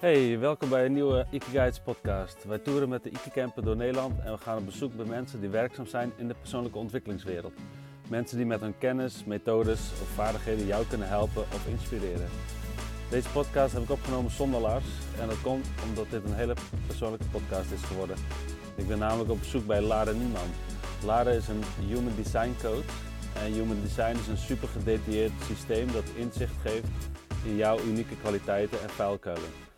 Hey, welkom bij een nieuwe Guides podcast. Wij toeren met de Ikicamper door Nederland en we gaan op bezoek bij mensen die werkzaam zijn in de persoonlijke ontwikkelingswereld. Mensen die met hun kennis, methodes of vaardigheden jou kunnen helpen of inspireren. Deze podcast heb ik opgenomen zonder Lars en dat komt omdat dit een hele persoonlijke podcast is geworden. Ik ben namelijk op bezoek bij Lara Nieman. Lara is een Human Design Coach en Human Design is een super gedetailleerd systeem dat inzicht geeft in jouw unieke kwaliteiten en vuilkuilen.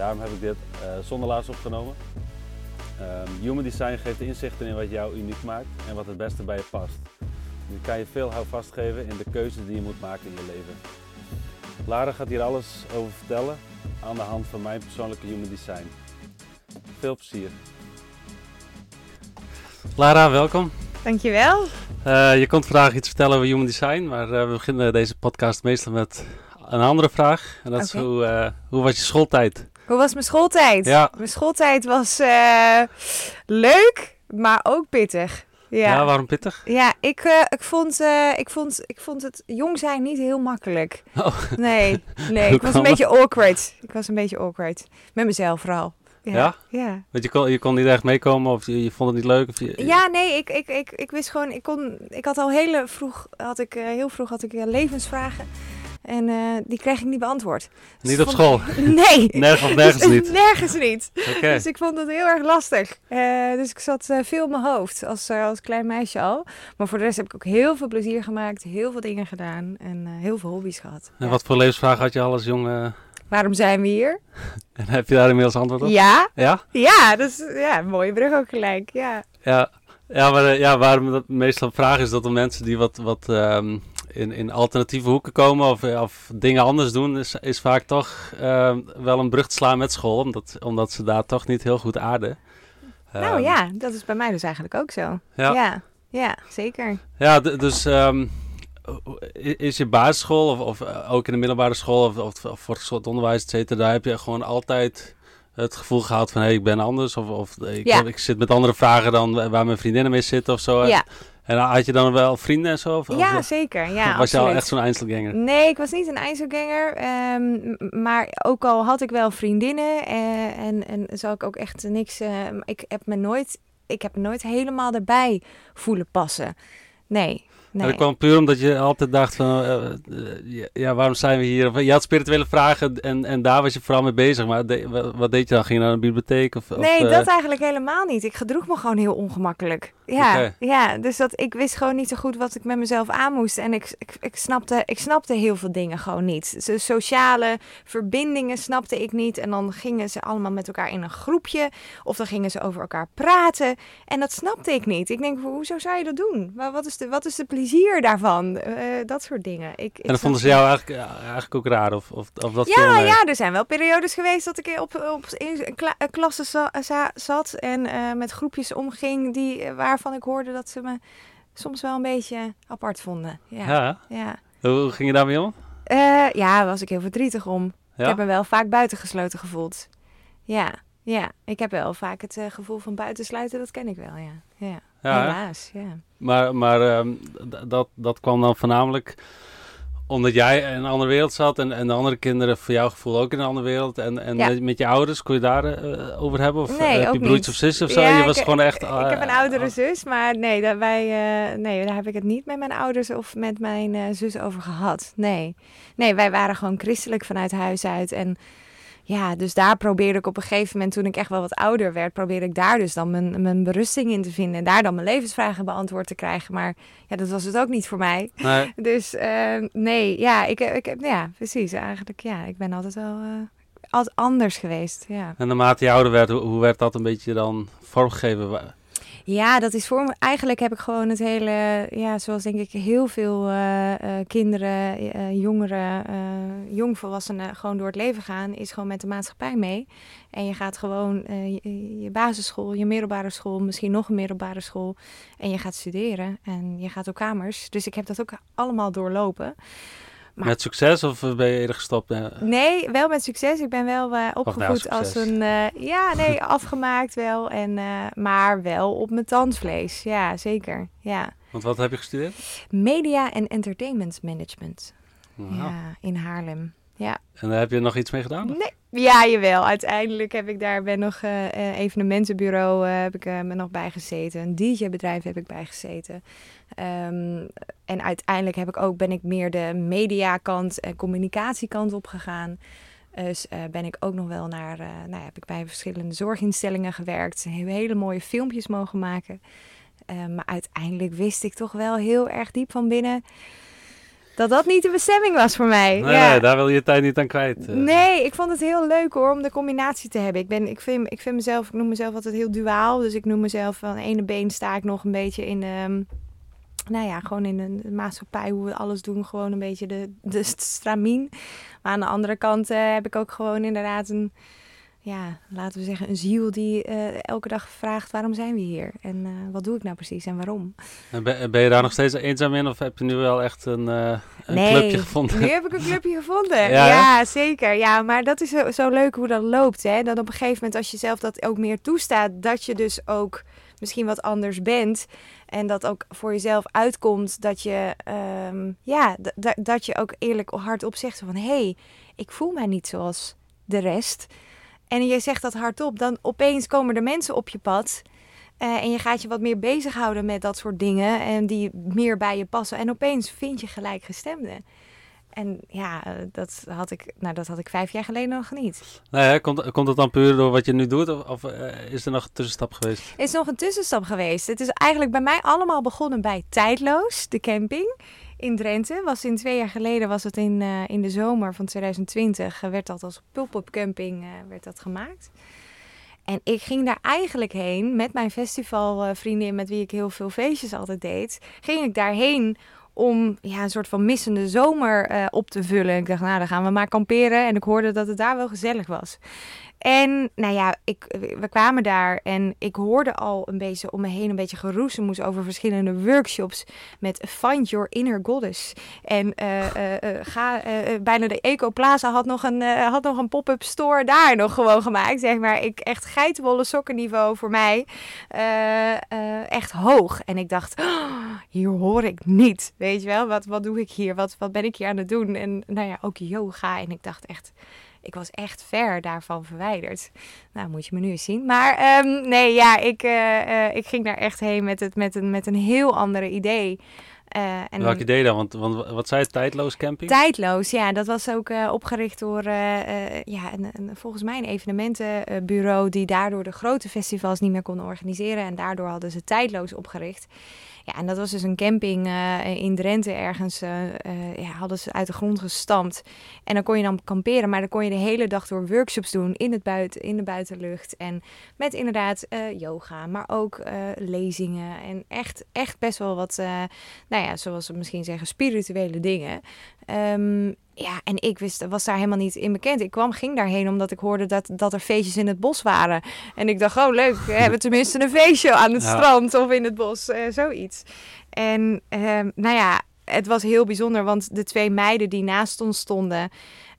Daarom heb ik dit uh, zonder Lars opgenomen. Um, Human Design geeft inzichten in wat jou uniek maakt en wat het beste bij je past. Nu kan je veel houvast geven in de keuzes die je moet maken in je leven. Lara gaat hier alles over vertellen aan de hand van mijn persoonlijke Human Design. Veel plezier. Lara, welkom. Dankjewel. Uh, je komt vandaag iets vertellen over Human Design, maar uh, we beginnen deze podcast meestal met een andere vraag. En dat is hoe, uh, hoe was je schooltijd? Hoe was mijn schooltijd? Ja. Mijn schooltijd was uh, leuk, maar ook pittig. Ja. ja, waarom pittig? Ja, ik, uh, ik, vond, uh, ik, vond, ik vond het jong zijn niet heel makkelijk. Oh. Nee, nee ik was een beetje awkward. Ik was een beetje awkward. Met mezelf vooral. Ja? Ja. ja. Want je kon, je kon niet echt meekomen of je, je vond het niet leuk? Of je, ja, nee, ik, ik, ik, ik wist gewoon, ik kon, ik had al hele vroeg, had ik, heel vroeg had ik levensvragen. En uh, die kreeg ik niet beantwoord. Dus niet op school? Nee. nergens, nergens niet? nergens niet. Okay. Dus ik vond het heel erg lastig. Uh, dus ik zat uh, veel in mijn hoofd als, als klein meisje al. Maar voor de rest heb ik ook heel veel plezier gemaakt. Heel veel dingen gedaan. En heel veel hobby's gehad. En wat voor levensvragen had je al als jonge... Waarom zijn we hier? En heb je daar inmiddels antwoord op? Ja. Ja? Ja, dat is ja, een mooie brug ook gelijk. Ja. Ja. Ja, maar ja, waarom dat meestal vraag is dat om mensen die wat, wat um, in, in alternatieve hoeken komen of, of dingen anders doen, is, is vaak toch uh, wel een brug te slaan met school. Omdat, omdat ze daar toch niet heel goed aarden. Nou um, ja, dat is bij mij dus eigenlijk ook zo. Ja, ja, ja zeker. Ja, dus um, is je basisschool of, of uh, ook in de middelbare school of, of, of voortgezet onderwijs, et cetera, daar heb je gewoon altijd het gevoel gehad van hé, hey, ik ben anders of, of ik, ja. ik, zit met andere vragen dan waar mijn vriendinnen mee zitten of zo. Ja. En had je dan wel vrienden en zo? Of, ja, of, zeker. Ja, was je al echt zo'n Einzelganger? Nee, ik was niet een Einzelganger. Um, maar ook al had ik wel vriendinnen uh, en, en zou ik ook echt niks... Uh, ik heb me nooit, ik heb me nooit helemaal erbij voelen passen. Nee, Nee. Dat kwam puur omdat je altijd dacht van, uh, ja, waarom zijn we hier? Je had spirituele vragen en, en daar was je vooral mee bezig. Maar de, wat deed je dan? Ging je naar een bibliotheek? Of, nee, of, dat eigenlijk helemaal niet. Ik gedroeg me gewoon heel ongemakkelijk. Ja, okay. ja, dus dat, ik wist gewoon niet zo goed wat ik met mezelf aan moest. En ik, ik, ik, snapte, ik snapte heel veel dingen gewoon niet. De sociale verbindingen snapte ik niet. En dan gingen ze allemaal met elkaar in een groepje. Of dan gingen ze over elkaar praten. En dat snapte ik niet. Ik denk, hoezo zou je dat doen? Wat is de, wat is de plezier daarvan? Uh, dat soort dingen. Ik, en dat vonden ze jou eigenlijk, eigenlijk ook raar? Of, of, of dat ja, ja, er zijn wel periodes geweest dat ik op, op in kla klassen za za zat. En uh, met groepjes omging die, waar waarvan ik hoorde dat ze me soms wel een beetje apart vonden. Ja. ja. ja. Hoe ging je daarmee om? Ja, was ik heel verdrietig om. Ja? Ik heb me wel vaak buitengesloten gevoeld. Ja, ja. Ik heb wel vaak het gevoel van buitensluiten, dat ken ik wel, ja. Ja, ja helaas, ja. Maar, maar um, dat, dat kwam dan voornamelijk omdat jij in een andere wereld zat en, en de andere kinderen voor jouw gevoel ook in een andere wereld. En, en ja. met, met, je ouders, kon je daar uh, over hebben? Of nee, uh, heb je broertjes of zussen of zo? Ja, je was ik, gewoon echt... Uh, ik heb een oudere zus, maar nee, dat wij, nee, daar heb ik het niet met mijn ouders of met mijn zus over gehad. Nee. nee, wij waren gewoon christelijk vanuit huis uit en ja, dus daar probeerde ik op een gegeven moment, toen ik echt wel wat ouder werd, probeerde ik daar dus dan mijn, mijn berusting in te vinden. En daar dan mijn levensvragen beantwoord te krijgen. Maar ja, dat was het ook niet voor mij. Nee. Dus uh, nee, ja, ik, ik, ja, precies. Eigenlijk, ja, ik ben altijd wel uh, altijd anders geweest. Ja. En naarmate je ouder werd, hoe, hoe werd dat een beetje dan vormgegeven? Ja, dat is voor me. Eigenlijk heb ik gewoon het hele, ja, zoals denk ik heel veel uh, uh, kinderen, uh, jongeren, jongvolwassenen gewoon door het leven gaan, is gewoon met de maatschappij mee. En je gaat gewoon je, je, basisschool, je middelbare school, misschien nog een middelbare school. En je gaat studeren en je gaat op kamers. Dus ik heb dat ook allemaal doorlopen. Met succes of ben je eerder gestopt? Nee, wel met succes. Ik ben wel uh, opgevoed nou, als een... Uh, ja, nee, afgemaakt wel. En, maar wel op mijn tandvlees. Ja, zeker. Ja. Want wat heb je gestudeerd? Media en Entertainment Management. Wow. Ja, in Haarlem. Ja. En daar heb je nog iets mee gedaan? Nee. Ja, jawel. Uiteindelijk heb ik daar ben nog uh, evenementenbureau uh, heb ik uh, me nog bij gezeten. Een DJ-bedrijf heb ik bij gezeten. Um, en uiteindelijk heb ik ook, ben ik meer de mediakant en communicatiekant op gegaan. Dus ben ik ook nog wel naar, nou, heb ik bij verschillende zorginstellingen gewerkt. Hele mooie filmpjes mogen maken. maar uiteindelijk wist ik toch wel heel erg diep van binnen dat dat niet de bestemming was voor mij. Nee, ja. nee daar wil je tijd niet aan kwijt. Uh. Nee, ik vond het heel leuk hoor, om de combinatie te hebben. Ik, ben, ik, vind, ik vind mezelf, ik noem mezelf altijd heel duaal. Dus ik noem mezelf van ene been sta ik nog een beetje in, um, nou ja, gewoon in een maatschappij, hoe we alles doen. Gewoon een beetje de, de stramien. Maar aan de andere kant uh, heb ik ook gewoon inderdaad een ja, laten we zeggen, een ziel die uh, elke dag vraagt waarom zijn we hier en uh, wat doe ik nou precies en waarom. En ben, ben, je daar nog steeds eenzaam in of heb je nu wel echt een, uh, een nee, clubje gevonden? nu heb ik een clubje gevonden. ja, ja zeker. Ja, maar dat is zo, zo, leuk hoe dat loopt. Hè? Dat op een gegeven moment als je zelf dat ook meer toestaat, dat je dus ook misschien wat anders bent. En dat ook voor jezelf uitkomt dat je, um, ja, dat je ook eerlijk hardop zegt van... hé, hey, ik voel mij niet zoals de rest en je zegt dat hardop, dan opeens komen er mensen op je pad. Uh, en je gaat je wat meer bezighouden met dat soort dingen. En die meer bij je passen. En opeens vind je gelijkgestemden. En ja, dat had ik, nou, dat had ik vijf jaar geleden nog niet. Nee, komt, komt het dan puur door wat je nu doet? Of, of uh, is er nog een tussenstap geweest? Er is nog een tussenstap geweest. Het is eigenlijk bij mij allemaal begonnen bij Tijdloos, de camping in Drenthe. Was in twee jaar geleden was het in, uh, in de zomer van 2020. Uh, werd dat als pulp-up camping uh, werd dat gemaakt. En ik ging daar eigenlijk heen met mijn festivalvriendin, met wie ik heel veel feestjes altijd deed. Ging ik daarheen om ja, een soort van missende zomer op te vullen. Ik dacht, nou, dan gaan we maar kamperen. En ik hoorde dat het daar wel gezellig was. En nou ja, ik, we kwamen daar en ik hoorde al een beetje om me heen een beetje geroezemoes over verschillende workshops met Find Your Inner Goddess. En uh, uh, uh, ga, bijna de Eco Plaza had nog een, had nog een pop-up store daar nog gewoon gemaakt. Zeg maar, ik echt geitenwolle sokkenniveau voor mij. echt hoog. En ik dacht, oh, hier hoor ik niet. Weet je wel, wat, wat doe ik hier? Wat, wat ben ik hier aan het doen? En nou ja, ook yoga. En ik dacht echt ik was echt ver daarvan verwijderd. Nou, moet je me nu eens zien. Maar um, nee, ja, ik, uh, uh, ik ging daar echt heen met, het, met, een, met een heel andere idee. Uh, en Welk idee dan? Want, want wat zei het? Tijdloos camping? Tijdloos, ja. Dat was ook uh, opgericht door uh, ja, een, een, volgens mij een evenementenbureau... die daardoor de grote festivals niet meer kon organiseren. En daardoor hadden ze Tijdloos opgericht. Ja, en dat was dus een camping uh, in Drenthe ergens. Uh, uh, ja, hadden ze uit de grond gestampt. En dan kon je dan kamperen, maar dan kon je de hele dag door workshops doen in, het buiten, in de buitenlucht. En met inderdaad yoga, maar ook lezingen. En echt, echt best wel wat, nou ja, zoals we misschien zeggen, spirituele dingen. Um, ja, en ik wist, was daar helemaal niet in bekend. Ik kwam, ging daarheen omdat ik hoorde dat, dat er feestjes in het bos waren. En ik dacht, oh leuk, we hebben tenminste een feestje aan het strand of in het bos, uh, zoiets. En uh, nou ja, het was heel bijzonder, want de twee meiden die naast ons stonden...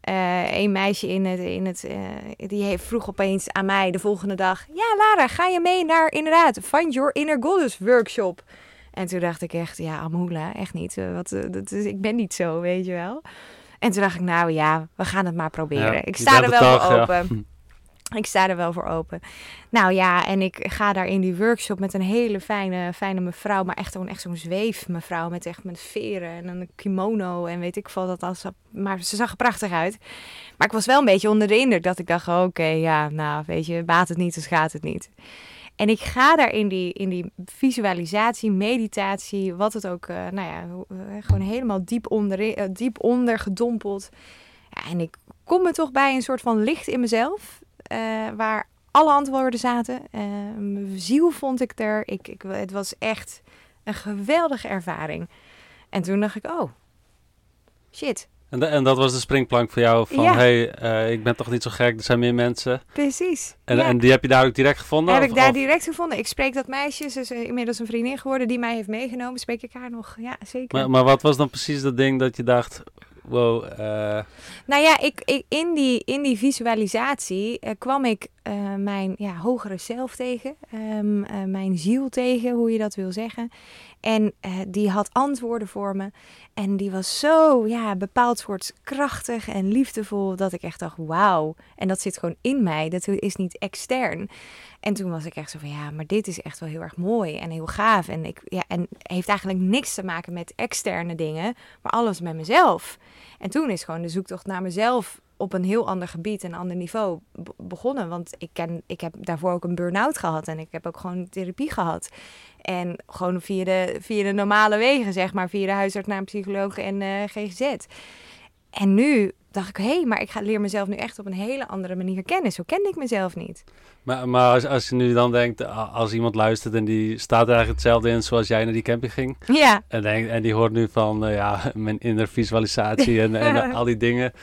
Uh, een meisje in het, in het uh, die heeft vroeg opeens aan mij de volgende dag: Ja, Lara, ga je mee naar inderdaad Find Your Inner Goddess workshop? En toen dacht ik echt: Ja, Amula, echt niet. wat, dat is, ik ben niet zo, weet je wel. En toen dacht ik, nou ja, we gaan het maar proberen. Ja, ik sta er wel dag, voor open. Ja. Ik sta er wel voor open. Nou ja, en ik ga daar in die workshop met een hele fijne, fijne mevrouw. Maar echt, echt zo'n zweef mevrouw met echt met veren en een kimono en weet ik veel. Dat als, maar ze zag er prachtig uit. Maar ik was wel een beetje onder de indruk dat ik dacht, oké, okay, ja, nou weet je, baat het niet, dus gaat het niet. En ik ga daar in die, in die visualisatie, meditatie, wat het ook, uh, nou ja, gewoon helemaal diep onder, uh, diep onder gedompeld. Ja, en ik kom me toch bij een soort van licht in mezelf, waar alle antwoorden zaten. mijn ziel vond ik er. Ik, ik, het was echt een geweldige ervaring. En toen dacht ik, oh, shit, en, en, dat was de springplank voor jou van, ja. hey, uh, ik ben toch niet zo gek, er zijn meer mensen. Precies. En, ja. en die heb je daar ook direct gevonden? Heb of, ik daar of? direct gevonden. Ik spreek dat meisje, ze is inmiddels een vriendin geworden die mij heeft meegenomen. Spreek ik haar nog, ja zeker. Maar, maar wat was dan precies dat ding dat je dacht, wow. Uh... Nou ja, ik, ik, in, die, in die visualisatie uh, kwam ik eh, mijn ja, hogere zelf tegen, ehm, eh, mijn ziel tegen, hoe je dat wil zeggen. En eh, die had antwoorden voor me. En die was zo, ja, bepaald soort krachtig en liefdevol, dat ik echt dacht, wauw. En dat zit gewoon in mij, dat is niet extern. En toen was ik echt zo van, ja, maar dit is echt wel heel erg mooi en heel gaaf. En, ik, ja, en heeft eigenlijk niks te maken met externe dingen, maar alles met mezelf. En toen is gewoon de zoektocht naar mezelf op een heel ander gebied, een ander niveau begonnen. Want ik, ken, ik heb daarvoor ook een burn-out gehad en ik heb ook gewoon therapie gehad. En gewoon via de, via de normale wegen, zeg maar, via de huisarts naar psycholoog en uh, eh, GGZ. En nu dacht ik, hé, hey, maar ik ga, leer mezelf nu echt op een hele andere manier kennen. Zo kende ik mezelf niet. Maar, maar als, als je nu dan denkt, als iemand luistert en die staat eigenlijk hetzelfde in zoals jij naar die camping ging. Ja. En, en die hoort nu van, uh, ja, mijn inner visualisatie en, en al die dingen.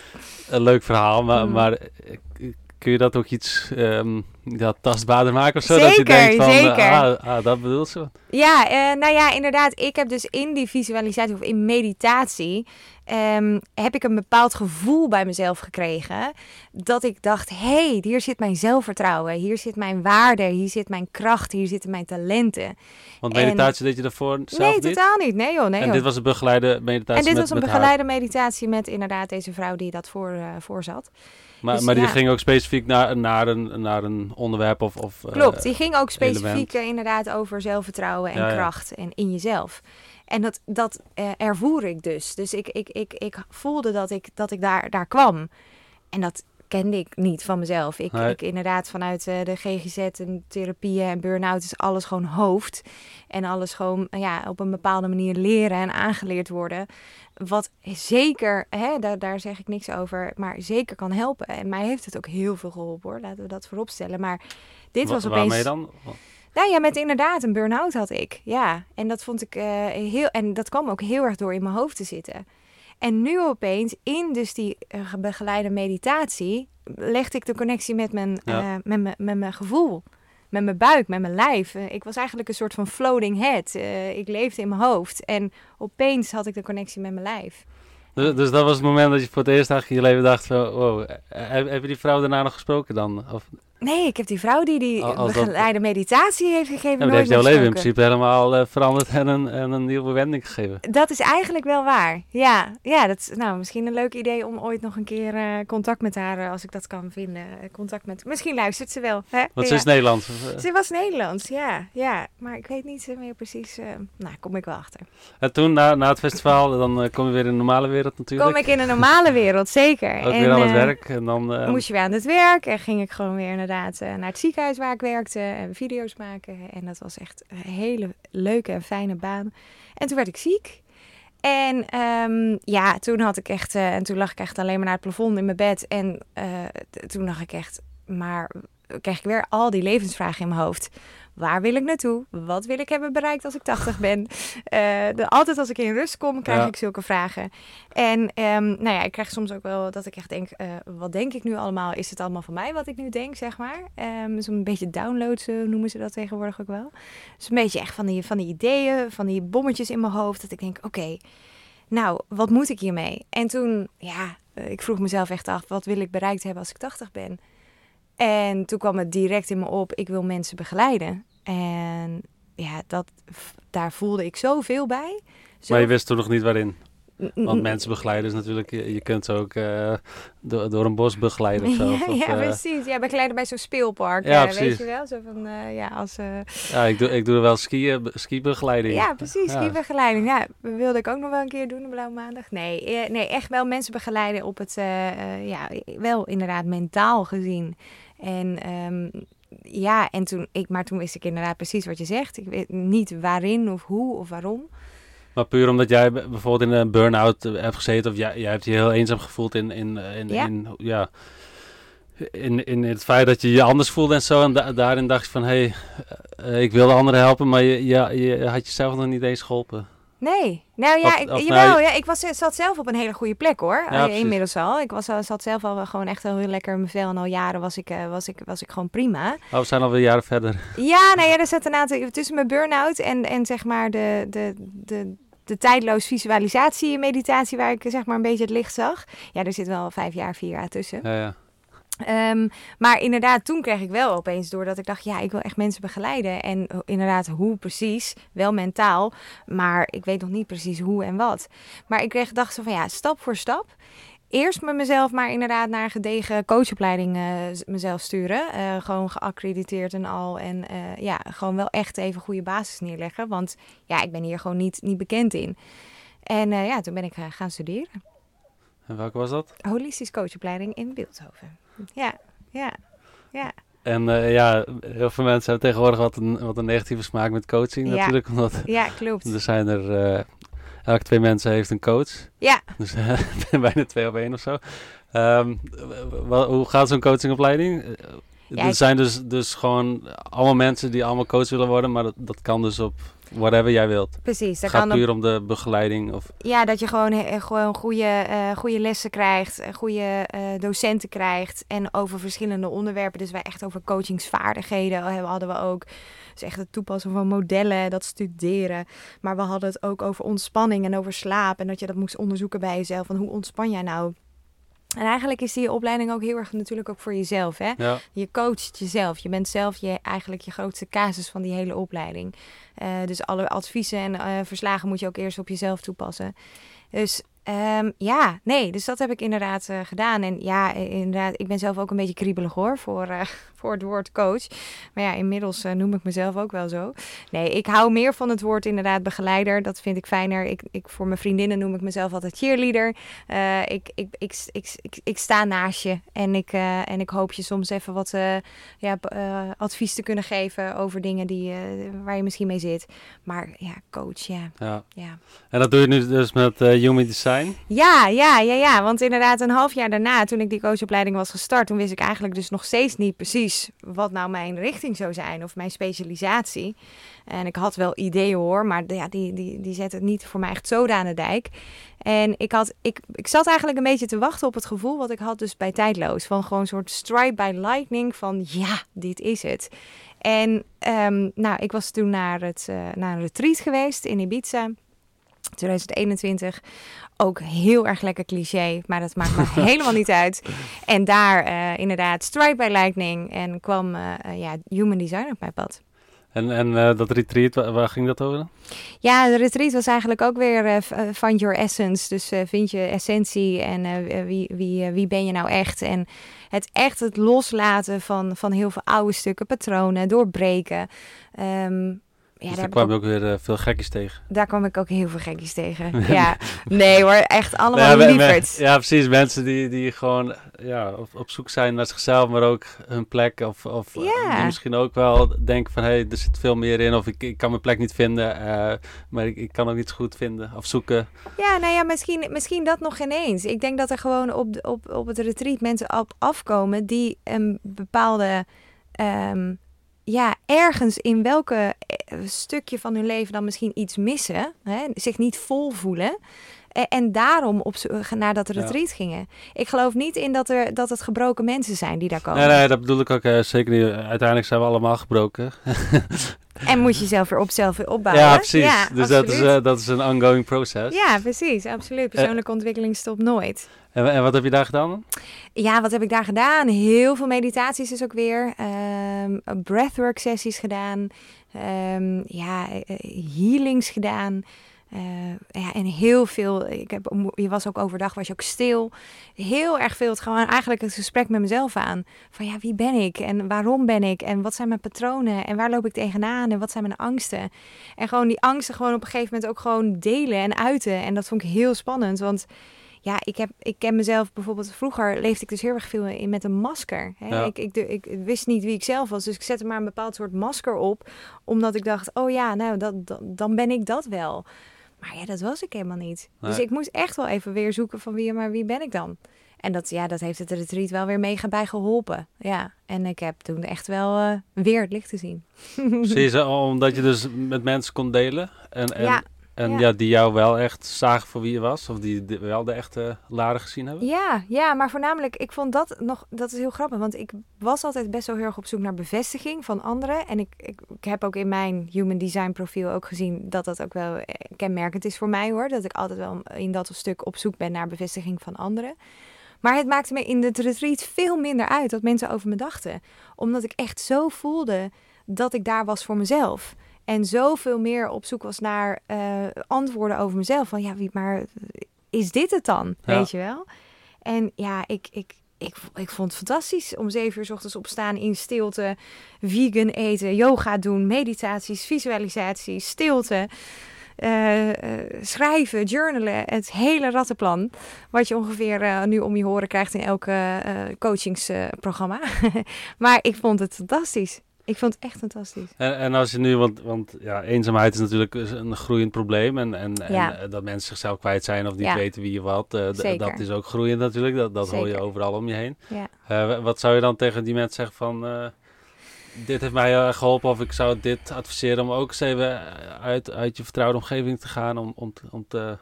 Een leuk verhaal, maar, mm. maar eh, kun je dat ook iets um, ja, tastbaarder maken of zo? Zeker, dat je denkt van, zeker. ah, ah, dat bedoelt ze. Ja, uh, nou ja, inderdaad. Ik heb dus in die visualisatie of in meditatie... Um, heb ik een bepaald gevoel bij mezelf gekregen. Dat ik dacht, hé, hey, hier zit mijn zelfvertrouwen. Hier zit mijn waarde. Hier zit mijn kracht. Hier zitten mijn talenten. Want meditatie en... deed je daarvoor zelf Nee, totaal niet. Nee joh, nee En dit was een begeleide meditatie En dit was een begeleide meditatie met inderdaad deze vrouw die dat voor, uh, voor zat. Maar, dus, maar die ging ook specifiek naar, naar, een, naar een onderwerp of... of Klopt, uh, die ging ook specifiek uh, inderdaad over zelfvertrouwen en ja, kracht en in jezelf. En dat, dat uh, ervoer ik dus. Dus ik, ik, ik, ik voelde dat ik, dat ik daar, daar kwam. En dat kende ik niet van mezelf. Ik, ik inderdaad vanuit uh, de GGZ en therapieën en burn-out is alles gewoon hoofd. En alles gewoon ja, op een bepaalde manier leren en aangeleerd worden. Wat zeker, hè, daar, daar zeg ik niks over, maar zeker kan helpen. En mij heeft het ook heel veel geholpen hoor, laten we dat vooropstellen. Maar dit was opeens... Waarmee dan? Nou ja, met inderdaad een burn-out had ik. Ja, en dat vond ik uh, heel. En dat kwam ook heel erg door in mijn hoofd te zitten. En nu opeens, in dus die uh, begeleide meditatie, legde ik de connectie met mijn, ja. uh, met, mijn, met mijn gevoel. Met mijn buik, met mijn lijf. ik was eigenlijk een soort van floating head. ik leefde in mijn hoofd. En opeens had ik de connectie met mijn lijf. Dus, dus, dat was het moment dat je voor het eerst in je leven dacht: van, wow, heb, heb je die vrouw daarna nog gesproken dan? Of? Nee, ik heb die vrouw die die begeleide meditatie heeft gegeven. Ja, dat heeft jouw leven in principe helemaal uh, veranderd en een, en een nieuwe wending gegeven. Dat is eigenlijk wel waar. Ja, ja dat is nou, misschien een leuk idee om ooit nog een keer uh, contact met haar, uh, als ik dat kan vinden. contact met. Misschien luistert ze wel. Hè? Want ze is Nederlands. Ze was Nederlands, ja, ja. Maar ik weet niet meer precies. nou, kom ik wel achter. En toen na, na het festival, dan kom je weer in de normale wereld natuurlijk. Kom ik in de normale wereld, zeker. Ook en, weer aan het werk. En dan moest je weer aan het werk en ging ik gewoon weer naar inderdaad uh, naar het ziekenhuis waar ik werkte en video's maken. En dat was echt een hele leuke en fijne baan. En toen werd ik ziek. En um, ja, toen had ik echt, uh, en toen lag ik echt alleen maar naar het plafond in mijn bed. En uh, toen dacht ik echt, maar kreeg ik weer al die levensvragen in mijn hoofd. Waar wil ik naartoe? Wat wil ik hebben bereikt als ik 80 ben? Uh, de, altijd als ik in rust kom, krijg ik zulke vragen. En um, nou ja, ik krijg soms ook wel dat ik echt denk, uh, wat denk ik nu allemaal? Is het allemaal van mij wat ik nu denk, zeg maar? Um, Zo'n beetje downloads noemen ze dat tegenwoordig ook wel. Dus een beetje echt van die, van die ideeën, van die bommetjes in mijn hoofd. Dat ik denk, oké, okay, nou, wat moet ik hiermee? En toen, ja, uh, ik vroeg mezelf echt af, wat wil ik bereikt hebben als ik 80 ben? En toen kwam het direct in me op, ik wil mensen begeleiden. En ja, dat, daar voelde ik zoveel bij. Zo... Maar je wist toen nog niet waarin? Want mensen begeleiden is natuurlijk, je, je kunt ook uh, door, door, een bos begeleiden of zo. Ja, of, ja uh, precies. Ja, begeleiden bij zo'n speelpark. Ja, uh, weet je wel? Zo van, ja, als... ja, ik doe, ik doe wel skiën, skibegeleiding. Ja, precies. Ja. Skibegeleiding. Ja, wilde ik ook nog wel een keer doen op Blauwe Maandag. Nee, nee echt wel mensen begeleiden op het, ja, wel inderdaad mentaal gezien. En um, ja, en toen, ik, maar toen wist ik inderdaad precies wat je zegt. Ik weet niet waarin of hoe of waarom. Maar puur omdat jij bijvoorbeeld in een burn-out hebt gezeten, of jij, jij hebt je heel eenzaam gevoeld in, in, in, ja. in, ja, in, in het feit dat je je anders voelde en zo. En da daarin dacht je van, hé, hey, uh, ik wilde anderen helpen, maar je, je, je had jezelf nog niet eens geholpen. Nee. Nou ja, of, ik, of jawel, nou, ja, ik was, zat zelf op een hele goede plek hoor. Ja, Inmiddels al. Ik was, zat zelf al gewoon echt heel lekker in mijn vel. En al jaren was ik, uh, was ik, was ik gewoon prima. Oh, we zijn alweer jaren verder. Ja, nou ja, er zit een aantal... Tussen mijn burn-out en, en zeg maar de, de, de, de tijdloos visualisatie meditatie... waar ik zeg maar een beetje het licht zag. Ja, er zit wel vijf jaar, vier jaar tussen. Ja, ja. Ehm, maar inderdaad, toen kreeg ik wel opeens door dat ik dacht, ja, ik wil echt mensen begeleiden. En eh, inderdaad, hoe precies, wel mentaal, maar ik weet nog niet precies hoe en wat. Maar ik kreeg dacht zo van, ja, stap voor stap. Eerst met mezelf maar inderdaad naar een gedegen coachopleiding uh, mezelf sturen. Uh, gewoon geaccrediteerd en al. En uh, ja, gewoon wel echt even goede basis neerleggen. Want ja, ik ben hier gewoon niet, niet bekend in. En ja, toen ben ik gaan studeren. En welke was dat? Holistisch coachopleiding in Beeldhoven. Ja, ja, ja. En uh, ja, heel veel mensen hebben tegenwoordig wat een, wat een negatieve smaak met coaching ja. natuurlijk. Omdat ja, klopt. Er zijn er, uh, elke twee mensen heeft een coach. Ja. Dus uh, bijna twee op één of zo. Um, hoe gaat zo'n coachingopleiding? Ja, er zijn dus, dus gewoon allemaal mensen die allemaal coach willen worden, maar dat, dat kan dus op whatever jij wilt. Precies. Het gaat kan op- puur om de begeleiding. Of, Ja, dat je gewoon, eh, gewoon goede, eh, goede lessen krijgt, eh, goede docenten krijgt en over verschillende onderwerpen. Dus wij echt over coachingsvaardigheden hebben, hadden we ook. Dus echt het toepassen van modellen, dat studeren. Maar we hadden het ook over ontspanning en over slaap. En dat je dat moest onderzoeken bij jezelf. Van hoe ontspan jij nou? En eigenlijk is die opleiding ook heel erg natuurlijk ook voor jezelf. Hè? ja. Je coacht jezelf. Je bent zelf je, eigenlijk je grootste casus van die hele opleiding. Eh, dus alle adviezen en eh, verslagen moet je ook eerst op jezelf toepassen. Dus ehm, ja, nee, dus dat heb ik inderdaad eh, gedaan. En ja, inderdaad, ik ben zelf ook een beetje kriebelig hoor voor, eh, voor het woord coach. Maar ja, inmiddels eh, noem ik mezelf ook wel zo. Nee, ik hou meer van het woord inderdaad begeleider. Dat vind ik fijner. Ik, ik, voor mijn vriendinnen noem ik mezelf altijd cheerleader. Ik, ik, ik, ik, ik, ik sta naast je en ik, en ik hoop je soms even wat ja, advies te kunnen geven over dingen die, waar je misschien mee zit. Maar ja, coach, ja. ja. ja. En dat doe je nu dus met Human Design. Ja, ja, ja, ja. Want inderdaad, een half jaar daarna, toen ik die coachopleiding was gestart, toen wist ik eigenlijk dus nog steeds niet precies wat nou mijn richting zou zijn of mijn specialisatie. En ik had wel ideeën hoor, maar ja, die, die, die zetten het niet voor mij echt zo aan de dijk. En ik, had, ik, ik zat eigenlijk een beetje te wachten op het gevoel wat ik had dus bij Tijdloos. Van gewoon een soort strike by lightning van ja, dit is het. En ehm, nou, ik was toen naar, het, eh, naar een retreat geweest in Ibiza. 2021. Ook heel erg lekker cliché, maar dat maakt me helemaal niet uit. En daar eh, inderdaad Strike by Lightning en kwam eh, eh, ja, Human Design op mijn pad. En, en dat retreat, waar, waar ging dat over? Ja, de retreat was eigenlijk ook weer eh, Find Your Essence. Dus vind je essentie en wie, wie, wie ben je nou echt? En het echt het loslaten van, van heel veel oude stukken, patronen, doorbreken. Ehm, ja, dus daar, kwam ook- je ook weer eh, veel gekkies tegen. daar kwam ik ook heel veel gekkies tegen. ja, nee hoor, echt allemaal ja, lieverds. ja, precies. Mensen die, die gewoon ja, op, op zoek zijn naar zichzelf, maar ook hun plek. Of, of Ja. die misschien ook wel denken van, hé, hey, er zit veel meer in. Of ik, ik kan mijn plek niet vinden, eh, maar ik, ik kan ook niet goed vinden of zoeken. Ja, nou ja, misschien, misschien dat nog ineens. Ik denk dat er gewoon op, op, op het retreat mensen op afkomen die een bepaalde, ehm, ja, ergens in welke eh, stukje van hun leven dan misschien iets missen, hè, zich niet vol voelen. eh, En daarom op zo- naar dat Ja. retreat gingen. Ik geloof niet in dat, er, dat het gebroken mensen zijn die daar komen. Nee, nee, dat bedoel ik ook eh, zeker niet. Uiteindelijk zijn we allemaal gebroken. En moet je zelf weer op, zelf weer opbouwen. ja, precies. Ja, dus dat is, eh, dat is een ongoing proces. Ja, precies. Absoluut. Persoonlijke ontwikkeling stopt nooit. En, wat heb je daar gedaan? Ja, wat heb ik daar gedaan? Heel veel meditaties is ook weer. Ehm breathwork sessies gedaan. Ehm, ja, eh, healings gedaan. Eh, ja, en heel veel. Ik heb, je was ook overdag, was je ook stil. Heel erg veel. Het gewoon eigenlijk het gesprek met mezelf aan. Van ja, wie ben ik? En waarom ben ik? En wat zijn mijn patronen? En waar loop ik tegenaan? En wat zijn mijn angsten? En gewoon die angsten gewoon op een gegeven moment ook gewoon delen en uiten. En dat vond ik heel spannend. Want ja, ik, heb, ik ken mezelf bijvoorbeeld vroeger leefde ik dus heel erg veel in met een masker. Hè? Ja. Ik, ik, ik, wist niet wie ik zelf was, dus ik zette maar een bepaald soort masker op, omdat ik dacht, oh ja, nou dat, dat- dan ben ik dat wel. Maar ja, dat was ik helemaal niet. Dus ik moest echt wel even weer zoeken van wie, maar wie ben ik dan? En dat, ja, dat heeft het retreat wel weer mega bij geholpen. Ja, en ik heb toen echt wel eh, weer het licht te zien. Zo, omdat je dus met mensen kon delen. En, en, Ja, en ja. ja. die jou wel echt zagen voor wie je was. Of die de- wel de echte Lara gezien hebben. Ja, ja, maar voornamelijk, ik vond dat nog, dat is heel grappig, want ik was altijd best wel heel erg op zoek naar bevestiging van anderen. En ik, ik, ik heb ook in mijn human design profiel ook gezien dat dat ook wel eh, kenmerkend is voor mij hoor. Dat ik altijd wel in dat stuk op zoek ben naar bevestiging van anderen. Maar het maakte me in het retreat veel minder uit wat mensen over me dachten. Omdat ik echt zo voelde dat ik daar was voor mezelf. En zoveel meer op zoek was naar uh, antwoorden over mezelf. Van ja, wie, maar is dit het dan? Ja. Weet je wel? En ja, ik, ik, ik, ik vond het fantastisch om zeven uur 's ochtends opstaan in stilte, vegan eten, yoga doen, meditaties, visualisaties, stilte. eh, eh, schrijven, journalen, het hele rattenplan. Wat je ongeveer eh, nu om je horen krijgt in elke eh, coachingsprogramma. maar ik vond het fantastisch. Ik vond het echt fantastisch. En, en als je nu, want, want ja, eenzaamheid is natuurlijk een groeiend probleem. En, en, Ja. en eh, dat mensen zichzelf kwijt zijn of niet Ja. weten wie je wat. eh, dat is ook groeiend natuurlijk. Dat, dat hoor je overal om je heen. Ja. Eh, wa- wat zou je dan tegen die mensen zeggen van... dit heeft mij heel erg geholpen of ik zou dit adviseren om ook eens even uit, uit je vertrouwde omgeving te gaan om, om, te- om te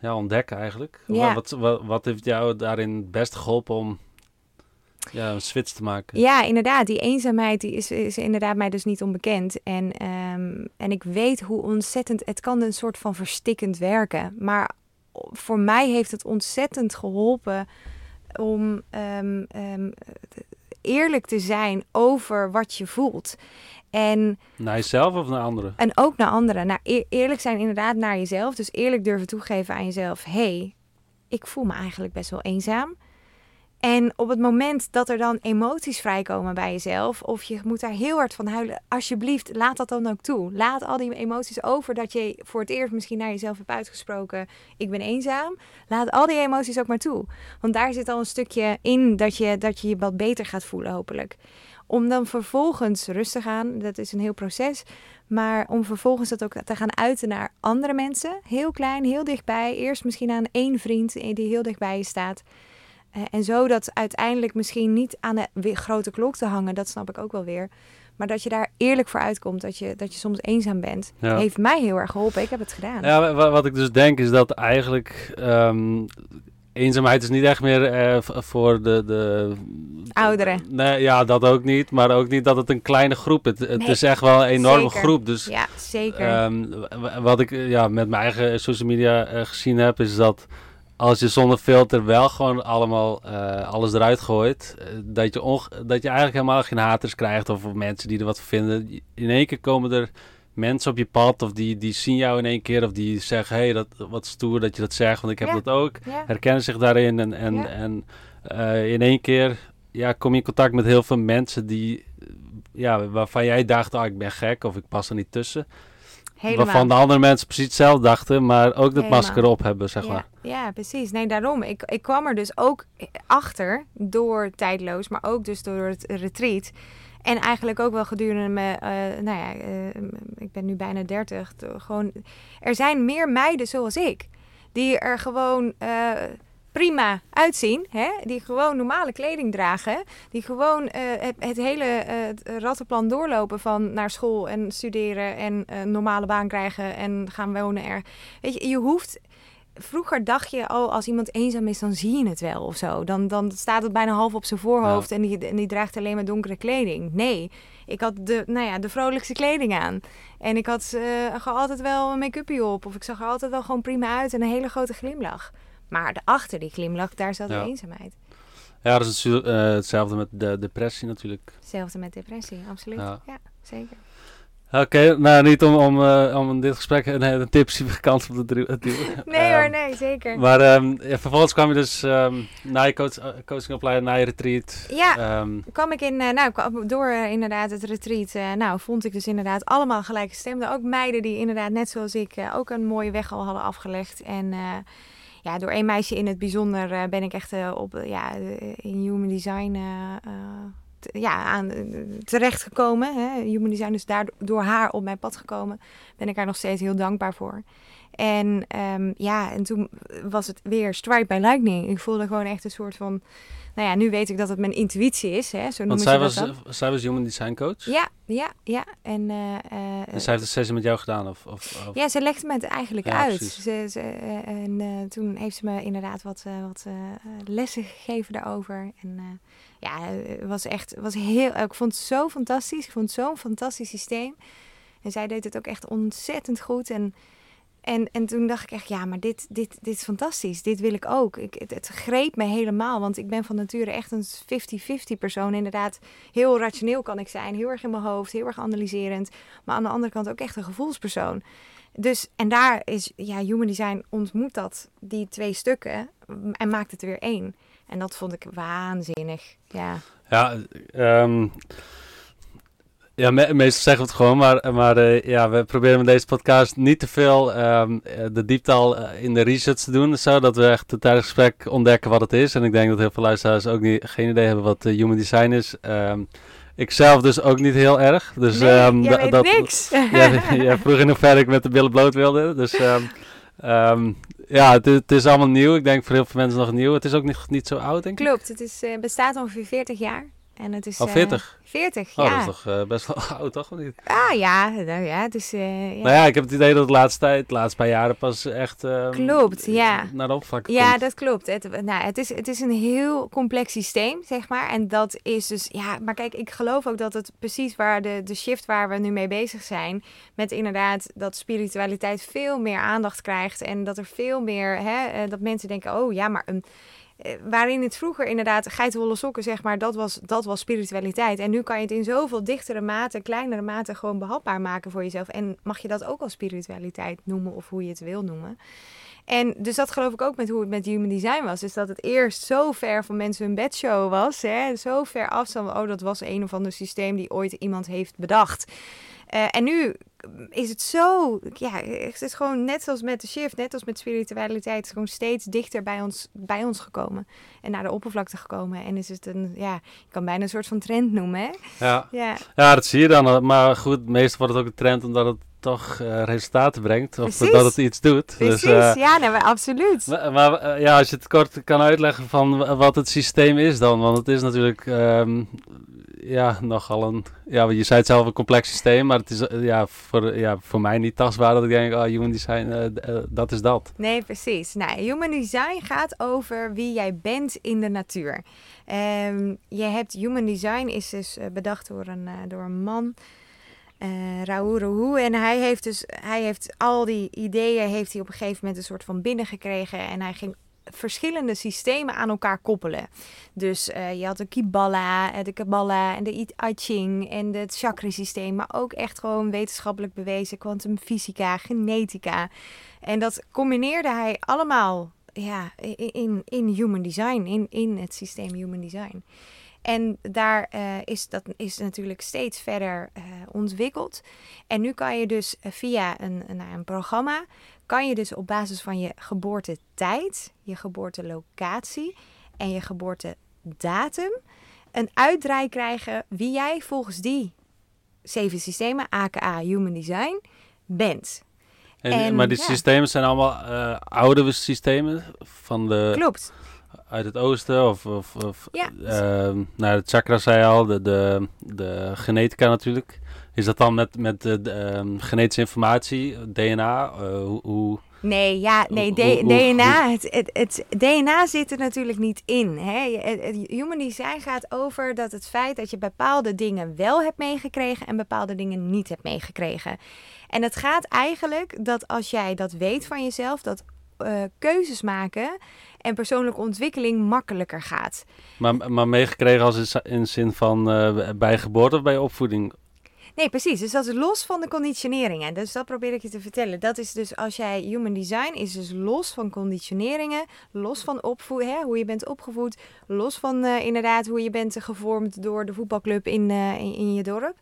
ja, ontdekken eigenlijk. Wat, wat, wat heeft jou daarin het beste geholpen om ja, een switch te maken? Ja, inderdaad. Die eenzaamheid die is, is inderdaad mij dus niet onbekend. En, ehm, en ik weet hoe ontzettend... Het kan een soort van verstikkend werken. Maar voor mij heeft het ontzettend geholpen om ehm, ehm, eerlijk te zijn over wat je voelt. En Naar jezelf of naar anderen? En ook naar anderen. Nou, eer- eerlijk zijn inderdaad naar jezelf. Dus eerlijk durven toegeven aan jezelf. hey, ik voel me eigenlijk best wel eenzaam. En op het moment dat er dan emoties vrijkomen bij jezelf, of je moet daar heel hard van huilen, alsjeblieft, laat dat dan ook toe. Laat al die emoties over dat je voor het eerst misschien naar jezelf hebt uitgesproken: ik ben eenzaam. Laat al die emoties ook maar toe. Want daar zit al een stukje in dat je dat je, je wat beter gaat voelen, hopelijk. Om dan vervolgens rustig aan, dat is een heel proces, maar om vervolgens dat ook te gaan uiten naar andere mensen. Heel klein, heel dichtbij. Eerst misschien aan één vriend die heel dichtbij je staat. Eh, en zo dat uiteindelijk misschien niet aan de grote klok te hangen, dat snap ik ook wel weer. Maar dat je daar eerlijk voor uitkomt, dat je, dat je soms eenzaam bent, Ja. heeft mij heel erg geholpen. Ik heb het gedaan. Ja, wa- wa- wat ik dus denk is dat eigenlijk ehm, eenzaamheid is niet echt meer eh, voor de, de... Ouderen. Nee, ja, dat ook niet. Maar ook niet dat het een kleine groep is. Het, het Nee, is echt wel een enorme zeker. groep. Dus Ja, zeker. Ehm, wat ik ja, met mijn eigen social media eh, gezien heb, is dat als je zonder filter wel gewoon allemaal eh, alles eruit gooit, eh, dat, je onge- dat je eigenlijk helemaal geen haters krijgt of mensen die er wat vinden. In één keer komen er mensen op je pad of die, die zien jou in één keer of die zeggen, hé, hey, dat wat stoer dat je dat zegt, want ik heb Ja. dat ook. ja. Herkennen zich daarin en, en, Ja. en eh, in één keer ja, kom je in contact met heel veel mensen die, ja, waarvan jij dacht, ah, ik ben gek of ik pas er niet tussen. Helemaal. Waarvan de andere mensen precies hetzelfde dachten, maar ook dat Helemaal. masker op hebben, zeg ja, maar. ja, precies. Nee, daarom. Ik, ik kwam er dus ook achter door tijdloos, maar ook dus door het retreat. En eigenlijk ook wel gedurende me, eh, nou ja, eh, ik ben nu bijna 30. to- Gewoon, er zijn meer meiden zoals ik, die er gewoon eh, prima uitzien, hè? die gewoon normale kleding dragen, die gewoon eh, het, het hele eh, het rattenplan doorlopen van naar school en studeren en een normale baan krijgen en gaan wonen er. Weet je, je hoeft vroeger dacht je, oh, als iemand eenzaam is, dan zie je het wel of zo. Dan, dan staat het bijna half op zijn voorhoofd en, die, en die draagt alleen maar donkere kleding. Nee, ik had de, nou ja, de vrolijkste kleding aan. En ik had eh, altijd wel een make-upje op. Of ik zag er altijd wel gewoon prima uit en een hele grote glimlach. Maar achter die glimlach, daar zat Ja. de eenzaamheid. Ja, dat is natuurlijk, eh, hetzelfde met de depressie natuurlijk. Hetzelfde met depressie, absoluut. Ja. Ja, zeker. Oké, nou niet om, om, eh, om in dit gesprek een, een tipsy kant op te duwen. Nee Ehm, hoor, nee, zeker. Maar ehm, ja, vervolgens kwam je dus ehm na je coach, eh, coachingopleiding, na je retreat. Ja. Ehm, kwam ik in, nou, door inderdaad het retreat, nou, vond ik dus inderdaad allemaal gelijke stemden. Ook meiden die inderdaad, net zoals ik, ook een mooie weg al hadden afgelegd. En ja, door één meisje in het bijzonder eh, ben ik echt eh, op, eh, ja, in human design ja, aan, eh, terechtgekomen. Hè. Human design is daar door haar op mijn pad gekomen. Ben ik haar nog steeds heel dankbaar voor. En ehm, ja, en toen was het weer strike by lightning. Ik voelde gewoon echt een soort van... Nou ja, nu weet ik dat het mijn intuïtie is. Hè? Zo want zij ze was, eh, zij was human design coach. Ja, ja, ja. En, eh, eh, Dus zij heeft een sessie met jou gedaan? Of, of, of- ja, ze legde me het eigenlijk Ja, uit. Ze, ze, en toen heeft ze me inderdaad wat, wat lessen gegeven daarover. En ja, het was echt, was heel, ik vond het zo fantastisch. Ik vond het zo'n fantastisch systeem. En zij deed het ook echt ontzettend goed. En En, en toen dacht ik echt, ja, maar dit, dit, dit is fantastisch. Dit wil ik ook. Ik, het, greep me helemaal, want ik ben van nature echt een 50-50 persoon. Inderdaad, heel rationeel kan ik zijn. Heel erg in mijn hoofd, heel erg analyserend. Maar aan de andere kant ook echt een gevoelspersoon. Dus, en daar is, ja, human design ontmoet dat, die twee stukken, en maakt het weer één. En dat vond ik waanzinnig, ja. Ja, ehm, ja me meestal zeggen we het gewoon, maar, maar uh, ja, we proberen met deze podcast niet te veel um, de diepte al uh, in de research te doen. Zodat we echt tijdens het gesprek ontdekken wat het is. En ik denk dat heel veel luisteraars ook niet, geen idee hebben wat uh, human design is. Um, ik zelf dus ook niet heel erg. Dus, nee, um, jij weet dat, niks. ja, ja, vroeg in hoeverre ik met de billen bloot wilde. Dus um, ja, het, het, is allemaal nieuw. Ik denk voor heel veel mensen nog nieuw. Het is ook niet, niet zo oud, denk ik. Klopt, het is, bestaat ongeveer 40 jaar. En het is, Al 40? Uh, 40, oh, ja. dat is toch uh, best wel oud, toch? Niet? Ah ja, nou ja, is... Uh, ja. Nou ja, ik heb het idee dat de laatste tijd, de laatste paar jaren pas echt... klopt, ja. Naar de Ja, komt. dat klopt. Het, nou, het, is, het is een heel complex systeem, zeg maar. En dat is dus... Ja, maar kijk, ik geloof ook dat het precies waar de, de shift waar we nu mee bezig zijn... met inderdaad dat spiritualiteit veel meer aandacht krijgt... en dat er veel meer... Hè, dat mensen denken, oh ja, maar... een waarin het vroeger inderdaad geitenwolle sokken, zeg maar, dat was, dat was spiritualiteit. En nu kan je het in zoveel dichtere mate, kleinere mate gewoon behapbaar maken voor jezelf. En mag je dat ook als spiritualiteit noemen of hoe je het wil noemen. En dus dat geloof ik ook met hoe het met human design was. Dus dat het eerst zo ver van mensen hun bedshow was. Hè? Zo ver afstand. Oh, dat was een of ander systeem die ooit iemand heeft bedacht. Uh, en nu is het zo, ja, het is gewoon net zoals met de shift, net als met spiritualiteit, gewoon steeds dichter bij ons, bij ons gekomen en naar de oppervlakte gekomen. En is het een, ja, je kan bijna een soort van trend noemen, hè? Ja, ja. ja dat zie je dan. Maar goed, meestal wordt het ook een trend omdat het toch uh, resultaten brengt. Of Precies. dat het iets doet. Precies, dus, uh, ja, nee, maar absoluut. Maar, maar ja, als je het kort kan uitleggen van wat het systeem is dan. Want het is natuurlijk um, ja, nogal een... Ja, je zei het zelf een complex systeem. Maar het is ja, voor, ja, voor mij niet tastbaar dat ik denk, oh, human design, dat is dat. Nee, precies. Nou, human design gaat over wie jij bent in de natuur. Um, je hebt human design is dus bedacht door een, door een man... Uh, Raoul. En hij heeft dus, hij heeft al die ideeën, heeft hij op een gegeven moment een soort van binnengekregen. En hij ging verschillende systemen aan elkaar koppelen. Dus uh, je had de Kibala, de Kabbalah en de I Ching en het chakra-systeem. Maar ook echt gewoon wetenschappelijk bewezen, kwantumfysica, genetica. En dat combineerde hij allemaal ja, in, in human design, in, in het systeem human design. En daar uh, is dat is natuurlijk steeds verder uh, ontwikkeld. En nu kan je dus uh, via een, een, een, programma, kan je dus op basis van je geboortetijd, je geboortelocatie en je geboortedatum een uitdraai krijgen wie jij volgens die zeven systemen, aka Human Design, bent. En, en maar die ja. systemen zijn allemaal oude systemen van de... Klopt uit het oosten of, of, of ja. uh, nou, het chakra zei je al, de, de, de genetica natuurlijk. Is dat dan met, met de, de um, genetische informatie, DNA? Uh, hoe, hoe, Nee, ja, nee, hoe, hoe, DNA, het, het, het, DNA zit er natuurlijk niet in. Hè? Het, het human design gaat over dat het feit dat je bepaalde dingen wel hebt meegekregen en bepaalde dingen niet hebt meegekregen. En het gaat eigenlijk dat als jij dat weet van jezelf, dat uh, keuzes maken en persoonlijke ontwikkeling makkelijker gaat. Maar, maar meegekregen als in, in zin van uh, bij geboorte of bij opvoeding? Nee, precies. Dus dat is los van de conditioneringen. Dus dat probeer ik je te vertellen. Dat is dus als jij human design is dus los van conditioneringen, los van opvoeden, hoe je bent opgevoed, los van uh, inderdaad hoe je bent gevormd door de voetbalclub in, uh, in, in je dorp.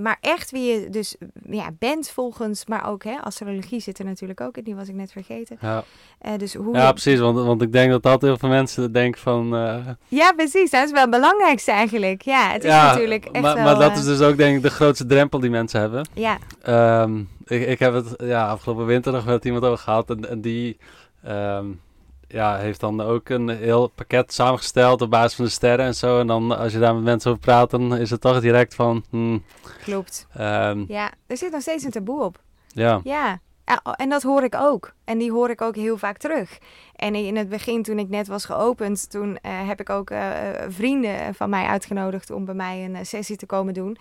Maar echt wie je dus ja, bent volgens, maar ook hè, astrologie zit er natuurlijk ook in, die was ik net vergeten. Ja, uh, dus hoe ja precies, want, want ik denk dat dat heel veel mensen denken van... Uh... Ja, precies, dat is wel het belangrijkste eigenlijk. Ja, het is ja, natuurlijk echt maar, wel, maar dat uh... is dus ook denk ik de grootste drempel die mensen hebben. Ja. Um, ik, ik heb het ja, afgelopen winter nog met iemand over gehad en, en die... Um, ja, heeft dan ook een heel pakket samengesteld op basis van de sterren en zo. En dan als je daar met mensen over praat, dan is het toch direct van... Hmm, Klopt. Um, ja, er zit nog steeds een taboe op. Ja. Ja, en dat hoor ik ook. En die hoor ik ook heel vaak terug. En in het begin, toen ik net was geopend, toen eh, heb ik ook uh, vrienden van mij uitgenodigd om bij mij een sessie te komen doen.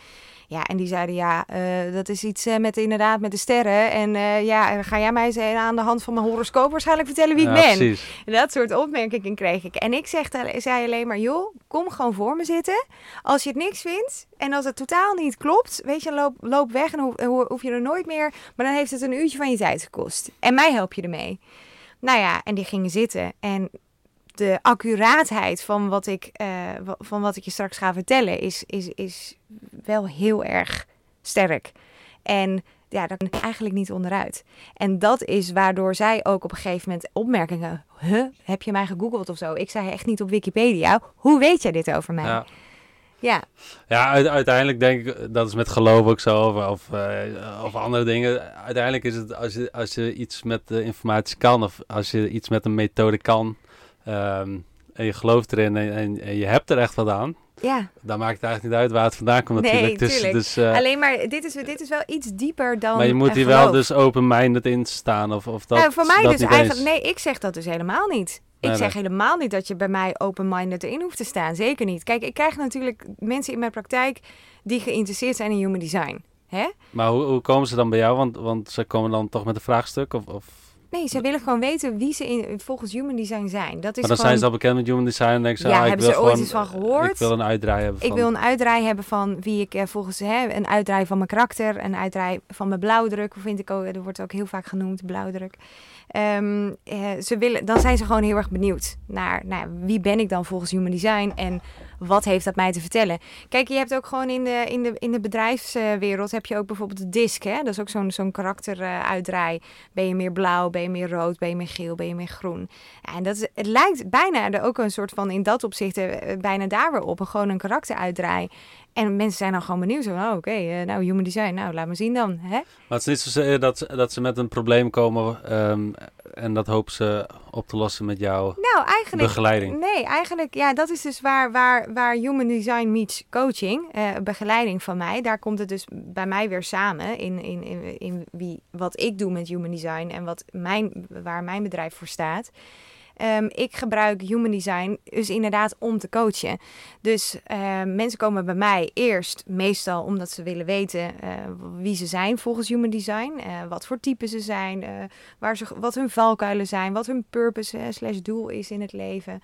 Ja, en die zeiden ja, dat is iets met inderdaad met de sterren. En ja, ga jij mij eens aan de hand van mijn horoscoop waarschijnlijk vertellen wie ik ben. Precies. Dat soort opmerkingen kreeg ik. En ik zeg, zei alleen maar, joh, kom gewoon voor me zitten. Als je het niks vindt en als het totaal niet klopt, weet je, loop, loop weg en hoef, hoef je er nooit meer. Maar dan heeft het een uurtje van je tijd gekost. En mij help je ermee. Nou ja, en die gingen zitten. En de accuraatheid van wat ik, uh, van wat ik je straks ga vertellen is, is, is wel heel erg sterk. En ja, daar kan eigenlijk niet onderuit. En dat is waardoor zij ook op een gegeven moment opmerkingen. Huh, heb je mij gegoogeld of zo? Ik zei echt niet op Wikipedia. Hoe weet jij dit over mij? Ja. Ja, ja uiteindelijk denk ik, dat is met geloof ook zo, of, of, uh, of andere dingen. Uiteindelijk is het als je, als je iets met de informatie kan, of als je iets met een methode kan, um, en je gelooft erin en, en, je hebt er echt wat aan, ja. dan maakt het eigenlijk niet uit waar het vandaan komt natuurlijk. Dus, dus, uh, Alleen maar, dit is, dit is wel iets dieper dan Maar je moet hier wel dus open-minded in staan, of, of dat nou, Voor mij dus eigenlijk, nee, ik zeg dat dus helemaal niet. Ik zeg helemaal niet dat je bij mij open-minded erin hoeft te staan. Zeker niet. Kijk, ik krijg natuurlijk mensen in mijn praktijk die geïnteresseerd zijn in human design. Hè? Maar hoe, hoe komen ze dan bij jou? Want, want ze komen dan toch met een vraagstuk? Of, of... Nee, ze willen gewoon weten wie ze in, volgens Human Design zijn. Dat is maar dan zijn ze al bekend met Human Design en denken ze, ja, ah, hebben ik wil ze ooit eens van gehoord? Ik wil een uitdraai hebben van... Ik wil een uitdraai hebben van wie ik eh, volgens, hè, een uitdraai van mijn karakter, een uitdraai van mijn blauwdruk, vind ik ook, er wordt ook heel vaak genoemd, blauwdruk. Um, ze willen, dan zijn ze gewoon heel erg benieuwd naar nou, wie ben ik dan volgens Human Design en wat heeft dat mij te vertellen. Kijk, je hebt ook gewoon in de, in de, in de bedrijfswereld heb je ook bijvoorbeeld de DISC. Hè? Dat is ook zo'n zo'n karakteruitdraai. ben je meer blauw, ben je meer rood, ben je meer geel, ben je meer groen. en dat is, het lijkt bijna er ook een soort van in dat opzicht eh, bijna daar weer op. Gewoon een karakteruitdraai. En mensen zijn dan gewoon benieuwd. Oh, oké, eh, nou, human design, nou, laat me zien dan. Hè? Maar het is niet zozeer dat, dat ze met een probleem komen ehm, en dat hopen ze op te lossen met jouw nou, eigenlijk, begeleiding. Nee, eigenlijk, ja, dat is dus waar, waar, waar human design meets coaching, uh, begeleiding van mij. Daar komt het dus bij mij weer samen in, in, in, in wie, wat ik doe met human design en wat mijn, waar mijn bedrijf voor staat. Um, ik gebruik human design dus inderdaad om te coachen. Dus uh, mensen komen bij mij eerst meestal omdat ze willen weten uh, wie ze zijn volgens human design. Uh, wat voor type ze zijn, waar ze, wat hun valkuilen zijn, wat hun purpose slash doel is in het leven.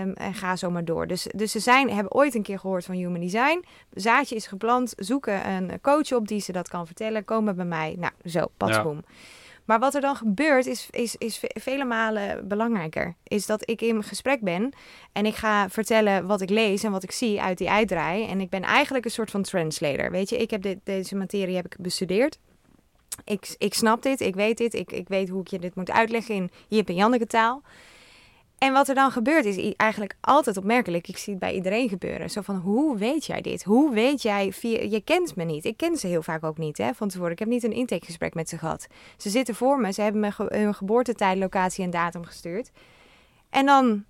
Um, en ga zo maar door. Dus, dus ze zijn, hebben ooit een keer gehoord van human design. Zaadje is geplant, zoeken een coach op die ze dat kan vertellen. Komen bij mij. Nou, zo, patsboom. Ja. Maar wat er dan gebeurt is, is, is vele malen belangrijker. Is dat ik in gesprek ben en ik ga vertellen wat ik lees en wat ik zie uit die uitdraai. En ik ben eigenlijk een soort van translator. Weet je, ik heb dit, deze materie heb ik bestudeerd. Ik, ik snap dit, ik weet dit, ik, ik weet hoe ik je dit moet uitleggen in Jip en Janneke taal. En wat er dan gebeurt is eigenlijk altijd opmerkelijk. Ik zie het bij iedereen gebeuren. Zo van, hoe weet jij dit? Hoe weet jij, je kent me niet. Ik ken ze heel vaak ook niet hè, van tevoren. Ik heb niet een intakegesprek met ze gehad. Ze zitten voor me, ze hebben me hun geboortetijd, locatie en datum gestuurd. En dan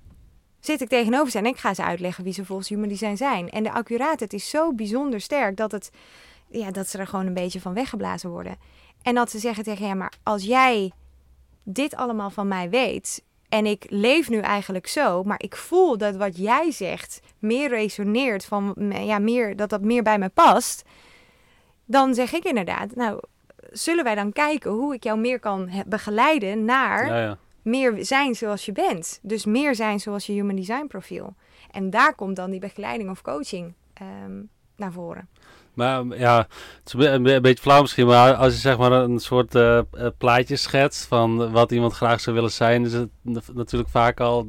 zit ik tegenover ze en ik ga ze uitleggen wie ze volgens Human Design zijn. En de accuraatheid is zo bijzonder sterk dat, het, ja, dat ze er gewoon een beetje van weggeblazen worden. En dat ze zeggen tegen ja, maar als jij dit allemaal van mij weet en ik leef nu eigenlijk zo, maar ik voel dat wat jij zegt meer resoneert, van, ja, meer, dat dat meer bij me past. Dan zeg ik inderdaad, nou, zullen wij dan kijken hoe ik jou meer kan begeleiden naar ja, ja. meer zijn zoals je bent. Dus meer zijn zoals je human design profiel. En daar komt dan die begeleiding of coaching um, naar voren. Maar ja, het is een, beetje flauw misschien, maar als je zeg maar een soort uh, plaatje schetst van wat iemand graag zou willen zijn, is het natuurlijk vaak al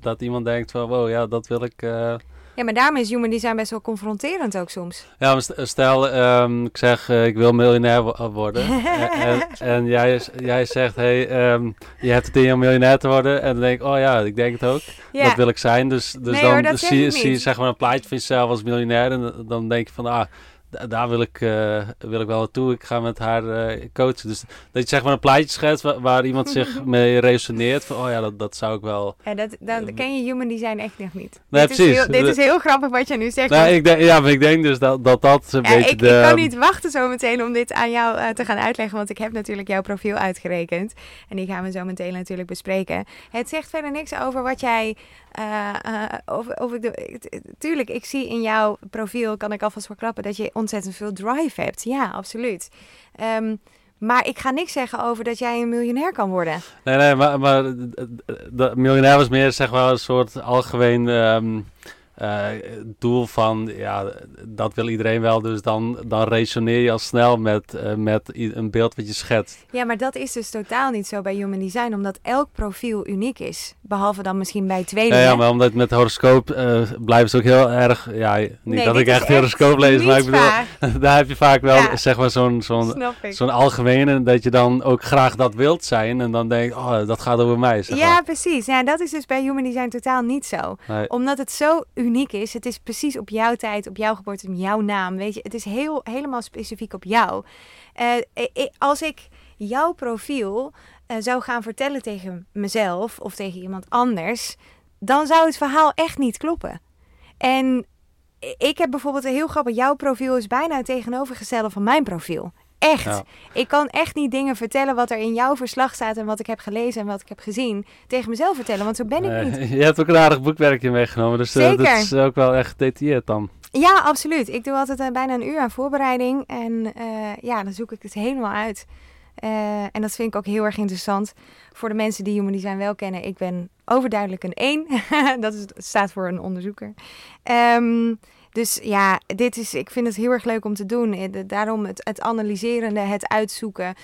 dat iemand denkt van wow, ja, dat wil ik... Uh... Ja, maar daarom is human design best wel confronterend ook soms. Ja, maar stel, um, ik zeg, uh, ik wil miljonair worden. en, en, jij, jij zegt, hey, um, je hebt het in om miljonair te worden. En dan denk ik, oh ja, ik denk het ook. Ja. Dat wil ik zijn. Dus, dus nee, dan hoor, zie, zie je zeg maar een plaatje van jezelf als miljonair. En dan denk je van, ah, daar wil ik, uh, wil ik wel naartoe. Ik ga met haar uh, coachen. Dus dat je zeg maar een plaatje schetst waar, waar iemand zich mee resoneert. Van, oh ja, dat, dat zou ik wel... Ja, dat, dan ken je human design echt nog niet. Nee, dit precies. Is heel, dit is heel grappig wat je nu zegt. Nou, ik denk, ja, maar ik denk dus dat dat, dat een ja, beetje ik, de... ik kan niet wachten zo meteen om dit aan jou uh, te gaan uitleggen. Want ik heb natuurlijk jouw profiel uitgerekend. En die gaan we zo meteen natuurlijk bespreken. Het zegt verder niks over wat jij... of, of ik de, tuurlijk, ik zie in jouw profiel, kan ik alvast verklappen, dat je ontzettend veel drive hebt. Ja, absoluut. Um, maar ik ga niks zeggen over dat jij een miljonair kan worden. Nee, nee, maar, maar de miljonair was meer zeg maar een soort algemeen um, uh, doel van, ja, dat wil iedereen wel. Dus dan, dan resoneer je al snel met, uh, met een beeld wat je schetst. Ja, maar dat is dus totaal niet zo bij Human Design, omdat elk profiel uniek is. Behalve dan misschien bij tweelingen. Ja, ja maar omdat met horoscoop uh, blijven ze ook heel erg, ja, niet nee, dat ik echt, horoscoop lees, maar ik bedoel, daar heb je vaak wel, ja, zeg maar, zo'n zo'n zo'n algemene, dat je dan ook graag dat wilt zijn en dan denk oh, dat gaat over mij. Zeg ja, maar. precies. Ja, dat is dus bij Human Design totaal niet zo. Nee. Omdat het zo uniek is. Het is precies op jouw tijd, op jouw geboorte, op jouw naam. Weet je, het is heel, helemaal specifiek op jou. Uh, als ik jouw profiel zou gaan vertellen tegen mezelf of tegen iemand anders, dan zou het verhaal echt niet kloppen. En ik heb bijvoorbeeld een heel grappig, jouw profiel is bijna tegenovergestelde van mijn profiel. Echt. Ja. Ik kan echt niet dingen vertellen wat er in jouw verslag staat en wat ik heb gelezen en wat ik heb gezien tegen mezelf vertellen, want zo ben ik Nee, niet. Je hebt ook een aardig boekwerkje meegenomen, dus uh, dat is ook wel echt gedetailleerd dan. Ja, absoluut. Ik doe altijd uh, bijna een uur aan voorbereiding en uh, ja, dan zoek ik het helemaal uit. En dat vind ik ook heel erg interessant voor de mensen die Human Design wel kennen. Ik ben overduidelijk een 1. dat is, staat voor een onderzoeker. Um, dus ja, dit is, ik vind het heel erg leuk om te doen. Daarom het, het analyserende, het uitzoeken.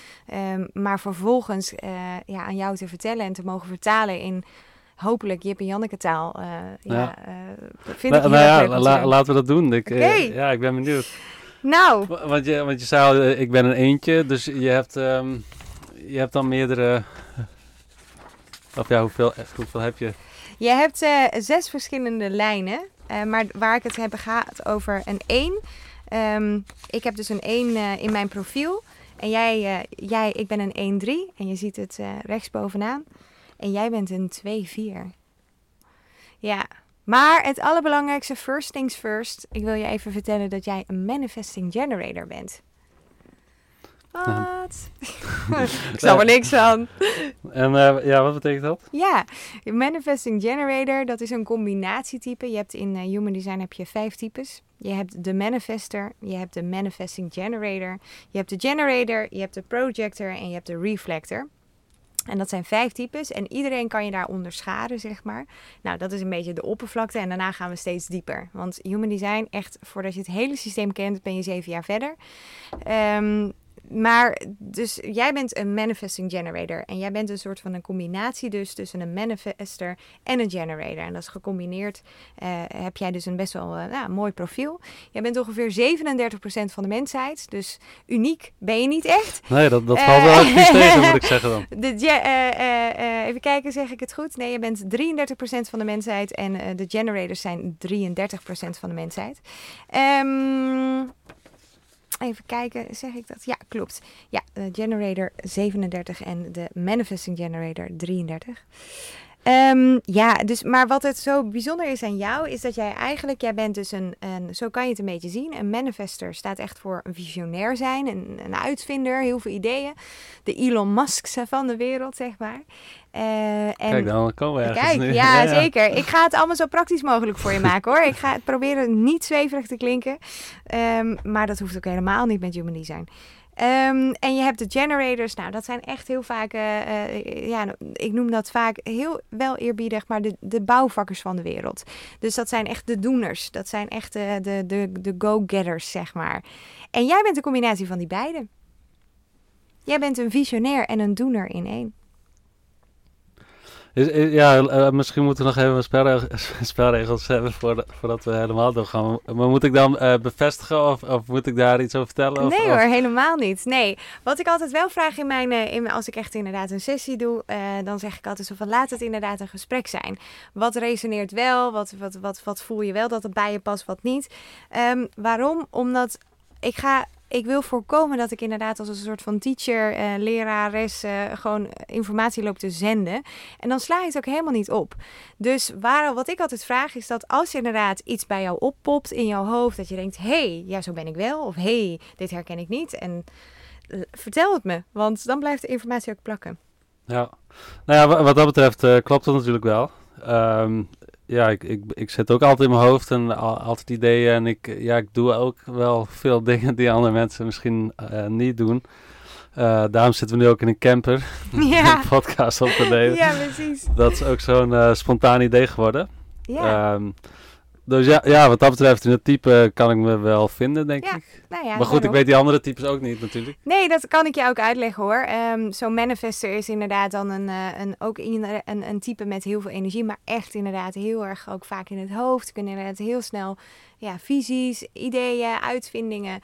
Um, maar vervolgens uh, ja, aan jou te vertellen en te mogen vertalen in hopelijk Jip en Janneke taal. Uh, ja, ja uh, vind nou, ik heel nou ja, leuk. la, laten we dat doen. Ik, okay. ja, ik ben benieuwd. Nou. Want je, want je zei al, ik ben een eentje, dus je hebt, um, je hebt dan meerdere... Of ja, hoeveel, hoeveel heb je? Je hebt zes verschillende lijnen. Uh, maar waar ik het heb gaat over een 1. Um, ik heb dus een 1 uh, in mijn profiel. En jij, uh, jij ik ben een 1-3. En je ziet het rechtsbovenaan. En jij bent een 2-4. Ja. Maar het allerbelangrijkste, first things first. Ik wil je even vertellen dat jij een manifesting generator bent. Wat? ik snap er niks van. En uh, ja, wat betekent dat? Ja, manifesting generator, dat is een combinatietype. Je hebt in uh, Human Design heb je vijf types. Je hebt de manifester, je hebt de manifesting generator, je hebt de generator, je hebt de projector en je hebt de reflector. En dat zijn vijf types en iedereen kan je daar onderscharen, zeg maar. Nou, dat is een beetje de oppervlakte en daarna gaan we steeds dieper. Want Human Design, echt voordat je het hele systeem kent, ben je zeven jaar verder. Um, maar dus jij bent een manifesting generator. En jij bent een soort van een combinatie dus tussen een manifester en een generator. En dat is gecombineerd. Uh, heb jij dus een best wel uh, nou, mooi profiel. Jij bent ongeveer 37% van de mensheid. Dus uniek ben je niet echt. Nee, dat, dat valt wel uh, tegen, moet ik zeggen dan. De, even kijken, zeg ik het goed? Nee, je bent 33% van de mensheid. En de generators zijn 33% van de mensheid. Um, Even kijken, zeg ik dat? Ja, klopt. Ja, de generator 37 en de manifesting generator 33. Um, ja, dus, maar wat het zo bijzonder is aan jou, is dat jij eigenlijk, jij bent dus een, een zo kan je het een beetje zien, een manifester staat echt voor een visionair zijn, een, een uitvinder, heel veel ideeën. De Elon Musk's van de wereld, zeg maar. Uh, en, Kijk, dan komen we ergens Kijk, nu. ja, ja, zeker. Ik ga het allemaal zo praktisch mogelijk voor je maken hoor. Ik ga het proberen niet zweverig te klinken. Um, maar dat hoeft ook helemaal niet met Human Design. Um, en je hebt de generators. Nou, dat zijn echt heel vaak, uh, uh, ja, ik noem dat vaak heel wel eerbiedig, maar de, de bouwvakkers van de wereld. Dus dat zijn echt de doeners. Dat zijn echt de, de, de, de go-getters, zeg maar. En jij bent een combinatie van die beiden. Jij bent een visionair en een doener in één. Ja, uh, misschien moeten we nog even spelregels, spelregels hebben voordat, voordat we helemaal doorgaan. Maar moet ik dan uh, bevestigen of, of, moet ik daar iets over vertellen? Of, nee of? hoor, helemaal niet. Nee, wat ik altijd wel vraag in mijn, uh, in, als ik echt inderdaad een sessie doe, dan zeg ik altijd zo van laat het inderdaad een gesprek zijn. Wat resoneert wel, wat, wat, wat, wat voel je wel dat het bij je past, wat niet. Um, waarom? Omdat ik ga ik wil voorkomen dat ik inderdaad als een soort van teacher, uh, lerares, uh, gewoon informatie loop te zenden. En dan sla je het ook helemaal niet op. Dus waar, wat ik altijd vraag is dat als je inderdaad iets bij jou oppopt in jouw hoofd, dat je denkt, hé, hey, ja, zo ben ik wel. Of hey, dit herken ik niet. En uh, vertel het me, want dan blijft de informatie ook plakken. Ja, nou ja, wat dat betreft klopt dat natuurlijk wel. Um, ja, ik, ik, ik zit ook altijd in mijn hoofd en altijd ideeën. En ik, ja, ik doe ook wel veel dingen die andere mensen misschien uh, niet doen. Uh, daarom zitten we nu ook in een camper. Ja. een podcast op te nemen. Ja, precies. Dat is ook zo'n uh, spontaan idee geworden. Ja. Um, dus ja, ja, wat dat betreft, in het type kan ik me wel vinden, denk ik. Nou ja, maar goed, ik weet die andere types ook niet natuurlijk. Nee, dat kan ik je ook uitleggen hoor. Um, Zo'n manifester is inderdaad dan een, uh, een, ook een, een, een type met heel veel energie, maar echt inderdaad heel erg ook vaak in het hoofd. Kunnen inderdaad heel snel ja, visies, ideeën, uitvindingen.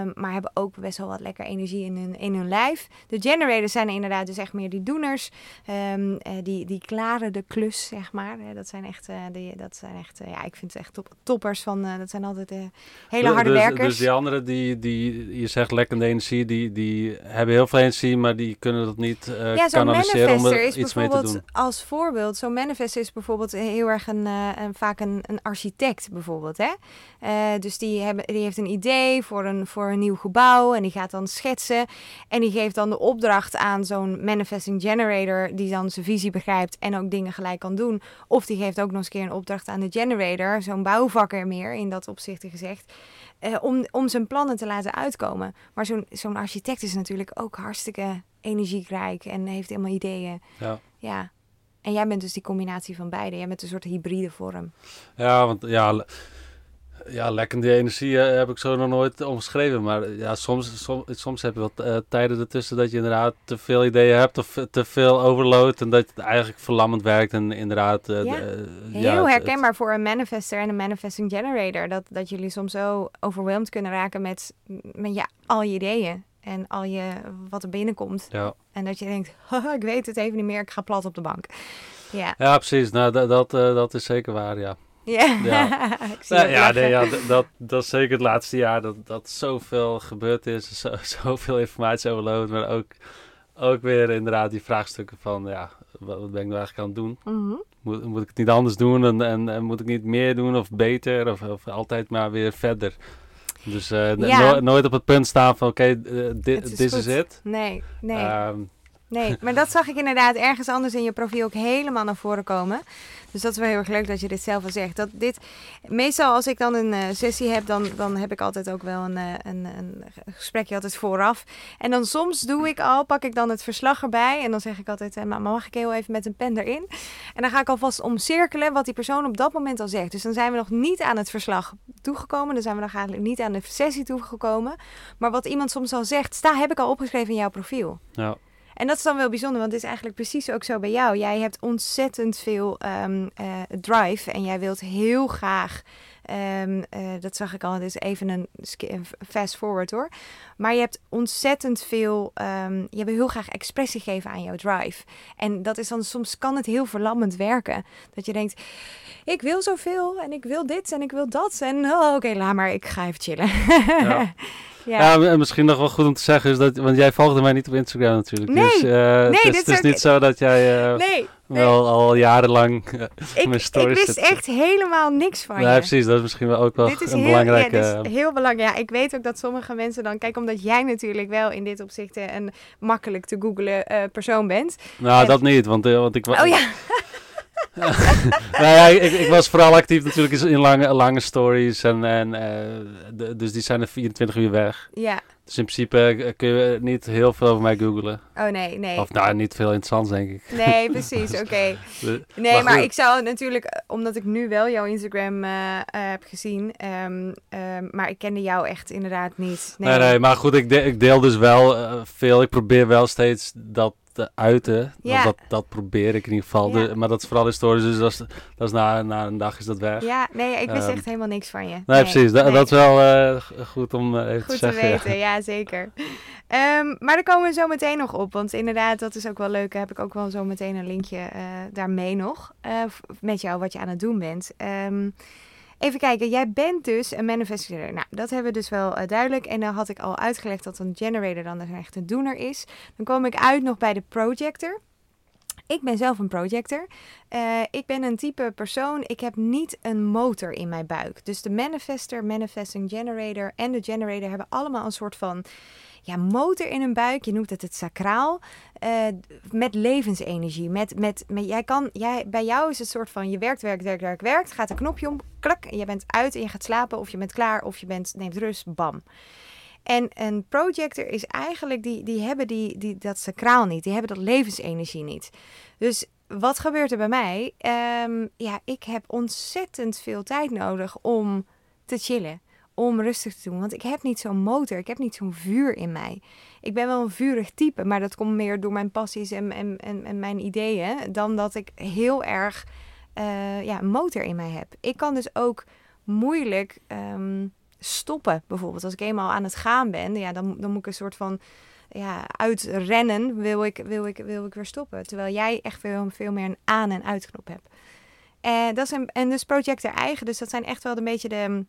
Um, maar hebben ook best wel wat lekker energie in hun, in hun lijf. De generators zijn inderdaad dus echt meer die doeners. Um, uh, die, die klaren de klus, zeg maar. dat zijn echt, uh, die, dat zijn echt uh, ja, ik vind het echt top, toppers van, dat zijn altijd hele harde dus, werkers. Dus die anderen, die, die je zegt lekkende energie, die, die hebben heel veel energie, maar die kunnen dat niet ja, kanaliseren om er iets mee te doen. Als voorbeeld, zo'n manifester is bijvoorbeeld heel erg een, een vaak een, een architect bijvoorbeeld, hè. Uh, dus die, hebben, die heeft een idee voor een, voor een nieuw gebouw en die gaat dan schetsen. En die geeft dan de opdracht aan zo'n manifesting generator die dan zijn visie begrijpt en ook dingen gelijk kan doen. Of die geeft ook nog eens een keer een opdracht aan de generator, zo'n bouwvakker meer in dat opzicht gezegd. Uh, om, om zijn plannen te laten uitkomen. Maar zo'n zo'n architect is natuurlijk ook hartstikke energiekrijk en heeft helemaal ideeën. Ja. ja. En jij bent dus die combinatie van beide. Jij bent een soort hybride vorm. Ja, want ja ja, lekkende energie eh, heb ik zo nog nooit omschreven. Maar ja, soms, soms, soms heb je wat uh, tijden ertussen dat je inderdaad te veel ideeën hebt of te veel overload. En dat het eigenlijk verlammend werkt. En inderdaad. Ja. Heel herkenbaar voor een manifester en een manifesting generator. Dat, dat jullie soms zo overweldigd kunnen raken met, met ja, al je ideeën. En al je wat er binnenkomt. Ja. En dat je denkt, ik weet het even niet meer, ik ga plat op de bank. Ja, ja precies. Nou, dat, dat, dat is zeker waar, ja. Ja, ja. nou, ja, nee, ja dat, dat is zeker het laatste jaar dat, dat zoveel gebeurd is. Zo, zoveel informatie overload, maar ook, ook weer inderdaad die vraagstukken van, ja, wat, wat ben ik nou eigenlijk aan het doen? Mm moet, moet ik het niet anders doen en, en, en, moet ik niet meer doen of beter of, of altijd maar weer verder? Dus uh, ja. nooit op het punt staan van, oké, okay, uh, dit is het. Nee, nee. Um, nee, maar dat zag ik inderdaad ergens anders in je profiel ook helemaal naar voren komen. Dus dat is wel heel erg leuk dat je dit zelf al zegt. Dat dit, meestal als ik dan een uh, sessie heb, dan, dan heb ik altijd ook wel een, uh, een, een gesprekje altijd vooraf. En dan soms doe ik al, pak ik dan het verslag erbij. En dan zeg ik altijd, uh, maar mag ik heel even met een pen erin? En dan ga ik alvast omcirkelen wat die persoon op dat moment al zegt. Dus dan zijn we nog niet aan het verslag toegekomen. Dan zijn we nog eigenlijk niet aan de sessie toegekomen. Maar wat iemand soms al zegt, sta, heb ik al opgeschreven in jouw profiel. Ja. En dat is dan wel bijzonder, want het is eigenlijk precies ook zo bij jou. Jij hebt ontzettend veel um, uh, drive en jij wilt heel graag. Um, uh, dat zag ik al, dus even een fast forward hoor. Maar je hebt ontzettend veel, um, je wil heel graag expressie geven aan jouw drive. En dat is dan soms kan het heel verlammend werken. Dat je denkt, ik wil zoveel en ik wil dit en ik wil dat. En oh, oké, laat maar, ik ga even chillen. Ja. Ja. ja, misschien nog wel goed om te zeggen is dat, want jij volgde mij niet op Instagram natuurlijk. Nee, dus, uh, nee, het is, het is niet zo dat jij uh, nee, wel al jarenlang uh, ik, mijn stories Ik wist echt helemaal niks van nee, je. precies. Dat is misschien wel ook wel dit is een heel, belangrijke... Ja, dit is heel belangrijk. Ja, ik weet ook dat sommige mensen dan... Kijk, omdat jij natuurlijk wel in dit opzicht een makkelijk te googlen persoon bent. Nou, dat niet, want, want ik... Oh ja. nou ja, ik, ik, was vooral actief natuurlijk in lange, lange stories. En, en, uh, dus die zijn er 24 uur weg. Ja. Dus in principe eh, kun je niet heel veel over mij googlen. Oh nee, nee. Of nou, niet veel interessants denk ik. Nee, precies, oké. Nee, maar, maar ik zou natuurlijk, eh, omdat ik nu wel jouw Instagram uh, heb gezien, um, um, maar ik kende jou echt inderdaad niet. Nee, nee, nee maar goed, ik, de, ik deel dus wel uh, veel. Ik probeer wel steeds dat te uiten. Ja. Dat, dat probeer ik in ieder geval. Ja. De, maar dat is vooral historisch, dus dat is, dat is na, na een dag is dat weg. Ja, nee, ik wist um, echt helemaal niks van je. Nee, nee precies. Da, nee. Dat is wel uh, goed om uh, even goed te zeggen. Goed te weten, ja, ja zeker. Um, maar daar komen we zo meteen nog op. Want inderdaad, dat is ook wel leuk. Heb ik ook wel zo meteen een linkje uh, daarmee nog. met jou, wat je aan het doen bent. Um, Even kijken, jij bent dus een manifestator. Nou, dat hebben we dus wel uh, duidelijk. En dan had ik al uitgelegd dat een generator dan een echte doener is. Dan kom ik uit nog bij de projector. Ik ben zelf een projector. Uh, ik ben een type persoon. Ik heb niet een motor in mijn buik. Dus de manifester, manifesting generator en de generator hebben allemaal een soort van ja, motor in hun buik. Je noemt het het sacraal. Uh, met levensenergie. Met, met, met, jij kan, jij, bij jou is het soort van je werkt, werkt, werkt, werkt, werkt. Gaat een knopje om, klak. En je bent uit en je gaat slapen. Of je bent klaar. Of je bent, neemt rust. Bam. En een projector is eigenlijk, die, die hebben die, die, dat sacraal niet. Die hebben dat levensenergie niet. Dus wat gebeurt er bij mij? Um, ja, ik heb ontzettend veel tijd nodig om te chillen. Om rustig te doen. Want ik heb niet zo'n motor. Ik heb niet zo'n vuur in mij. Ik ben wel een vurig type. Maar dat komt meer door mijn passies en, en, en, en mijn ideeën. Dan dat ik heel erg uh, ja, een motor in mij heb. Ik kan dus ook moeilijk... Um, stoppen. Bijvoorbeeld als ik eenmaal aan het gaan ben, ja, dan, dan moet ik een soort van ja, uitrennen, wil ik, wil, ik, wil ik weer stoppen. Terwijl jij echt veel, veel meer een aan- en uitknop hebt. En, dat zijn, en dus projecten eigen, dus dat zijn echt wel een beetje de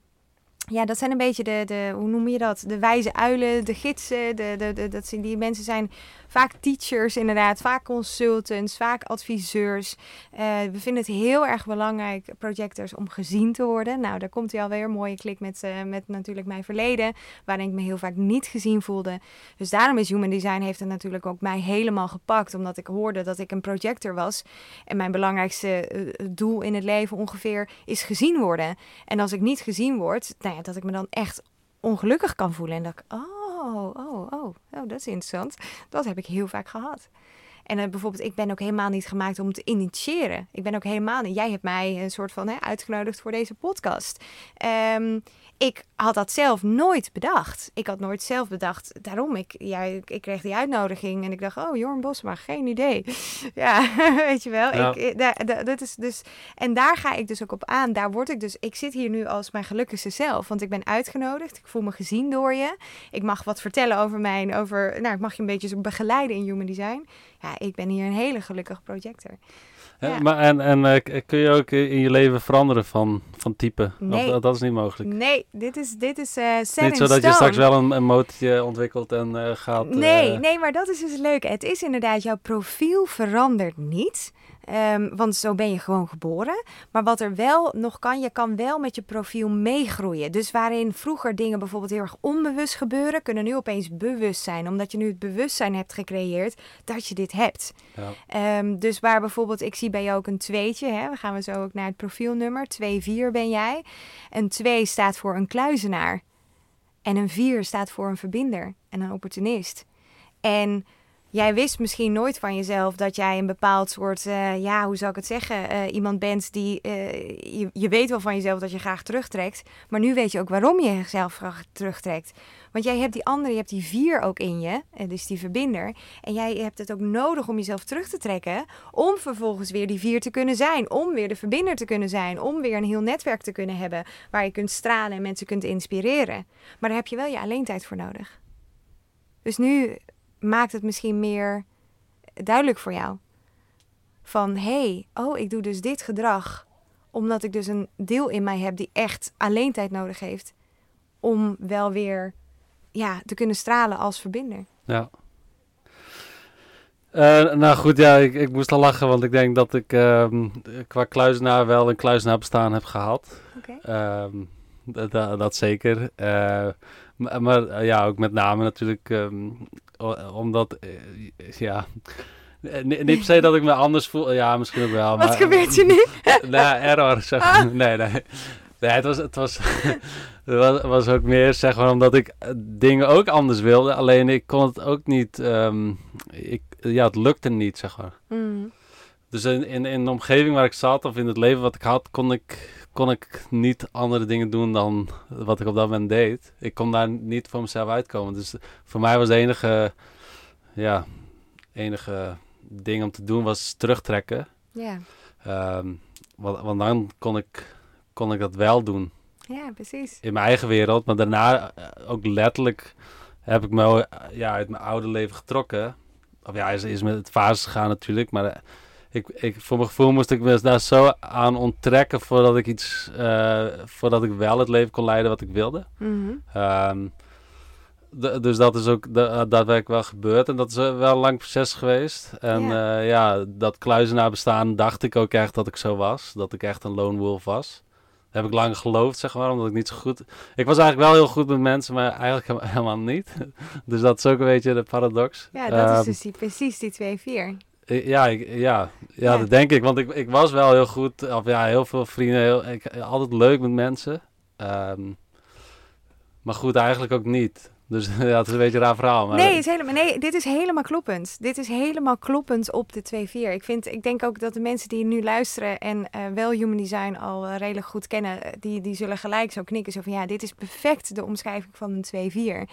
ja, dat zijn een beetje de, de, hoe noem je dat? De wijze uilen, de gidsen. De, de, de, dat zijn, die mensen zijn vaak teachers inderdaad, vaak consultants, vaak adviseurs. Uh, we vinden het heel erg belangrijk, projectors, om gezien te worden. Nou, daar komt hij alweer, mooie klik met, uh, met natuurlijk mijn verleden, waarin ik me heel vaak niet gezien voelde. Dus daarom is Human Design heeft het natuurlijk ook mij helemaal gepakt, omdat ik hoorde dat ik een projector was. En mijn belangrijkste uh, doel in het leven ongeveer is gezien worden. En als ik niet gezien word, nou ja, dat ik me dan echt ongelukkig kan voelen. En dat ik, oh, oh, oh, oh, dat is interessant. Dat heb ik heel vaak gehad. En uh, bijvoorbeeld, ik ben ook helemaal niet gemaakt om te initiëren. Ik ben ook helemaal niet. Jij hebt mij een soort van hè, uitgenodigd voor deze podcast. Um, ik had dat zelf nooit bedacht. Ik had nooit zelf bedacht. Daarom, ik, ja, ik, kreeg die uitnodiging en ik dacht, oh, Jorn Bosma, geen idee. ja, weet je wel. Ja. Ik, da, dat is dus, en daar ga ik dus ook op aan. Daar word ik dus, ik zit hier nu als mijn gelukkigste zelf. Want ik ben uitgenodigd. Ik voel me gezien door je. Ik mag wat vertellen over mijn, over, nou, ik mag je een beetje begeleiden in human design. Ja, ik ben hier een hele gelukkige projector. Ja. Maar en, en uh, kun je ook in je leven veranderen van, van type? Nee. Of, dat is niet mogelijk? Nee, dit is, dit is uh, Niet zo dat je straks wel een, een motortje ontwikkelt en uh, gaat... Nee, nee, maar dat is dus leuk. Het is inderdaad, jouw profiel verandert niet. Um, want zo ben je gewoon geboren. Maar wat er wel nog kan, je kan wel met je profiel meegroeien. Dus waarin vroeger dingen bijvoorbeeld heel erg onbewust gebeuren, kunnen nu opeens bewust zijn. Omdat je nu het bewustzijn hebt gecreëerd dat je dit hebt. Ja. Um, dus waar bijvoorbeeld, ik zie bij jou ook een tweetje. Hè? We gaan we zo ook naar het profielnummer. 2-4 ben jij. Een 2 staat voor een kluizenaar. En een 4 staat voor een verbinder en een opportunist. En Jij wist misschien nooit van jezelf dat jij een bepaald soort, uh, ja, hoe zou ik het zeggen, uh, iemand bent die, uh, je, je weet wel van jezelf dat je graag terugtrekt, maar nu weet je ook waarom je jezelf graag terugtrekt. Want jij hebt die andere, je hebt die vier ook in je, dus die verbinder, en jij hebt het ook nodig om jezelf terug te trekken, om vervolgens weer die vier te kunnen zijn, om weer de verbinder te kunnen zijn, om weer een heel netwerk te kunnen hebben waar je kunt stralen en mensen kunt inspireren. Maar daar heb je wel je alleen tijd voor nodig. Dus nu maakt het misschien meer duidelijk voor jou. Van hé, hey, oh, ik doe dus dit gedrag omdat ik dus een deel in mij heb die echt alleen tijd nodig heeft om wel weer ja, te kunnen stralen als verbinder. Ja. Uh, nou goed, ja, ik, ik moest al lachen, want ik denk dat ik uh, qua kluizenaar wel een kluizenaar bestaan heb gehad. Okay. Um, ehm, dat zeker. Uh, maar, maar eh, ja, ook met name natuurlijk um, omdat, uh, ja... niet per se dat ik me anders voel. Ja, misschien ook wel. Wat gebeurt er nu? nou, error. Zeg. Ah. Nee, nee. Nee, het was, het was, het was, was ook meer zeg maar omdat ik dingen ook anders wilde. Alleen ik kon het ook niet, um, ik, ja, het lukte niet, zeg maar. Mm. Dus in, in, in de omgeving waar ik zat of in het leven wat ik had, kon ik kon ik niet andere dingen doen dan wat ik op dat moment deed. Ik kon daar niet voor mezelf uitkomen. Dus voor mij was de enige, ja, enige ding om te doen was terugtrekken. Ja. Um, want, want dan kon ik, kon ik dat wel doen. Ja, precies. In mijn eigen wereld. Maar daarna eh, ook letterlijk heb ik me ja, uit mijn oude leven getrokken. Of ja, is, is met het fase gegaan natuurlijk. Maar ik, ik, voor mijn gevoel moest ik me daar zo aan onttrekken voordat ik iets, uh, voordat ik wel het leven kon leiden wat ik wilde. Mhm. Ehm, de- dus dat is ook da- daadwerkelijk wel gebeurd. En dat is eh, wel een lang proces geweest. En Ja. dat kluizenaar bestaan dacht ik ook echt dat ik zo was. Dat ik echt een lone wolf was. Dat heb ik lang geloofd, zeg maar, omdat ik niet zo goed... Ik was eigenlijk wel heel goed met mensen, maar eigenlijk he- helemaal niet. dus dat is ook een beetje de paradox. Ja, dat is Ehm, dus die, precies die 2-4. I- Ja, ik, ja, ja, Ja. dat denk ik. Want ik, ik was wel heel goed. Of ja, heel veel vrienden. Heel, ik, altijd leuk met mensen. Ehm, maar goed, eigenlijk ook niet. Dus ja, is een beetje een raar verhaal. Maar Nee, is helemaal, nee, dit is helemaal kloppend. Dit is helemaal kloppend op de 2-4. Ik, vind, ik denk ook dat de mensen die nu luisteren en eh, wel human design al eh, redelijk goed kennen, eh, die, die zullen gelijk zo knikken. Zo van ja, dit is perfect de omschrijving van een 2-4.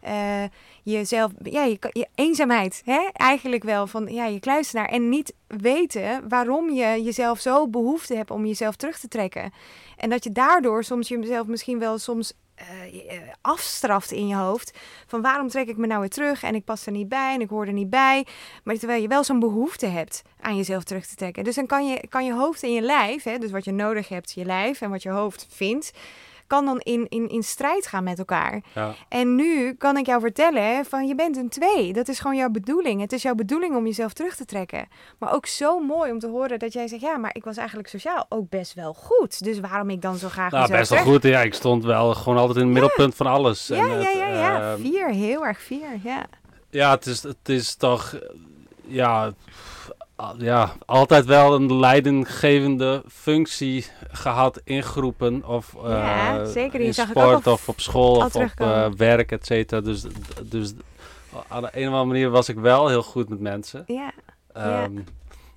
Eh, jezelf, ja, je, eenzaamheid, hè? eigenlijk wel van ja, je kluisenaar. En niet weten waarom je jezelf zo behoefte hebt om jezelf terug te trekken. En dat je daardoor soms jezelf misschien wel soms eh, eh, afstraft in je hoofd. Van waarom trek ik me nou weer terug en ik pas er niet bij en ik hoor er niet bij. Maar terwijl je wel zo'n behoefte hebt aan jezelf terug te trekken. Dus dan kan je, kan je hoofd en je lijf, hè, dus wat je nodig hebt, je lijf en wat je hoofd vindt, kan dan in, in, in strijd gaan met elkaar. ja, En nu kan ik jou vertellen van je bent een twee. Dat is gewoon jouw bedoeling. Het is jouw bedoeling om jezelf terug te trekken. Maar ook zo mooi om te horen dat jij zegt... ja, maar ik was eigenlijk sociaal ook best wel goed. Dus waarom ik dan zo graag nou, best wel terug- goed. Ja, ik stond wel gewoon altijd in het middelpunt van alles. Ja, En ja, het, ja, ja. ehm, Vier, heel erg vier, ja. Ja, het is, het is toch, ja, ja, altijd wel een leidinggevende functie gehad in groepen of eh, Ja, zeker. Die in sport of op school of op eh, werk, et cetera. Dus, dus aan de een of andere manier was ik wel heel goed met mensen. Ja. Ja.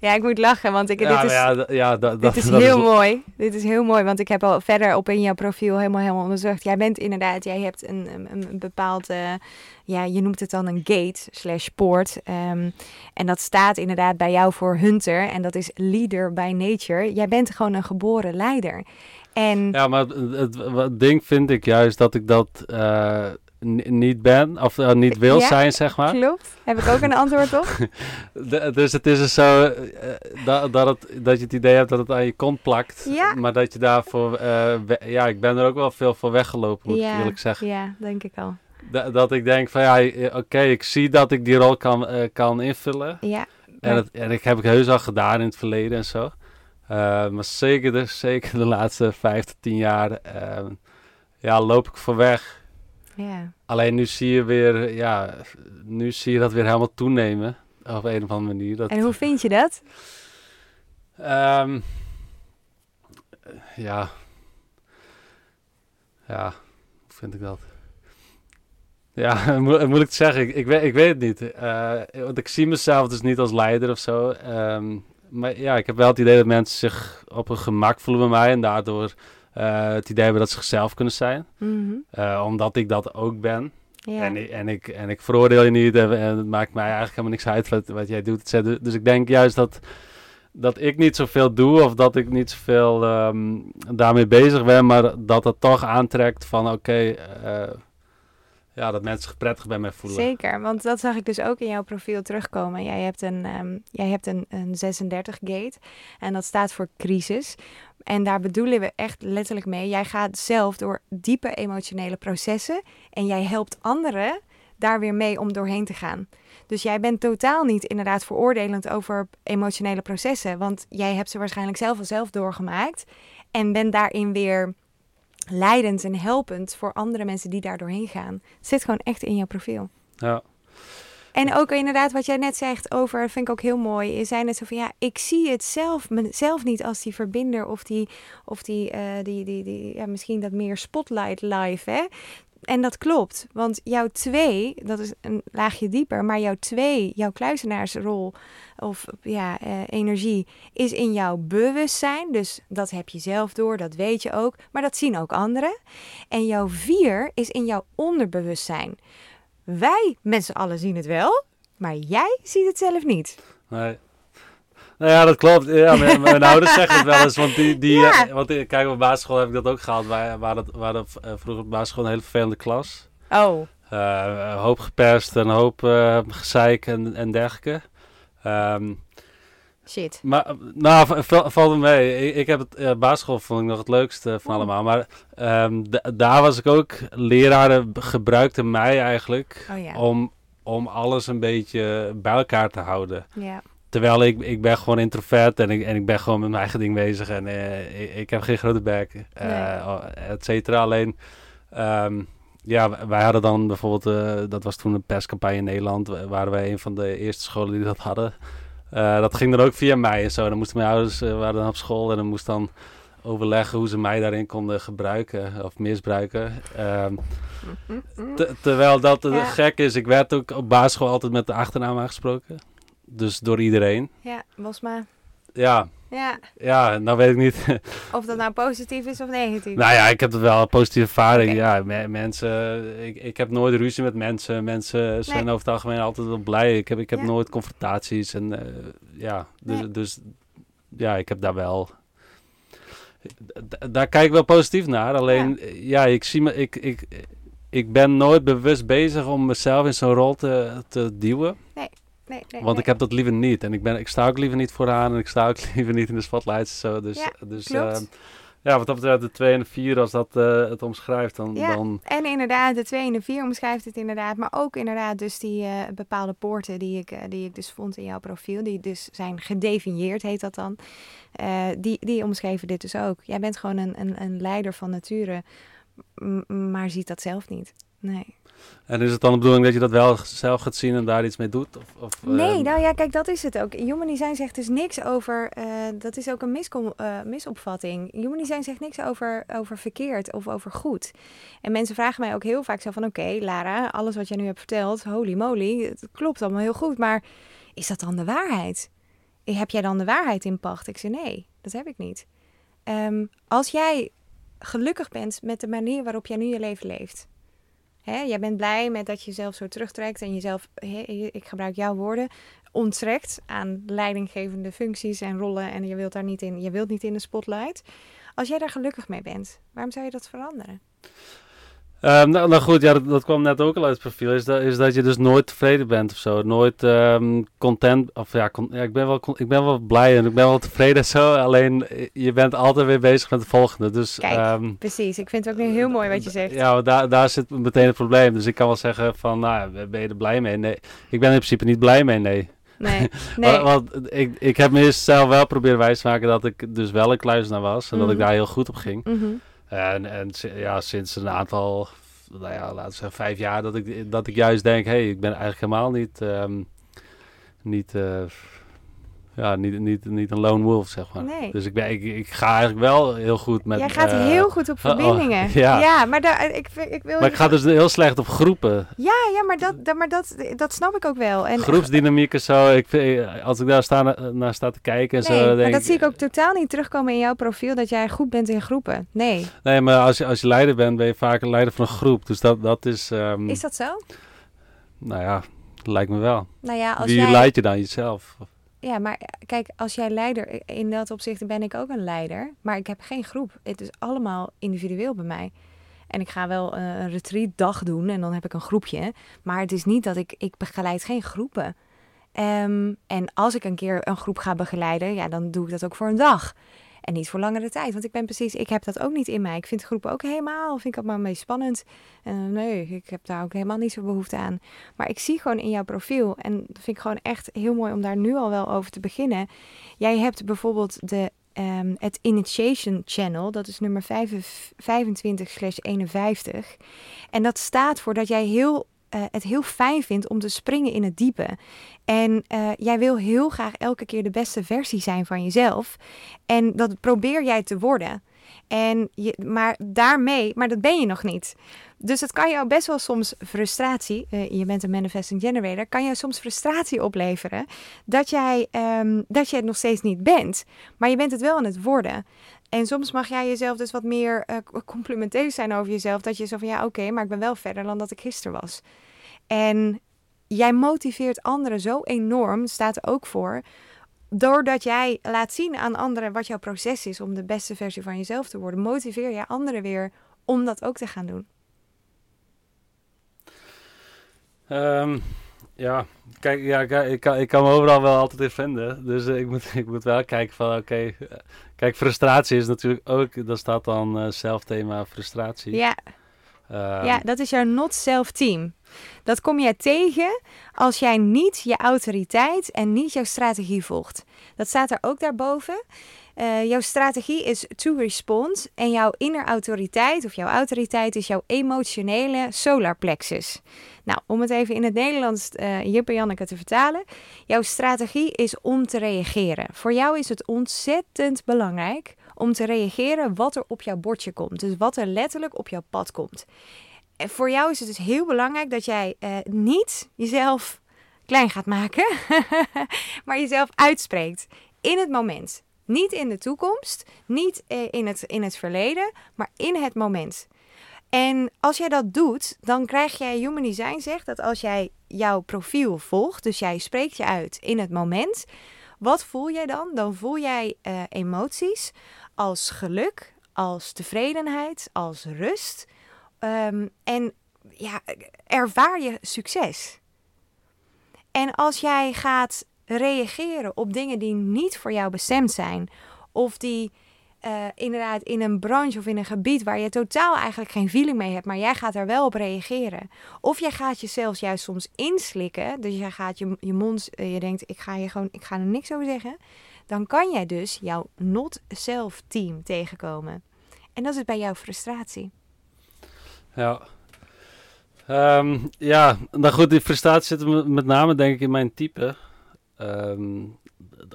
Ja, ik moet lachen, want ik, ja, dit is... ja, ja, Dit dat, is dat heel mooi. Dit is heel mooi, want ik heb al verder op in jouw profiel helemaal, helemaal onderzocht. Jij bent inderdaad, jij hebt een, een, een bepaald, eh, ja, je noemt het dan een gate slash poort. Ehm, en dat staat inderdaad bij jou voor hunter en dat is leader by nature. Jij bent gewoon een geboren leider. En Ja, maar het, het, het ding vind ik juist dat ik dat eh, niet ben, of eh, niet wil Ja, zijn, zeg maar. klopt, heb ik ook een antwoord op? De- dus het is dus zo eh, dat, dat, het, dat je het idee hebt dat het aan je kont plakt. Ja. Maar dat je daarvoor... eh, we- ja, ik ben er ook wel veel voor weggelopen, moet ik eerlijk zeggen. ja, denk ik al. Da- dat ik denk van ja, oké, ik zie dat ik die rol kan, kan invullen. Ja, En, het, en ik heb ik heus al gedaan in het verleden en zo. Maar zeker de, zeker de laatste vijf tot tien jaar ja, loop ik voor weg. Ja. Alleen nu zie je weer, ja, nu zie je dat weer helemaal toenemen. Op een of andere manier. Dat, En hoe vind je dat? Ehm, ja. Ja, hoe vind ik dat? Ja, mo moeilijk te zeggen. Ik, ik, weet, ik weet het niet. Eh, want ik zie mezelf dus niet als leider of zo. Ehm, maar ja, ik heb wel het idee dat mensen zich op hun gemak voelen bij mij. En daardoor eh, het idee hebben dat ze zichzelf kunnen zijn. Mhm. Eh, omdat ik dat ook ben. Ja. En, ik, en, ik, en ik veroordeel je niet en, en het maakt mij eigenlijk helemaal niks uit wat, wat jij doet. Dus ik denk juist dat, dat ik niet zoveel doe of dat ik niet zoveel ehm, daarmee bezig ben, maar dat het toch aantrekt van oké, eh, ja, dat mensen zich prettig bij mij voelen. Zeker, want dat zag ik dus ook in jouw profiel terugkomen. Jij hebt een, ehm, jij hebt een, een 36 gate en dat staat voor crisis. En daar bedoelen we echt letterlijk mee. Jij gaat zelf door diepe emotionele processen en jij helpt anderen daar weer mee om doorheen te gaan. Dus jij bent totaal niet inderdaad veroordelend over emotionele processen, want jij hebt ze waarschijnlijk zelf al zelf doorgemaakt en bent daarin weer leidend en helpend voor andere mensen die daar doorheen gaan. Het zit gewoon echt in jouw profiel. Ja. En ook inderdaad wat jij net zegt over, vind ik ook heel mooi, is zijn net zo van ja, ik zie het zelf, mezelf niet als die verbinder of die, of die, eh, die, die, die ja, misschien dat meer spotlight live, hè. En dat klopt, want jouw twee, dat is een laagje dieper, maar jouw twee, jouw kluizenaarsrol of ja, eh, energie is in jouw bewustzijn. Dus dat heb je zelf door, dat weet je ook, maar dat zien ook anderen. En jouw vier is in jouw onderbewustzijn. Wij met z'n allen zien het wel, maar jij ziet het zelf niet. Nee. Nou ja, dat klopt. Ja, mijn, mijn ouders zeggen het wel eens. Want, die, die, Ja. eh, want eh, kijk, op basisschool heb ik dat ook gehad. Wij waren, waren eh, vroeger op basisschool een hele vervelende klas. Oh, een hoop geperst, een hoop eh, gezeik en, en dergelijke. Ehm, Shit. Maar, nou, valt me mee. Ik, ik heb het, uh, basisschool vond ik nog het leukste van Oh. allemaal. Maar ehm, da- daar was ik ook, leraren gebruikten mij eigenlijk Oh ja. om, om alles een beetje bij elkaar te houden. Ja. Terwijl ik, ik ben gewoon introvert en ik, en ik ben gewoon met mijn eigen ding bezig. En eh, ik, ik heb geen grote bek, Nee. et cetera. Alleen, ehm, ja, wij hadden dan bijvoorbeeld, eh, dat was toen een perscampagne in Nederland. wa- Waren wij een van de eerste scholen die dat hadden. Eh, dat ging dan ook via mij en zo. Dan moesten mijn ouders, eh, waren dan op school en dan moest dan overleggen hoe ze mij daarin konden gebruiken of misbruiken. Ehm, te- terwijl dat Ja. gek is, ik werd ook op basisschool altijd met de achternaam aangesproken. Dus door iedereen. Ja, Bosma. Ja, Ja, ja, nou weet ik niet. of dat nou positief is of negatief. nou ja, ik heb het wel een positieve ervaring. Ja, me- mensen, ik, ik heb nooit ruzie met mensen. Mensen zijn Nee. over het algemeen altijd wel blij. Ik heb, ik heb Ja. nooit confrontaties. En eh, ja, dus, Nee. dus ja, ik heb daar wel. Daar kijk ik wel positief naar. Alleen, ja, ik zie me. Ik, ik, ik ben nooit bewust bezig om mezelf in zo'n rol te, te duwen. nee, nee, Want nee. ik heb dat liever niet. En ik, ben, ik sta ook liever niet vooraan. En ik sta ook liever niet in de spotlights. Zo. Dus, Ja, dus klopt. eh, ja, wat dat betreft de 2 en de 4, als dat eh, het omschrijft, dan, Ja. dan... En inderdaad, de 2 en de 4 omschrijft het inderdaad. Maar ook inderdaad dus die eh, bepaalde poorten die ik, eh, die ik dus vond in jouw profiel. Die dus zijn gedefinieerd, heet dat dan. Die, die omschreven dit dus ook. Jij bent gewoon een, een, een leider van nature, maar ziet dat zelf niet. Nee. En is het dan de bedoeling dat je dat wel zelf gaat zien en daar iets mee doet? Of, of, Nee, eh, nou ja, kijk, dat is het ook. Human design zegt dus niks over. eh, dat is ook een miskom, eh, misopvatting. Human design zegt niks over, over verkeerd of over goed. En mensen vragen mij ook heel vaak zo van: Oké, Lara, alles wat jij nu hebt verteld, holy moly, het klopt allemaal heel goed. Maar is dat dan de waarheid? Heb jij dan de waarheid in pacht? Ik zei: Nee, dat heb ik niet. Ehm, als jij gelukkig bent met de manier waarop jij nu je leven leeft. Jij bent blij met dat je jezelf zo terugtrekt en jezelf, ik gebruik jouw woorden, onttrekt aan leidinggevende functies en rollen en je wilt daar niet in, je wilt niet in de spotlight. Als jij daar gelukkig mee bent, waarom zou je dat veranderen? Ehm, nou, nou goed, ja, dat, dat kwam net ook al uit het profiel. Is dat, is dat je dus nooit tevreden bent of zo. Nooit ehm, content. Of ja, con- ja ik, ben wel, ik ben wel blij en ik ben wel tevreden en zo. Alleen eh, je bent altijd weer bezig met de volgende. Dus Kijk, ehm, Precies, ik vind het ook nu heel mooi wat je zegt. Ja, daar, daar zit meteen het probleem. Dus ik kan wel zeggen van, nou, ben je er blij mee? Nee, ik ben in principe niet blij mee, nee. Nee, nee. Want, want ik, ik heb mezelf wel proberen wijs te maken dat ik dus wel een kluizenaar was. En dat ik Mhm. daar heel goed op ging. Mhm. En, en ja, sinds een aantal, nou ja, laten we zeggen vijf jaar, dat ik, dat ik juist denk, hé, hey, ik ben eigenlijk helemaal niet, ehm, niet, eh, ja, niet, niet, niet een lone wolf, zeg maar. Nee. Dus ik, ben, ik, ik ga eigenlijk wel heel goed met... Jij gaat eh, heel goed op oh, oh, verbindingen. ja. ja, maar daar, ik, vind- ik wil. Maar ik ga dus heel slecht op groepen. Ja, ja, maar dat, dat, maar dat, dat snap ik ook wel. En, Groepsdynamiek en zo. Ik, vind- als ik daar sta, na- naar sta te kijken en Nee, zo, maar denk dat zie ik ook totaal niet terugkomen in jouw profiel dat jij goed bent in groepen. Nee. Nee, maar als je, als je leider bent, ben je vaak een leider van een groep. Dus dat, dat is, ehm, Is dat zo? nou ja, lijkt me wel. Nou ja, als Wie jij... leidt je dan? Jezelf? Ja, maar kijk, als jij leider... In dat opzicht ben ik ook een leider. Maar ik heb geen groep. Het is allemaal individueel bij mij. En ik ga wel eh, een retreat dag doen en dan heb ik een groepje. Maar het is niet dat ik... Ik begeleid geen groepen. Ehm, en als ik een keer een groep ga begeleiden, ja, dan doe ik dat ook voor een dag. En niet voor langere tijd. Want ik ben precies, ik heb dat ook niet in mij. Ik vind groepen ook helemaal, vind ik allemaal meest spannend. Eh, nee, ik heb daar ook helemaal niet zo behoefte aan. Maar ik zie gewoon in jouw profiel, en dat vind ik gewoon echt heel mooi om daar nu al wel over te beginnen. Jij hebt bijvoorbeeld de, ehm, het Initiation Channel, dat is nummer 25/51. En dat staat voor dat jij heel, eh, het heel fijn vindt om te springen in het diepe. En eh, jij wil heel graag elke keer de beste versie zijn van jezelf. En dat probeer jij te worden. En je, maar daarmee, maar dat ben je nog niet. Dus het kan jou best wel soms frustratie, eh, je bent een manifesting generator, kan jou soms frustratie opleveren dat jij, ehm, dat je het nog steeds niet bent. Maar je bent het wel aan het worden. En soms mag jij jezelf dus wat meer eh, complimenteus zijn over jezelf. Dat je zo van ja, oké, maar ik ben wel verder dan dat ik gisteren was. En jij motiveert anderen zo enorm, staat er ook voor, doordat jij laat zien aan anderen wat jouw proces is om de beste versie van jezelf te worden, motiveer je anderen weer om dat ook te gaan doen. Ehm, Ja, kijk, ja, ik, kan, ik kan me overal wel altijd in vinden. Dus eh, ik, moet, ik moet wel kijken van, oké... eh, kijk, frustratie is natuurlijk ook... Daar staat dan eh zelfthema frustratie. Ja, Ehm, ja, dat is jouw not-self team. Dat kom jij tegen als jij niet je autoriteit en niet jouw strategie volgt. Dat staat er ook daarboven. Eh, jouw strategie is to respond en jouw inner autoriteit of jouw autoriteit is jouw emotionele solar plexus. Nou, om het even in het Nederlands eh Jip en Janneke te vertalen. Jouw strategie is om te reageren. Voor jou is het ontzettend belangrijk om te reageren wat er op jouw bordje komt. Dus wat er letterlijk op jouw pad komt. En voor jou is het dus heel belangrijk dat jij eh, niet jezelf klein gaat maken, maar jezelf uitspreekt in het moment. Niet in de toekomst, niet eh, in, het, in het verleden, maar in het moment. En als jij dat doet, dan krijg jij Human Design zegt dat als jij jouw profiel volgt, dus jij spreekt je uit in het moment, wat voel jij dan? Dan voel jij eh, emoties als geluk, als tevredenheid, als rust. Ehm, en ja, ervaar je succes. En als jij gaat reageren op dingen die niet voor jou bestemd zijn, of die eh, inderdaad in een branche of in een gebied waar je totaal eigenlijk geen feeling mee hebt, maar jij gaat er wel op reageren. Of jij gaat jezelf juist soms inslikken, dus jij gaat je, je mond, eh, je denkt, ik ga, je gewoon, ik ga er niks over zeggen. Dan kan jij dus jouw not-self team tegenkomen. En dat is bij jouw frustratie. Ja. Ehm, ja, nou goed, die frustratie zit met name denk ik in mijn type. Ehm,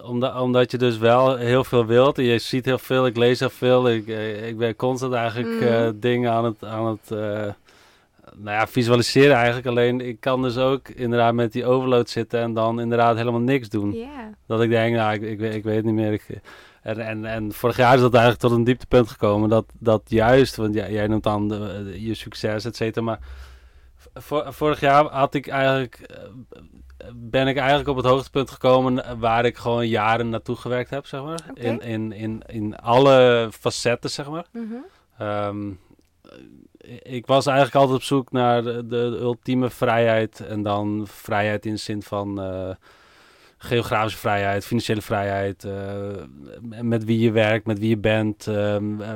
omdat, omdat je dus wel heel veel wilt en je ziet heel veel, ik lees heel veel. Ik, eh, ik ben constant eigenlijk Mhm. eh, dingen aan het, aan het eh, nou ja, visualiseren eigenlijk. Alleen ik kan dus ook inderdaad met die overload zitten en dan inderdaad helemaal niks doen. Dat ik denk, nou, ik, ik, weet- ik weet niet meer. Ik, en, en, en vorig jaar is dat eigenlijk tot een dieptepunt gekomen. Dat, dat juist, want jij, jij noemt dan de- de- je succes, et cetera. Maar vorig jaar had ik eigenlijk, eh, ben ik eigenlijk op het hoogtepunt gekomen waar ik gewoon jaren naartoe gewerkt heb, zeg maar. In, in, in, in alle facetten, zeg maar. Mhm. Ehm, ik was eigenlijk altijd op zoek naar de, de ultieme vrijheid. En dan vrijheid in de zin van eh, geografische vrijheid, financiële vrijheid. eh, met wie je werkt, met wie je bent,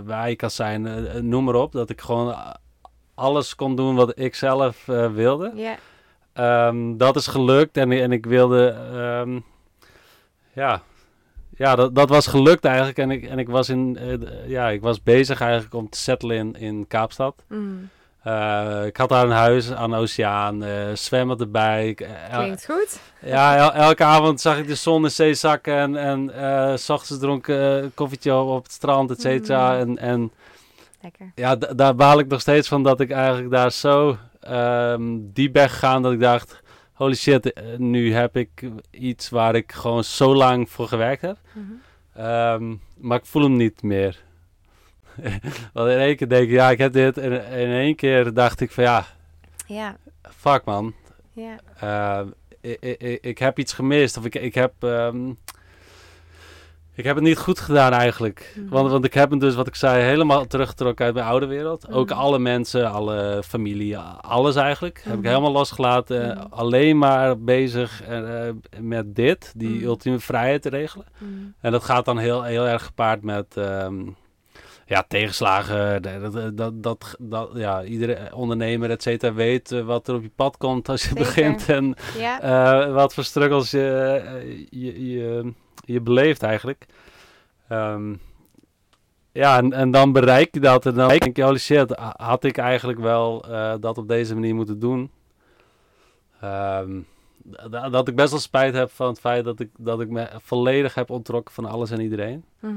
waar je kan zijn. noem maar op. Dat ik gewoon alles kon doen wat ik zelf eh, wilde. Ja. Ehm, dat is gelukt en, en ik wilde, ehm, ja, ja dat, dat was gelukt eigenlijk. En ik, en ik was in, eh, d- ja, ik was bezig eigenlijk om te settelen in, in Kaapstad. Mm. Eh, ik had daar een huis aan de oceaan, eh zwemmen erbij. Eh, Klinkt goed. ja, el- elke avond zag ik de zon in zee zakken en, en eh, s ochtends dronk eh, een koffietje op, op het strand, et cetera. Mm. En, en Lekker. ja, daar baal ik nog steeds van dat ik eigenlijk daar zo ehm, diep ben gegaan dat ik dacht, holy shit, eh, nu heb ik iets waar ik gewoon zo lang voor gewerkt heb. Mhm. Ehm, maar ik voel hem niet meer. Want in één keer denk ik, ja, ik heb dit. En in één keer dacht ik van, ja, Ja. fuck man. Ja. Ehm, ik, ik, ik heb iets gemist. Of ik, ik heb... ik heb het niet goed gedaan eigenlijk. Mhm. Want, want ik heb hem dus, wat ik zei, helemaal teruggetrokken uit mijn oude wereld. Ook Mhm. alle mensen, alle familie, alles eigenlijk. Heb ik Mhm. helemaal losgelaten. Alleen maar bezig eh, eh, met dit, die ultieme vrijheid te regelen. En dat gaat dan heel, heel erg gepaard met ehm, ja, tegenslagen. Dat, dat, dat, ja, iedere ondernemer, et cetera, weet eh, wat er op je pad komt als je Zeker. begint. En Ja. wat voor struggles je, je, je, je beleeft eigenlijk. Ehm, ja, en, en dan bereik je dat en dan denk je, holy shit, had ik eigenlijk wel eh, dat op deze manier moeten doen. Ehm, da- dat ik best wel spijt heb van het feit dat ik, dat ik me volledig heb onttrokken van alles en iedereen. Mhm.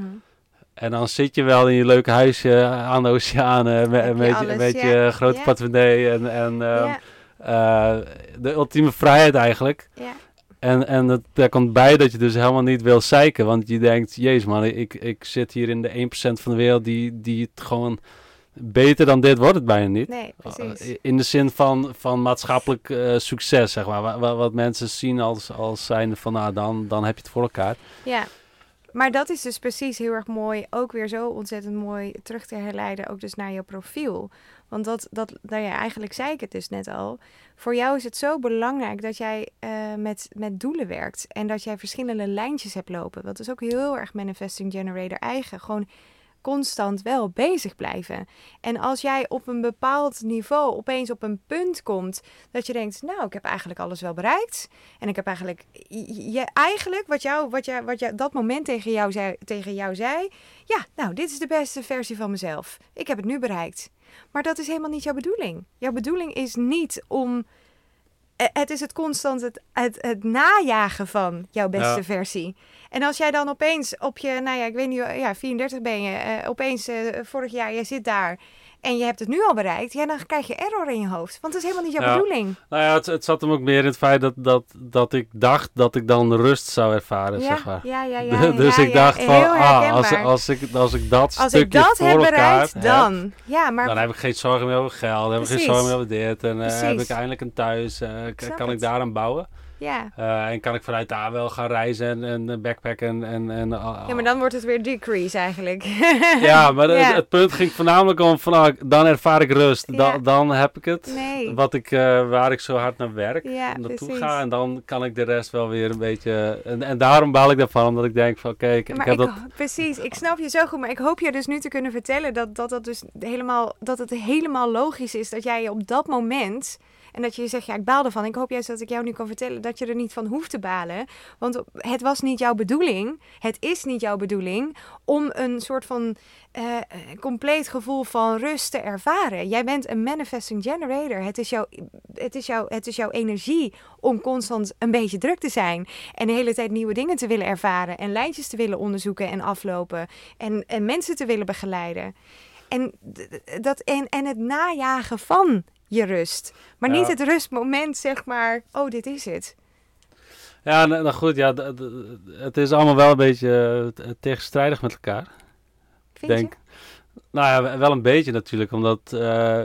En dan zit je wel in je leuke huisje aan de oceaan eh, met, je met, je, met ja. je grote Ja. en, en ehm, ja. eh, de ultieme vrijheid eigenlijk. Ja. En, en het, daar komt bij dat je dus helemaal niet wil zeiken. Want je denkt, jezus man, ik, ik zit hier in de 1% van de wereld die, die het gewoon... Beter dan dit wordt het bijna niet. Nee, precies. Uh, in de zin van, van maatschappelijk eh, succes, zeg maar. Wa- wa- Wat, mensen zien als, als zijnde van, nou, dan, dan heb je het voor elkaar. Ja. Maar dat is dus precies heel erg mooi, ook weer zo ontzettend mooi terug te herleiden, ook dus naar jouw profiel. Want dat, dat nou ja, eigenlijk zei ik het dus net al. Voor jou is het zo belangrijk dat jij uh, met, met doelen werkt en dat jij verschillende lijntjes hebt lopen. Dat is ook heel erg Manifesting Generator eigen. Gewoon constant wel bezig blijven. En als jij op een bepaald niveau opeens op een punt komt dat je denkt, nou, ik heb eigenlijk alles wel bereikt. En ik heb eigenlijk, je, eigenlijk wat jou, wat jij, wat jij dat moment tegen jou, zei, tegen jou zei, ja, nou, dit is de beste versie van mezelf. Ik heb het nu bereikt. Maar dat is helemaal niet jouw bedoeling. Jouw bedoeling is niet om eh, het is het constant het, het, het najagen van jouw beste versie. En als jij dan opeens op je, nou ja, ik weet niet, ja, 34 ben je, uh, opeens uh, vorig jaar, jij zit daar en je hebt het nu al bereikt, ja, dan krijg je error in je hoofd. Want dat is helemaal niet jouw bedoeling. Nou ja, het, het, zat hem ook meer in het feit dat, dat, dat ik dacht dat ik dan rust zou ervaren, ja, zeg maar. Ja, ja, ja. dus ik dacht van, ah, als, als, ik, als ik dat als stukje ik dat voor heb bereikt, dan. Ja, maar... Dan heb ik geen zorgen meer over geld, dan heb ik geen zorgen meer over dit. En uh, heb ik eindelijk een thuis, uh, kan ik daaraan bouwen. Ja. Uh, en kan ik vanuit daar wel gaan reizen en, en backpacken en... en uh, ja, maar dan wordt het weer decrease eigenlijk. ja, maar ja. Het, het, punt ging voornamelijk om van, nou, dan ervaar ik rust. Ja. Dan, dan heb ik het. Nee. Wat ik, uh, waar ik zo hard naar werk, ja, naartoe precies. ga. En dan kan ik de rest wel weer een beetje... En, en daarom baal ik daarvan, omdat ik denk van, kijk, ik heb ik, dat... Precies, ik snap je zo goed. Maar ik hoop je dus nu te kunnen vertellen dat, dat, dat, dus helemaal, dat het helemaal logisch is dat jij je op dat moment... En dat je zegt, ja, ik baal ervan. Ik hoop juist dat ik jou nu kan vertellen dat je er niet van hoeft te balen. Want het was niet jouw bedoeling. Het is niet jouw bedoeling om een soort van uh, compleet gevoel van rust te ervaren. Jij bent een manifesting generator. Het is, jouw, het, is jouw, het is jouw energie om constant een beetje druk te zijn. En de hele tijd nieuwe dingen te willen ervaren. En lijntjes te willen onderzoeken en aflopen. En, en mensen te willen begeleiden. En, dat, en, en het najagen van je rust. Maar Ja. niet het rustmoment, zeg maar, oh, dit is het. Ja, nou, nou goed, ja, het is allemaal wel een beetje eh, tegenstrijdig met elkaar. Vind denk, nou ja, wel een beetje natuurlijk, omdat eh,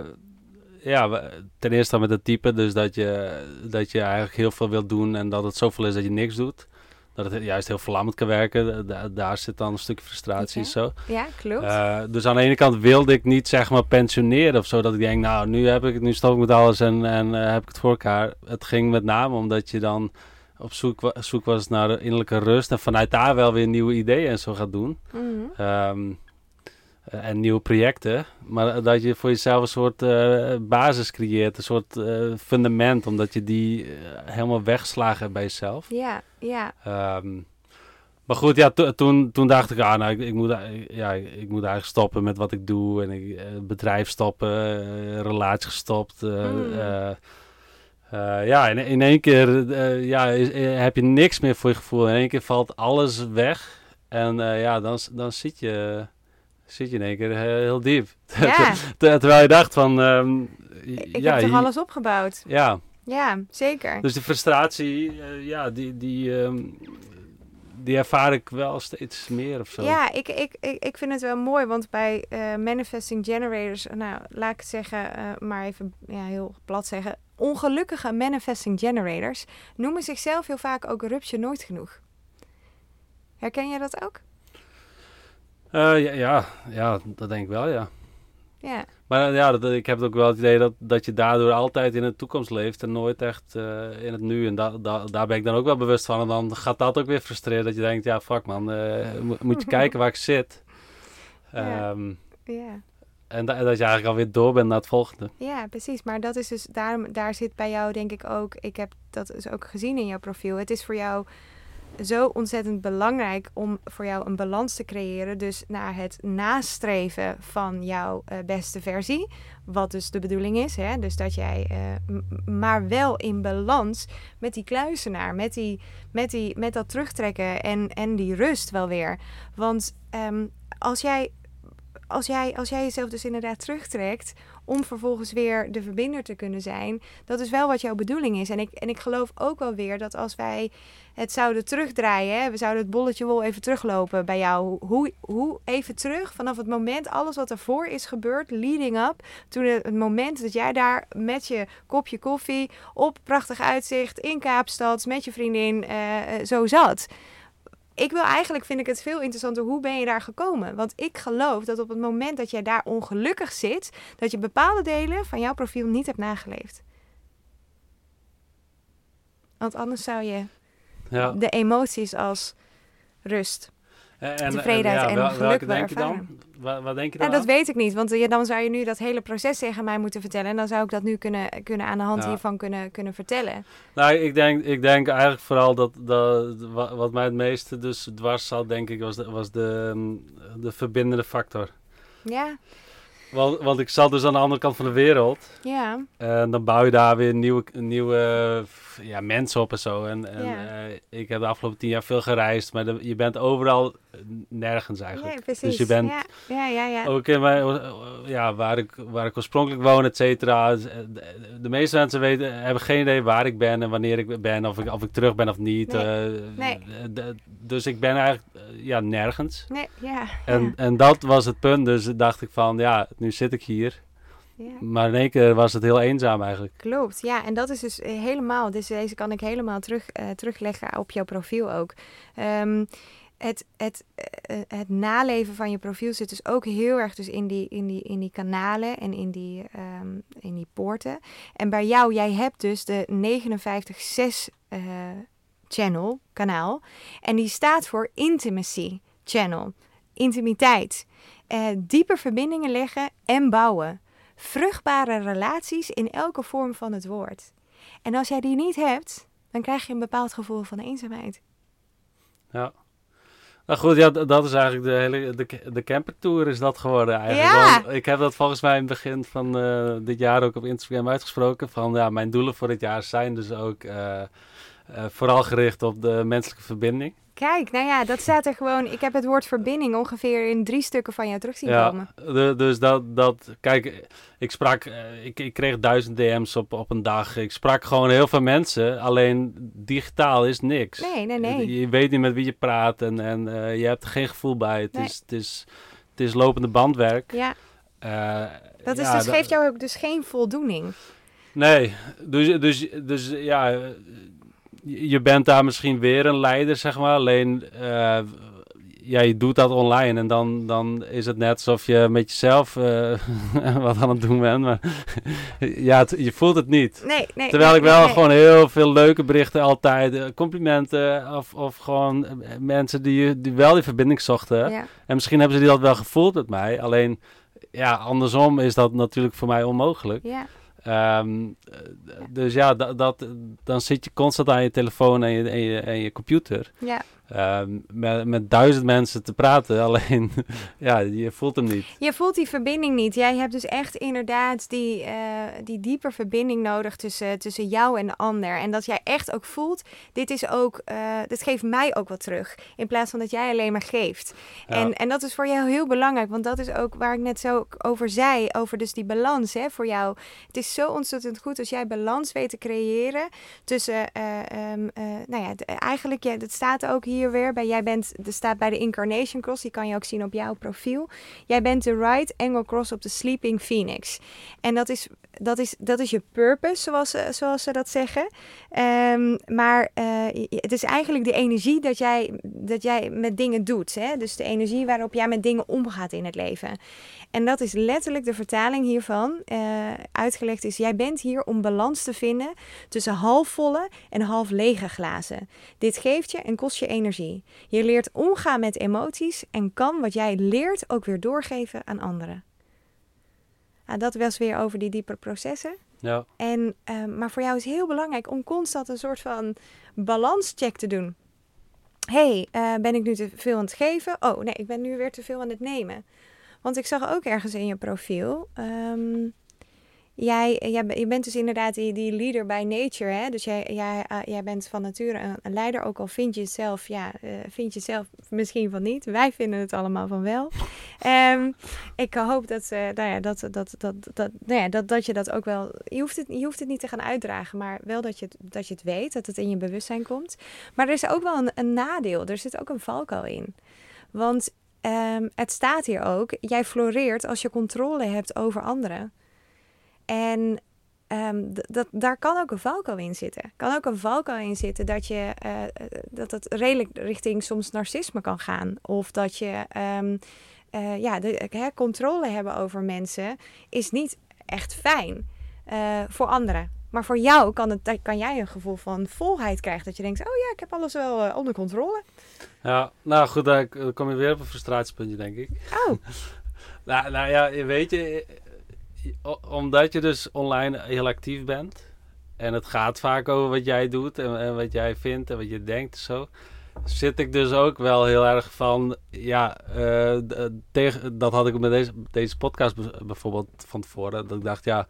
ja, ten eerste dan met het type, dus dat je, dat je eigenlijk heel veel wilt doen en dat het zoveel is dat je niks doet. Dat het juist heel verlammend kan werken. Da- daar zit dan een stukje frustratie Oké. zo. Ja, klopt. Eh, dus aan de ene kant wilde ik niet zeg maar pensioneren of zo. Dat ik denk, nou nu heb ik het, nu stop ik met alles en, en eh, heb ik het voor elkaar. Het ging met name omdat je dan op zoek, wa- zoek was naar de innerlijke rust. En vanuit daar wel weer nieuwe ideeën en zo gaat doen. Eh, en nieuwe projecten. Maar dat je voor jezelf een soort eh, basis creëert. Een soort eh, fundament. Omdat je die eh, helemaal wegslagen hebt bij jezelf. Ja, ja. Ehm, maar goed, ja, to- toen, toen dacht ik, ah, nou, ik, ik, moet, eh, ja, ik moet eigenlijk stoppen met wat ik doe. En ik, eh, bedrijf stoppen, eh, relatie gestopt. eh, Mm. eh, eh, ja, in, in één keer eh, ja, is- eh, heb je niks meer voor je gevoel. In één keer valt alles weg. En eh, ja, dan, dan zit, je, zit je in één keer heel, heel diep. ja. Terwijl je dacht van... ehm, Ik ja, heb toch alles opgebouwd. Ja, Ja, zeker. dus de frustratie, eh, ja, die, die, ehm, die ervaar ik wel steeds meer of zo. Ja, ik, ik, ik, ik vind het wel mooi, want bij eh, manifesting generators, nou, laat ik het zeggen, eh, maar even ja, heel plat zeggen, ongelukkige manifesting generators noemen zichzelf heel vaak ook rupsje nooit genoeg. Herken jij dat ook? Eh, ja, ja, ja, dat denk ik wel, ja. Ja, Maar ja, dat, ik heb ook wel het idee dat, dat je daardoor altijd in de toekomst leeft en nooit echt eh, in het nu. En da, da- daar ben ik dan ook wel bewust van. En dan gaat dat ook weer frustreren dat je denkt, ja, fuck man, eh, mo- moet je kijken waar ik zit. Ja. Ehm, ja. en da- dat je eigenlijk alweer door bent naar het volgende. Ja, precies. Maar dat is dus, daarom, daar zit bij jou denk ik ook, ik heb dat dus ook gezien in jouw profiel. Het is voor jou zo ontzettend belangrijk om voor jou een balans te creëren. Dus naar het nastreven van jouw eh, beste versie. Wat dus de bedoeling is. Hè? Dus dat jij, eh, maar wel in balans met die kluisenaar. Met, die, met, die, met dat terugtrekken en, en die rust wel weer. Want ehm, als jij als jij, als jij jezelf dus inderdaad terugtrekt om vervolgens weer de verbinder te kunnen zijn, dat is wel wat jouw bedoeling is. En ik, en ik geloof ook wel weer dat als wij het zouden terugdraaien, we zouden het bolletje wol even teruglopen bij jou, hoe, hoe even terug vanaf het moment, alles wat ervoor is gebeurd, leading up, toen het, het moment dat jij daar met je kopje koffie op prachtig uitzicht in Kaapstad met je vriendin eh, eh, zo zat ik wil eigenlijk, vind ik het veel interessanter, hoe ben je daar gekomen? Want ik geloof dat op het moment dat jij daar ongelukkig zit, dat je bepaalde delen van jouw profiel niet hebt nageleefd. Want anders zou je Ja. de emoties als rust. En, en, tevredenheid en wel- geluk wel ervaren. Wat, wat denk je Nou, dan? dat weet ik niet, want eh, dan zou je nu dat hele proces tegen mij moeten vertellen. En dan zou ik dat nu kunnen, kunnen aan de hand Ja. hiervan kunnen, kunnen vertellen. Nou, ik denk, ik denk eigenlijk vooral dat, dat wa- wat mij het meeste dus dwars zat, denk ik, was de, was de, mm, de verbindende factor. Ja, Want, want ik zat dus aan de andere kant van de wereld. ja, En dan bouw je daar weer nieuwe, nieuwe ja, mensen op en zo. En, en Ja. eh, ik heb de afgelopen tien jaar veel gereisd, maar de- je bent overal eh, nergens eigenlijk. ja precies. Dus je bent Ja, ja, ja. ook in mijn, ja, waar, ik, waar ik oorspronkelijk woon, et cetera. De, de meeste mensen weten, hebben geen idee waar ik ben en wanneer ik ben, of ik, of ik terug ben of niet. Nee. Eh, Nee. de- dus ik ben eigenlijk eh, ja, nergens. Nee, ja. En, en dat was het punt. Dus dacht ik van, ja, nu zit ik hier. Ja. Maar in één keer was het heel eenzaam eigenlijk. Klopt, ja. En dat is dus eh, helemaal, dus deze kan ik helemaal terug, eh, terugleggen op jouw profiel ook. Ehm, het, het, eh, het naleven van je profiel zit dus ook heel erg dus in, die, in, die, in die kanalen en in die, ehm, in die poorten. En bij jou, jij hebt dus de 59.6 eh channel, kanaal. En die staat voor intimacy channel. Intimiteit. Eh, diepe verbindingen leggen en bouwen vruchtbare relaties in elke vorm van het woord. En als jij die niet hebt, dan krijg je een bepaald gevoel van eenzaamheid. Ja. Nou goed, ja, dat is eigenlijk de hele de, de campertour is dat geworden eigenlijk. Ja. Want ik heb dat volgens mij in het begin van eh, dit jaar ook op Instagram uitgesproken. Van ja, mijn doelen voor dit jaar zijn dus ook eh, eh, vooral gericht op de menselijke verbinding. Kijk, nou ja, dat staat er gewoon. Ik heb het woord verbinding ongeveer in drie stukken van jou terug zien komen. de- dus dat, dat, kijk, ik sprak, eh, ik, ik kreeg duizend DM's op, op een dag. Ik sprak gewoon heel veel mensen, alleen digitaal is niks. Nee, nee, nee. Je weet niet met wie je praat en, en eh, je hebt er geen gevoel bij. Het, Nee. is, het, is, het is lopende bandwerk. Ja, dat is ja, dus, geeft jou ook dus geen voldoening. Nee, dus, dus, dus ja, je bent daar misschien weer een leider, zeg maar. Alleen, eh, ja, je doet dat online en dan, dan is het net alsof je met jezelf eh, wat aan het doen bent. Maar ja, het- je voelt het niet. Nee, nee. Terwijl nee, ik wel gewoon heel veel leuke berichten altijd, eh, complimenten of, of gewoon mensen die, die wel die verbinding zochten. Ja, En misschien hebben ze die dat wel gevoeld met mij. Alleen, ja, andersom is dat natuurlijk voor mij onmogelijk. ja, Ehm, eh, dus ja, dat, dat, dan zit je constant aan je telefoon en je, en je, en je computer. ja. Ehm, met, met duizend mensen te praten. Alleen, ja, je voelt hem niet. Je voelt die verbinding niet. Jij hebt dus echt inderdaad die, eh, die diepe verbinding nodig tussen, tussen jou en de ander. En dat jij echt ook voelt, dit is ook, eh, dit geeft mij ook wat terug. In plaats van dat jij alleen maar geeft. Ja. En, en dat is voor jou heel belangrijk. Want dat is ook waar ik net zo over zei. Over dus die balans hè, voor jou. Het is zo ontzettend goed als jij balans weet te creëren. Tussen, eh, ehm, eh, nou ja, eigenlijk, ja, dat staat ook hier weer bij. Jij bent, er staat bij de Incarnation Cross. Die kan je ook zien op jouw profiel. Jij bent de right angle cross op de Sleeping Phoenix. En dat is, dat is, dat is je purpose, zoals, zoals ze dat zeggen. Ehm, maar eh, het is eigenlijk de energie dat jij, dat jij met dingen doet. Hè? Dus de energie waarop jij met dingen omgaat in het leven. En dat is letterlijk de vertaling hiervan. eh, uitgelegd is, jij bent hier om balans te vinden tussen halfvolle en half lege glazen. Dit geeft je en kost je energie. Je leert omgaan met emoties en kan wat jij leert ook weer doorgeven aan anderen. Nou, dat was weer over die diepe processen. Ja, En, eh, maar voor jou is heel belangrijk om constant een soort van balanscheck te doen. hey, eh, ben ik nu te veel aan het geven? Oh nee, ik ben nu weer te veel aan het nemen. Want ik zag ook ergens in je profiel. ehm, jij, jij, be- je bent dus inderdaad die, die leader by nature. Hè? Dus jij, jij, eh, jij bent van nature een, een leider. Ook al vind je het zelf, ja, eh, vind je het zelf misschien van niet. Wij vinden het allemaal van wel. Ehm, ik hoop dat, eh, nou ja, dat, dat, dat, dat, nou ja, dat, dat je dat ook wel. Je hoeft, het, je hoeft het niet te gaan uitdragen, maar wel dat je, het, dat je het weet, dat het in je bewustzijn komt. Maar er is ook wel een, een nadeel. Er zit ook een valkuil in. Want ehm, het staat hier ook: jij floreert als je controle hebt over anderen. En ehm, dat, daar kan ook een valkuil in zitten. Kan ook een valkuil in zitten dat, je, eh, dat het redelijk richting soms narcisme kan gaan. Of dat je ehm, eh, ja, de, controle hebben over mensen is niet echt fijn voor anderen. Maar voor jou kan, het, kan jij een gevoel van volheid krijgen. Dat je denkt, oh ja, ik heb alles wel onder controle. Ja, nou goed, dan kom je weer op een frustratiepuntje, denk ik. Oh, Nou, nou ja, je weet je, omdat je dus online heel actief bent. En het gaat vaak over wat jij doet en, en wat jij vindt en wat je denkt en zo. Zit ik dus ook wel heel erg van, ja, eh, d- tegen, dat had ik met deze, deze podcast bijvoorbeeld van tevoren. Dat ik dacht, ja,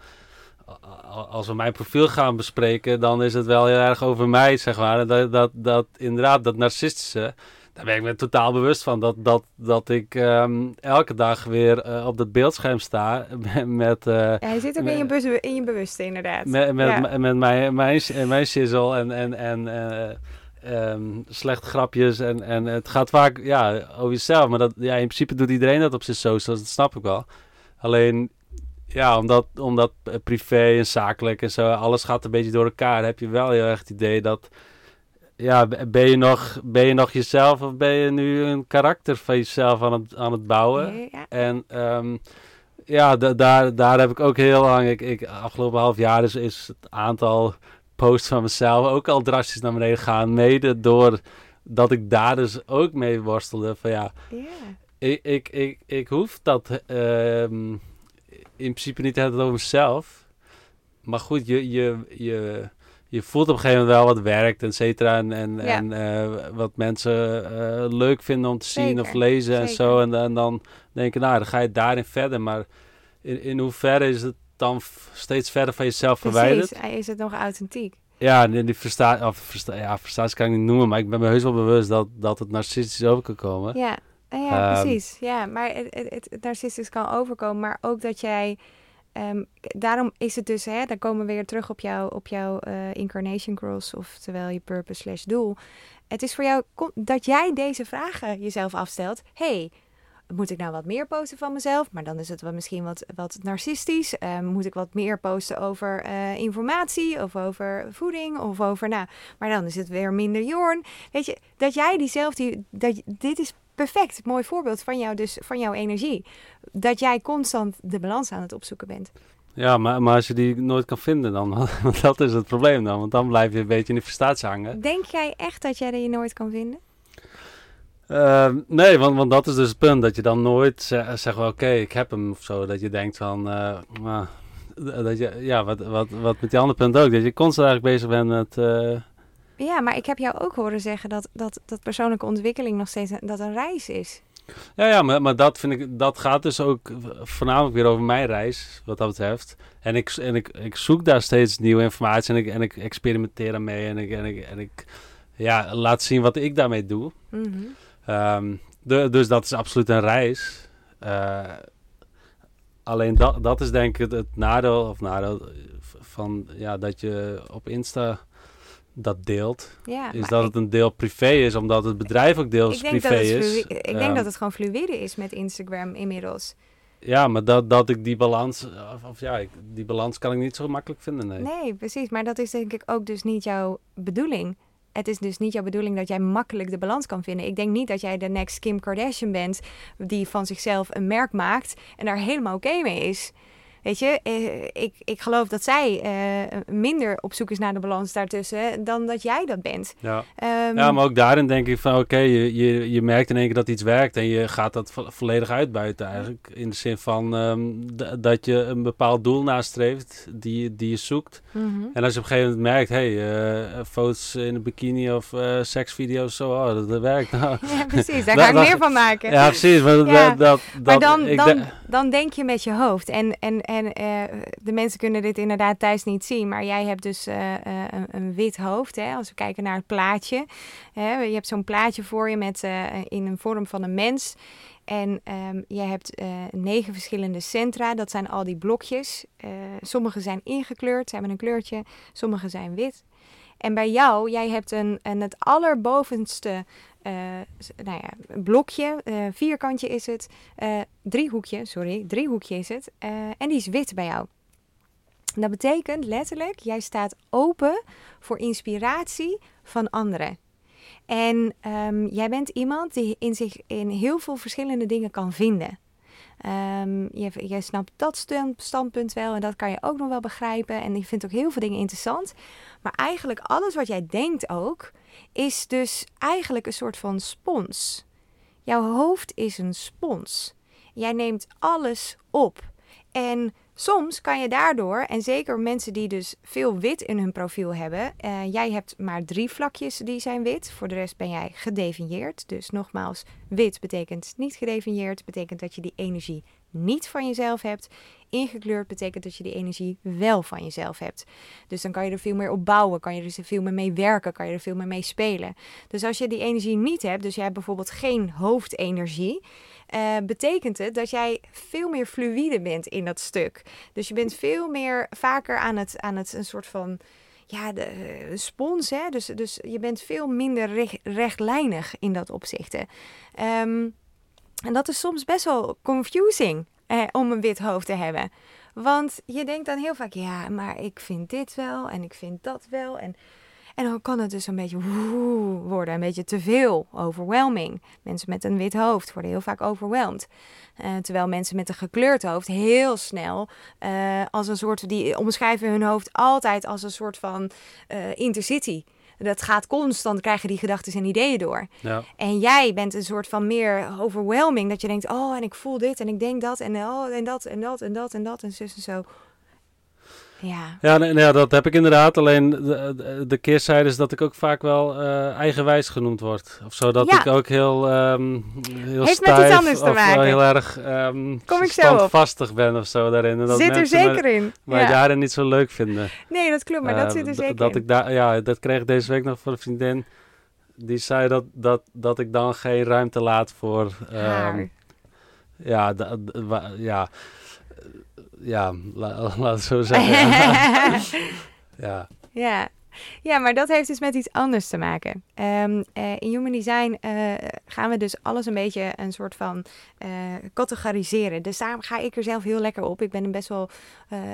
als we mijn profiel gaan bespreken, dan is het wel heel erg over mij, zeg maar. Dat, dat, dat inderdaad, dat narcistische, daar ben ik me totaal bewust van. Dat, dat, dat ik ehm, elke dag weer eh, op dat beeldscherm sta met, eh, ja, hij zit ook in je, bewust- in je bewuste inderdaad. met, met, Ja. met, mijn, mijn, mijn shizzle en, en, en eh, ehm, slechte grapjes. En, en het gaat vaak ja, over jezelf. Maar dat, ja, in principe doet iedereen dat op zijn socials, dat snap ik wel. Alleen, ja, omdat, omdat eh, privé en zakelijk en zo, alles gaat een beetje door elkaar. Heb je wel heel erg het idee dat... Ja, ben je, nog, ben je nog jezelf of ben je nu een karakter van jezelf aan het, aan het bouwen? Ja, En ehm, ja, da- daar, daar heb ik ook heel lang, ik, ik, afgelopen half jaar is, is het aantal posts van mezelf ook al drastisch naar beneden gegaan. Mede door dat ik daar dus ook mee worstelde. Van ja, ja. ik, ik, ik, ik hoef dat ehm, in principe niet te hebben over mezelf. Maar goed, je, je, je, je voelt op een gegeven moment wel wat werkt, et cetera. En, en, Ja. en eh, wat mensen eh, leuk vinden om te zien Zeker, of lezen en zo. En, en dan denk je, nou, dan ga je daarin verder. Maar in, in hoeverre is het dan steeds verder van jezelf verwijderd? Precies, hij is het nog authentiek. Ja, die, die versta of versta ja, frustratie kan ik niet noemen, maar ik ben me heus wel bewust dat, dat het narcistisch over kan komen. Ja, Eh, ja Ehm, precies. Ja, maar het, het, het, het narcistisch kan overkomen, maar ook dat jij... ehm, daarom is het dus, hè, dan komen we weer terug op, jou, op jouw eh, incarnation cross, oftewel je purpose slash doel. Het is voor jou dat jij deze vragen jezelf afstelt. hey, moet ik nou wat meer posten van mezelf? Maar dan is het wel misschien wat, wat narcistisch. Ehm, moet ik wat meer posten over eh, informatie of over voeding of over, nou, maar dan is het weer minder jorn. Weet je, dat jij diezelfde, dat, dit is perfect, mooi voorbeeld van jou, dus van jouw energie. Dat jij constant de balans aan het opzoeken bent. Ja, maar, maar als je die nooit kan vinden, dan want dat is het probleem dan. Want dan blijf je een beetje in de frustratie hangen. Denk jij echt dat jij je nooit kan vinden? Ehm, nee, want, want dat is dus het punt. Dat je dan nooit ze- zegt, wel, oké, ik heb hem of zo. Dat je denkt van, nou, dat je, ja, wat, wat, wat met die andere punt ook. Dat je constant eigenlijk bezig bent met, eh, Ja, maar ik heb jou ook horen zeggen dat, dat, dat persoonlijke ontwikkeling nog steeds een, dat een reis is. Ja, ja, maar, maar dat vind ik, dat gaat dus ook voornamelijk weer over mijn reis, wat dat betreft. En ik, en ik, ik zoek daar steeds nieuwe informatie en ik, en ik experimenteer daarmee en ik, en ik, en ik ja, laat zien wat ik daarmee doe. Mhm. Ehm, de, dus dat is absoluut een reis. Eh, alleen dat, dat is denk ik het, het nadeel, of nadeel van ja, dat je op Insta dat deelt. Ja, Is dat ik- het een deel privé is, omdat het bedrijf ook deels privé is. ik denk Ehm, dat het gewoon fluïde is met Instagram inmiddels. Ja, maar dat, dat ik die balans, of, of ja, ik, die balans kan ik niet zo makkelijk vinden, nee. Nee, precies. Maar dat is denk ik ook dus niet jouw bedoeling. Het is dus niet jouw bedoeling dat jij makkelijk de balans kan vinden. Ik denk niet dat jij de next Kim Kardashian bent die van zichzelf een merk maakt en daar helemaal oké mee is. Weet je, eh, ik, ik geloof dat zij eh, minder op zoek is naar de balans daartussen dan dat jij dat bent. Ja. Ehm, ja, maar ook daarin denk ik van, oké, je, je, je merkt in één keer dat iets werkt en je gaat dat vo- volledig uitbuiten eigenlijk. In de zin van ehm, dat je een bepaald doel nastreeft die, die je zoekt. mhm. En als je op een gegeven moment merkt, hé, hey, eh, foto's in een bikini of seksvideo's, zo, oh, dat, dat werkt. Nou, Ja, precies. Daar ga ik meer van maken. ja, precies. Maar, dat- Ja, dat, dat, Maar dat- dan, ik dan, denk- dan denk je met je hoofd. En, en, en eh, de mensen kunnen dit inderdaad thuis niet zien. Maar jij hebt dus eh, eh, een, een wit hoofd. Hè? Als we kijken naar het plaatje. Hè? Je hebt zo'n plaatje voor je met, in een vorm van een mens. En ehm, je hebt negen verschillende centra. Dat zijn al die blokjes. Sommige zijn ingekleurd, ze hebben een kleurtje. Sommige zijn wit. En bij jou, jij hebt een, een het allerbovenste nou ja, een blokje, eh, vierkantje is het, eh, driehoekje, sorry, driehoekje is het. eh, en die is wit bij jou. Dat betekent letterlijk, jij staat open voor inspiratie van anderen. En ehm, jij bent iemand die in zich in heel veel verschillende dingen kan vinden. Je, je, snapt dat standpunt wel en dat kan je ook nog wel begrijpen. En je vindt ook heel veel dingen interessant. Maar eigenlijk alles wat jij denkt ook, is dus eigenlijk een soort van spons. Jouw hoofd is een spons. Jij neemt alles op. En soms kan je daardoor, en zeker mensen die dus veel wit in hun profiel hebben, uh, jij hebt maar drie vlakjes die zijn wit. Voor de rest ben jij gedefinieerd. Dus nogmaals, wit betekent niet gedefinieerd, betekent dat je die energie niet van jezelf hebt. Ingekleurd betekent dat je die energie wel van jezelf hebt. Dus dan kan je er veel meer op bouwen, kan je er veel meer mee werken, kan je er veel meer mee spelen. Dus als je die energie niet hebt, dus jij hebt bijvoorbeeld geen hoofdenergie, uh, betekent het dat jij veel meer fluïde bent in dat stuk. Dus je bent veel meer vaker aan het, aan het een soort van ja, de uh, spons. Hè? Dus, dus je bent veel minder rechtlijnig in dat opzicht. Um, en dat is soms best wel confusing eh, om een wit hoofd te hebben. Want je denkt dan heel vaak, ja, maar ik vind dit wel en ik vind dat wel. En, en dan kan het dus een beetje woe worden, een beetje te veel, overwhelming. Mensen met een wit hoofd worden heel vaak overweldigd. Uh, terwijl mensen met een gekleurd hoofd heel snel uh, als een soort, die omschrijven hun hoofd altijd als een soort van uh, intercity dat gaat constant, krijgen die gedachten en ideeën door. Ja. En jij bent een soort van meer overwhelming, dat je denkt, oh, en ik voel dit en ik denk dat en oh, en dat en dat en dat en dat en zus en zo. Ja, ja, nee, nee, dat heb ik inderdaad. Alleen de, de, keerzijde is dat ik ook vaak wel uh, eigenwijs genoemd word. Of zo, dat ik ook heel, um, heel Heeft stijf, met iets anders te maken. heel erg um, Kom ik standvastig ben of zo daarin. En dat zit er zeker me, in. Maar ja. daarin niet zo leuk vinden. Nee, dat klopt, maar uh, dat zit er zeker dat in. Ik daar, ja, dat kreeg ik deze week nog van een vriendin. Die zei dat, dat, dat ik dan geen ruimte laat voor... Um, ja, ja, ja, laat het zo zeggen. ja. Ja. Ja, maar dat heeft dus met iets anders te maken. Um, uh, in Human Design uh, gaan we dus alles een beetje een soort van uh, categoriseren. Dus daar ga ik er zelf heel lekker op. Ik ben een best wel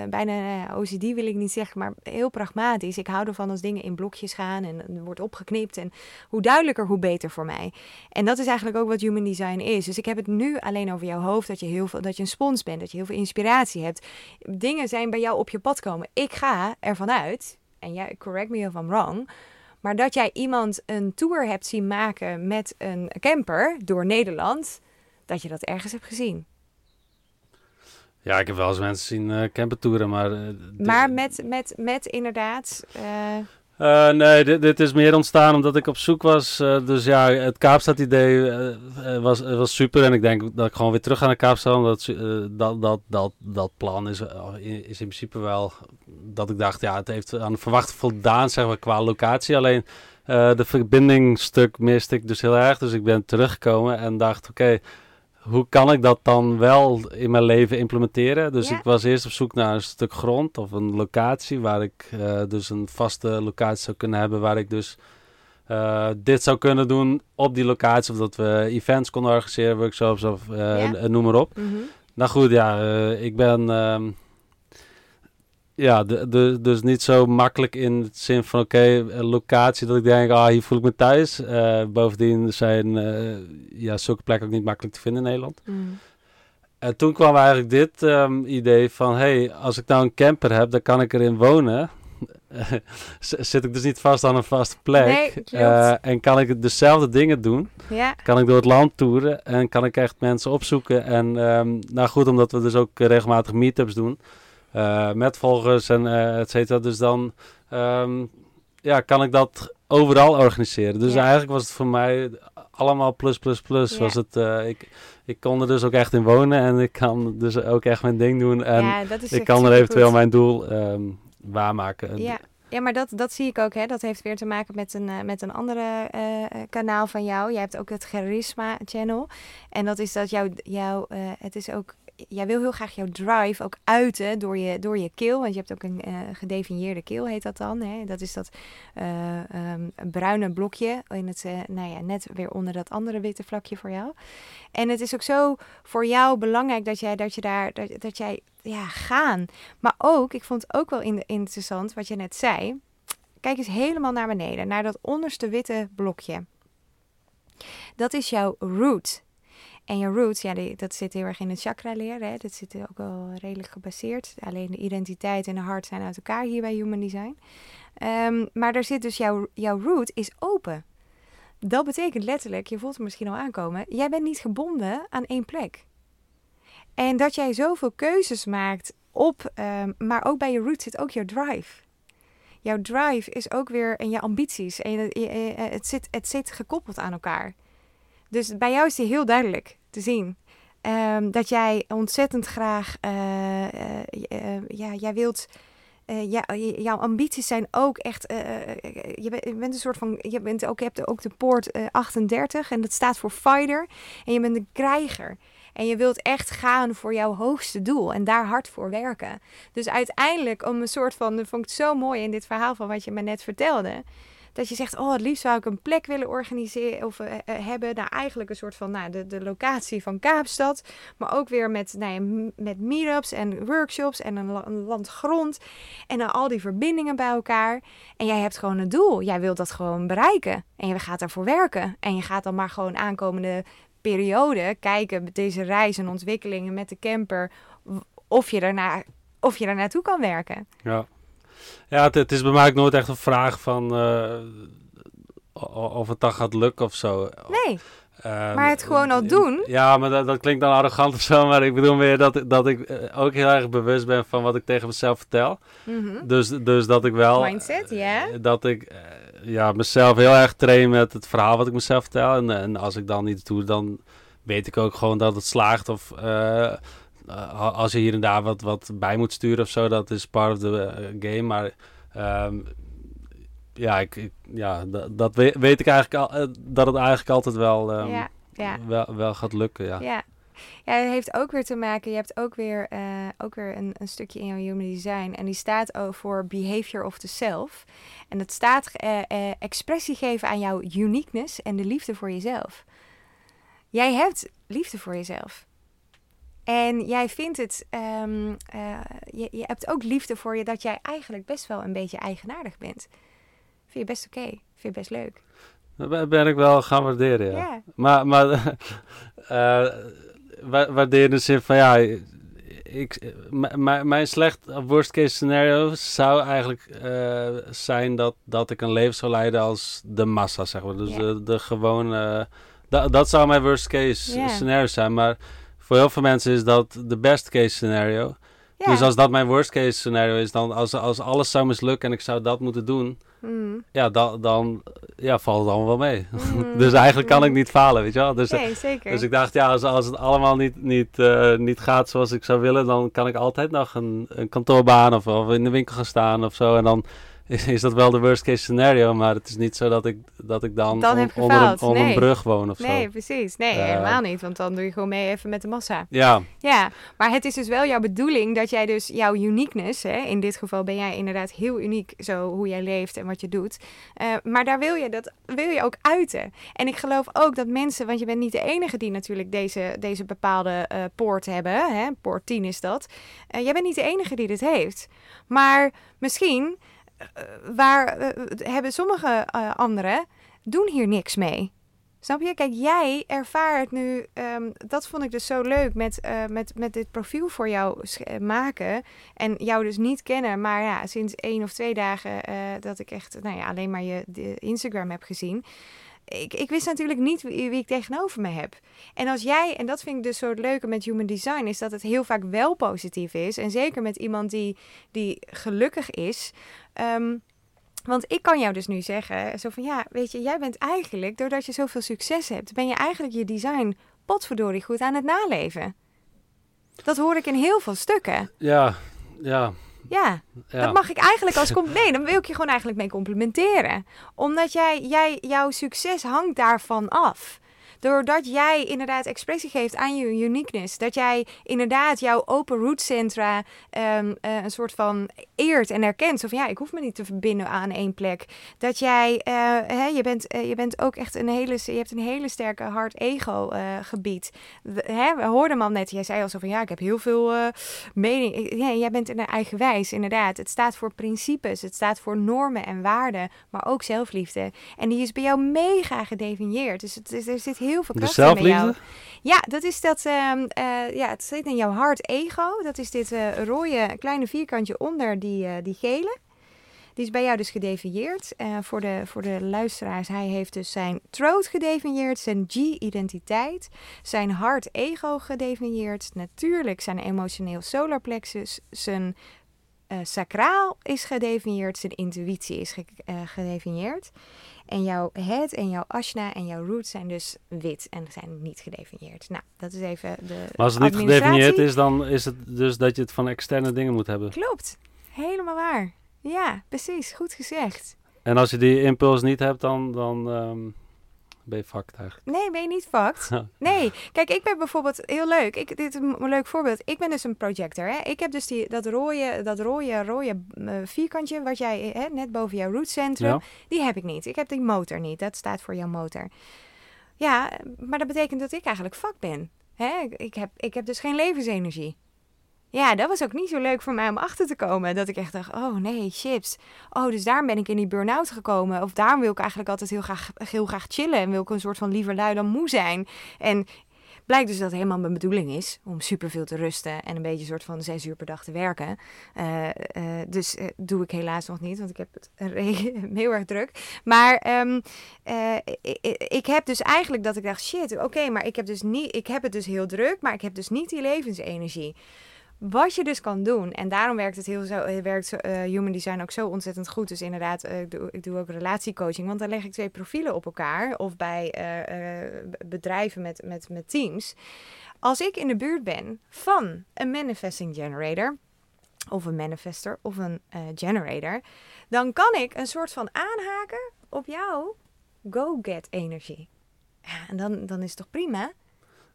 bijna OCD wil ik niet zeggen, maar heel pragmatisch. Ik hou ervan als dingen in blokjes gaan en wordt opgeknipt. En hoe duidelijker, hoe beter voor mij. En dat is eigenlijk ook wat Human Design is. Dus ik heb het nu alleen over jouw hoofd, dat je, heel veel, dat je een spons bent, dat je heel veel inspiratie hebt. Dingen zijn bij jou op je pad komen. Ik ga ervan uit en ja, correct me if I'm wrong, maar dat jij iemand een tour hebt zien maken met een camper door Nederland, dat je dat ergens hebt gezien. Ja, ik heb wel eens mensen zien uh, campertouren, maar... Uh, maar met, met, met inderdaad... Uh, uh, nee, dit, is meer ontstaan omdat ik op zoek was. Uh, dus ja, het Kaapstad-idee uh, was, was super. En ik denk dat ik gewoon weer terug ga naar Kaapstad. Omdat dat, dat, dat, dat plan is, is in principe wel dat ik dacht, ja, het heeft aan de verwachting voldaan, zeg maar, qua locatie. Alleen de verbindingstuk miste ik dus heel erg. Dus ik ben teruggekomen en dacht, oké, hoe kan ik dat dan wel in mijn leven implementeren? Dus ik was eerst op zoek naar een stuk grond of een locatie waar ik uh, dus een vaste locatie zou kunnen hebben, waar ik dus uh, dit zou kunnen doen op die locatie. Of dat we events konden organiseren, workshops of uh, noem maar op. Mm -hmm. Nou goed, ja, ik ben ehm, ja, de, de, dus niet zo makkelijk in het zin van oké, locatie dat ik denk, ah, hier voel ik me thuis. Uh, bovendien zijn uh, ja, zulke plekken ook niet makkelijk te vinden in Nederland. Mm. En toen kwam eigenlijk dit um, idee van, hey, als ik nou een camper heb, dan kan ik erin wonen. Zit ik dus niet vast aan een vaste plek. Nee, uh, en kan ik dezelfde dingen doen. Ja. Kan ik door het land toeren en kan ik echt mensen opzoeken. En um, nou goed, omdat we dus ook regelmatig meetups doen met volgers en uh, et cetera. Dus dan um, ja, kan ik dat overal organiseren. Dus eigenlijk was het voor mij allemaal plus, plus, plus. Ja. Was het, uh, ik, ik kon er dus ook echt in wonen en ik kan dus ook echt mijn ding doen. En ja, ik kan er eventueel mijn doel um, waarmaken. Ja. Ja, maar dat, dat zie ik ook. Hè. Dat heeft weer te maken met een, uh, met een andere uh, kanaal van jou. Jij hebt ook het Charisma Channel. En dat is dat jouw, jouw het is ook jij wil heel graag jouw drive ook uiten door je, door je keel. Want je hebt ook een uh, gedefinieerde keel, heet dat dan. Hè? Dat is dat uh, um, bruine blokje, in het, uh, nou ja, net weer onder dat andere witte vlakje voor jou. En het is ook zo voor jou belangrijk dat, jij, dat je daar, dat, dat jij, ja, gaan. Maar ook, ik vond het ook wel in, interessant wat je net zei. Kijk eens helemaal naar beneden, naar dat onderste witte blokje. Dat is jouw root. En je roots, ja, dat zit heel erg in het chakra-leer. Hè? Dat zit ook wel redelijk gebaseerd. Alleen de identiteit en de hart zijn uit elkaar hier bij Human Design. Um, maar daar zit dus jouw, jouw root is open. Dat betekent letterlijk, je voelt het misschien al aankomen, jij bent niet gebonden aan één plek. En dat jij zoveel keuzes maakt op, um, maar ook bij je root zit ook jouw drive. Jouw drive is ook weer, en je ambities, en het, zit, het zit gekoppeld aan elkaar. Dus bij jou is die heel duidelijk te zien. Um, dat jij ontzettend graag, uh, ja, jij wilt, ja, jouw ambities zijn ook echt, je, bent, je, bent een soort van, je, bent ook, je hebt ook de poort 38 en dat staat voor fighter. En je bent een krijger. En je wilt echt gaan voor jouw hoogste doel en daar hard voor werken. Dus uiteindelijk, om een soort van, dat vond ik zo mooi in dit verhaal van wat je me net vertelde dat je zegt, oh, het liefst zou ik een plek willen organiseren of uh, hebben. Nou, eigenlijk een soort van nou, de, de locatie van Kaapstad. Maar ook weer met, nou met meetups en workshops en een, een land grond. En dan al die verbindingen bij elkaar. En jij hebt gewoon een doel. Jij wilt dat gewoon bereiken. En je gaat daarvoor werken. En je gaat dan maar gewoon aankomende periode kijken met deze reis en ontwikkelingen met de camper. Of je daarna of je daar naartoe kan werken. Ja. Ja, het, het, is bij mij ook nooit echt een vraag van uh, of het dan gaat lukken of zo. Nee. Uh, maar het gewoon al doen. Ja, maar dat, dat, klinkt dan arrogant of zo. Maar ik bedoel meer dat, dat ik uh, ook heel erg bewust ben van wat ik tegen mezelf vertel. Mm -hmm. dus, dus dat ik wel. Mindset, ja. Yeah. Dat ik ja, mezelf heel erg train met het verhaal wat ik mezelf vertel. En, en als ik dan niet doe, dan weet ik ook gewoon dat het slaagt. Of uh, als je hier en daar wat, wat bij moet sturen of zo, dat is part of the game. Maar um, ja, ik, ik, ja dat, dat weet, weet, ik eigenlijk al, dat het eigenlijk altijd wel, um, ja, ja. wel, wel gaat lukken. Ja. ja. Ja, het heeft ook weer te maken. Je hebt ook weer, uh, ook weer een, een, stukje in jouw human design. En die staat voor behavior of the self. En dat staat uh, uh, expressie geven aan jouw uniqueness en de liefde voor jezelf. Jij hebt liefde voor jezelf. En jij vindt het, um, uh, je, je, hebt ook liefde voor je dat jij eigenlijk best wel een beetje eigenaardig bent. Vind je best oké, okay. vind je best leuk. Dat ben ik wel gaan waarderen, ja. ja. Maar, maar uh, waarderen in de zin van, ja, ik, mijn slecht worst case scenario zou eigenlijk uh, zijn dat, dat ik een leven zou leiden als de massa, zeg maar. Dus ja. de, de gewone, da, dat zou mijn worst case ja. scenario zijn, maar voor heel veel mensen is dat de best case scenario. Ja. Dus als dat mijn worst case scenario is, dan als, als alles zou mislukken en ik zou dat moeten doen, mm. ja, dan, dan ja, valt het allemaal wel mee. Mm. dus eigenlijk kan ik niet falen, weet je wel. Dus, nee, zeker. dus ik dacht, ja, als, als het allemaal niet, niet, uh, niet gaat zoals ik zou willen, dan kan ik altijd nog een, een kantoorbaan of, of in de winkel gaan staan of zo. En dan is, dat wel de worst case scenario, maar het is niet zo dat ik, dat ik dan, dan on, onder, een, onder nee. een brug woon of nee, zo. Nee, precies. Nee, uh, helemaal niet, want dan doe je gewoon mee even met de massa. Ja. Ja, maar het is dus wel jouw bedoeling dat jij dus jouw uniqueness, hè, in dit geval ben jij inderdaad heel uniek zo hoe jij leeft en wat je doet, uh, maar daar wil je, dat wil je ook uiten. En ik geloof ook dat mensen, want je bent niet de enige die natuurlijk deze, deze bepaalde uh, poort hebben, hè, poort 10 is dat, jij bent niet de enige die dit heeft. Maar misschien waar uh, hebben sommige uh, anderen doen hier niks mee. Snap je? Kijk, jij ervaart nu, um, dat vond ik dus zo leuk met, met, met dit profiel voor jou maken. En jou dus niet kennen, maar ja, sinds één of twee dagen dat ik echt nou ja, alleen maar je Instagram heb gezien ik, ik wist natuurlijk niet wie, wie, ik tegenover me heb. En als jij, en dat vind ik dus zo het leuke met human design, is dat het heel vaak wel positief is. En zeker met iemand die, die gelukkig is. Um, want ik kan jou dus nu zeggen, zo van ja, weet je, jij bent eigenlijk, doordat je zoveel succes hebt, ben je eigenlijk je design potverdorie goed aan het naleven. Dat hoor ik in heel veel stukken. Ja, ja. Ja, ja, dat mag ik eigenlijk als Nee, dan wil ik je gewoon eigenlijk mee complimenteren. Omdat jij, jij, jouw succes hangt daarvan af. Doordat jij inderdaad expressie geeft aan je uniqueness. Dat jij inderdaad jouw open root centra ehm, eh, een soort van eert en erkent. Of ja, ik hoef me niet te verbinden aan één plek. Dat jij, uh, hè, je, bent, uh, je bent ook echt een hele, je hebt een hele sterke hard ego gebied. We, hè, we hoorden hem net, jij zei al zo van ja, ik heb heel veel mening. Ja, jij bent een eigenwijs, inderdaad. Het staat voor principes, het staat voor normen en waarden, maar ook zelfliefde. En die is bij jou mega gedefinieerd. Dus het, er zit heel veel kracht in bij jou. Ja, dat is dat, uh, uh, ja, het zit in jouw hart ego. Dat is dit uh, rode kleine vierkantje onder die, uh, die gele. Die is bij jou dus gedefinieerd. voor, de, voor de luisteraars, hij heeft dus zijn throat gedefinieerd, zijn G-identiteit, zijn hart ego gedefinieerd, natuurlijk zijn emotioneel solar plexus, zijn sacraal is gedefinieerd, zijn intuïtie is gedefinieerd. En jouw head en jouw ashna en jouw root zijn dus wit en zijn niet gedefinieerd. Nou, dat is even de. Maar als het niet gedefinieerd is, dan is het dus dat je het van externe dingen moet hebben. Klopt, helemaal waar. Ja, precies, goed gezegd. En als je die impuls niet hebt, dan, dan um, ben je fucked eigenlijk. Nee, ben je niet fucked. nee, kijk, ik ben bijvoorbeeld heel leuk. Ik, dit is een leuk voorbeeld. Ik ben dus een projector. Hè? Ik heb dus die, dat rode, dat rode, rode uh, vierkantje wat jij hè, net boven jouw rootcentrum, ja. die heb ik niet. Ik heb die motor niet. Dat staat voor jouw motor. Ja, maar dat betekent dat ik eigenlijk fucked ben. Hè? Ik, heb, ik heb dus geen levensenergie. Ja, dat was ook niet zo leuk voor mij om achter te komen. Dat ik echt dacht, oh nee, chips. Oh, dus daarom ben ik in die burn-out gekomen. Of daarom wil ik eigenlijk altijd heel graag, heel graag chillen. En wil ik een soort van liever lui dan moe zijn. En blijkt dus dat helemaal mijn bedoeling is om superveel te rusten en een beetje een soort van zes uur per dag te werken. Uh, uh, dus uh, doe ik helaas nog niet, want ik heb het heel erg druk. Maar um, ik, ik, heb dus eigenlijk dat ik dacht, shit, oké, maar ik heb, dus niet, ik heb het dus heel druk, maar ik heb dus niet die levensenergie. Wat je dus kan doen. En daarom werkt het heel zo, eh, werkt uh, Human Design ook zo ontzettend goed. Dus inderdaad, uh, ik, doe, ik doe ook relatiecoaching. Want dan leg ik twee profielen op elkaar. Of bij bedrijven met, met, met teams. Als ik in de buurt ben van een manifesting generator. Of een manifester of een generator. Dan kan ik een soort van aanhaken op jouw go-get energie. Ja, en dan, dan is het toch prima?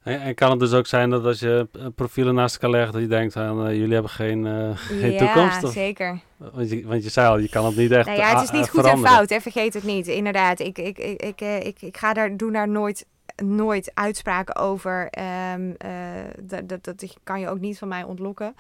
En, kan het dus ook zijn dat als je eh, profielen naast elkaar legt, dat je denkt aan uh, jullie hebben geen, uh, geen ja, toekomst? Ja, zeker. Want je, want je zei al, je kan het niet echt nou ja, het is niet goed en fout, hè? vergeet het niet. Inderdaad, ik, ik, ik, ik, ik, ik ga daar, doe daar nooit nooit uitspraken over. Um, uh, dat, dat, dat kan je ook niet van mij ontlokken.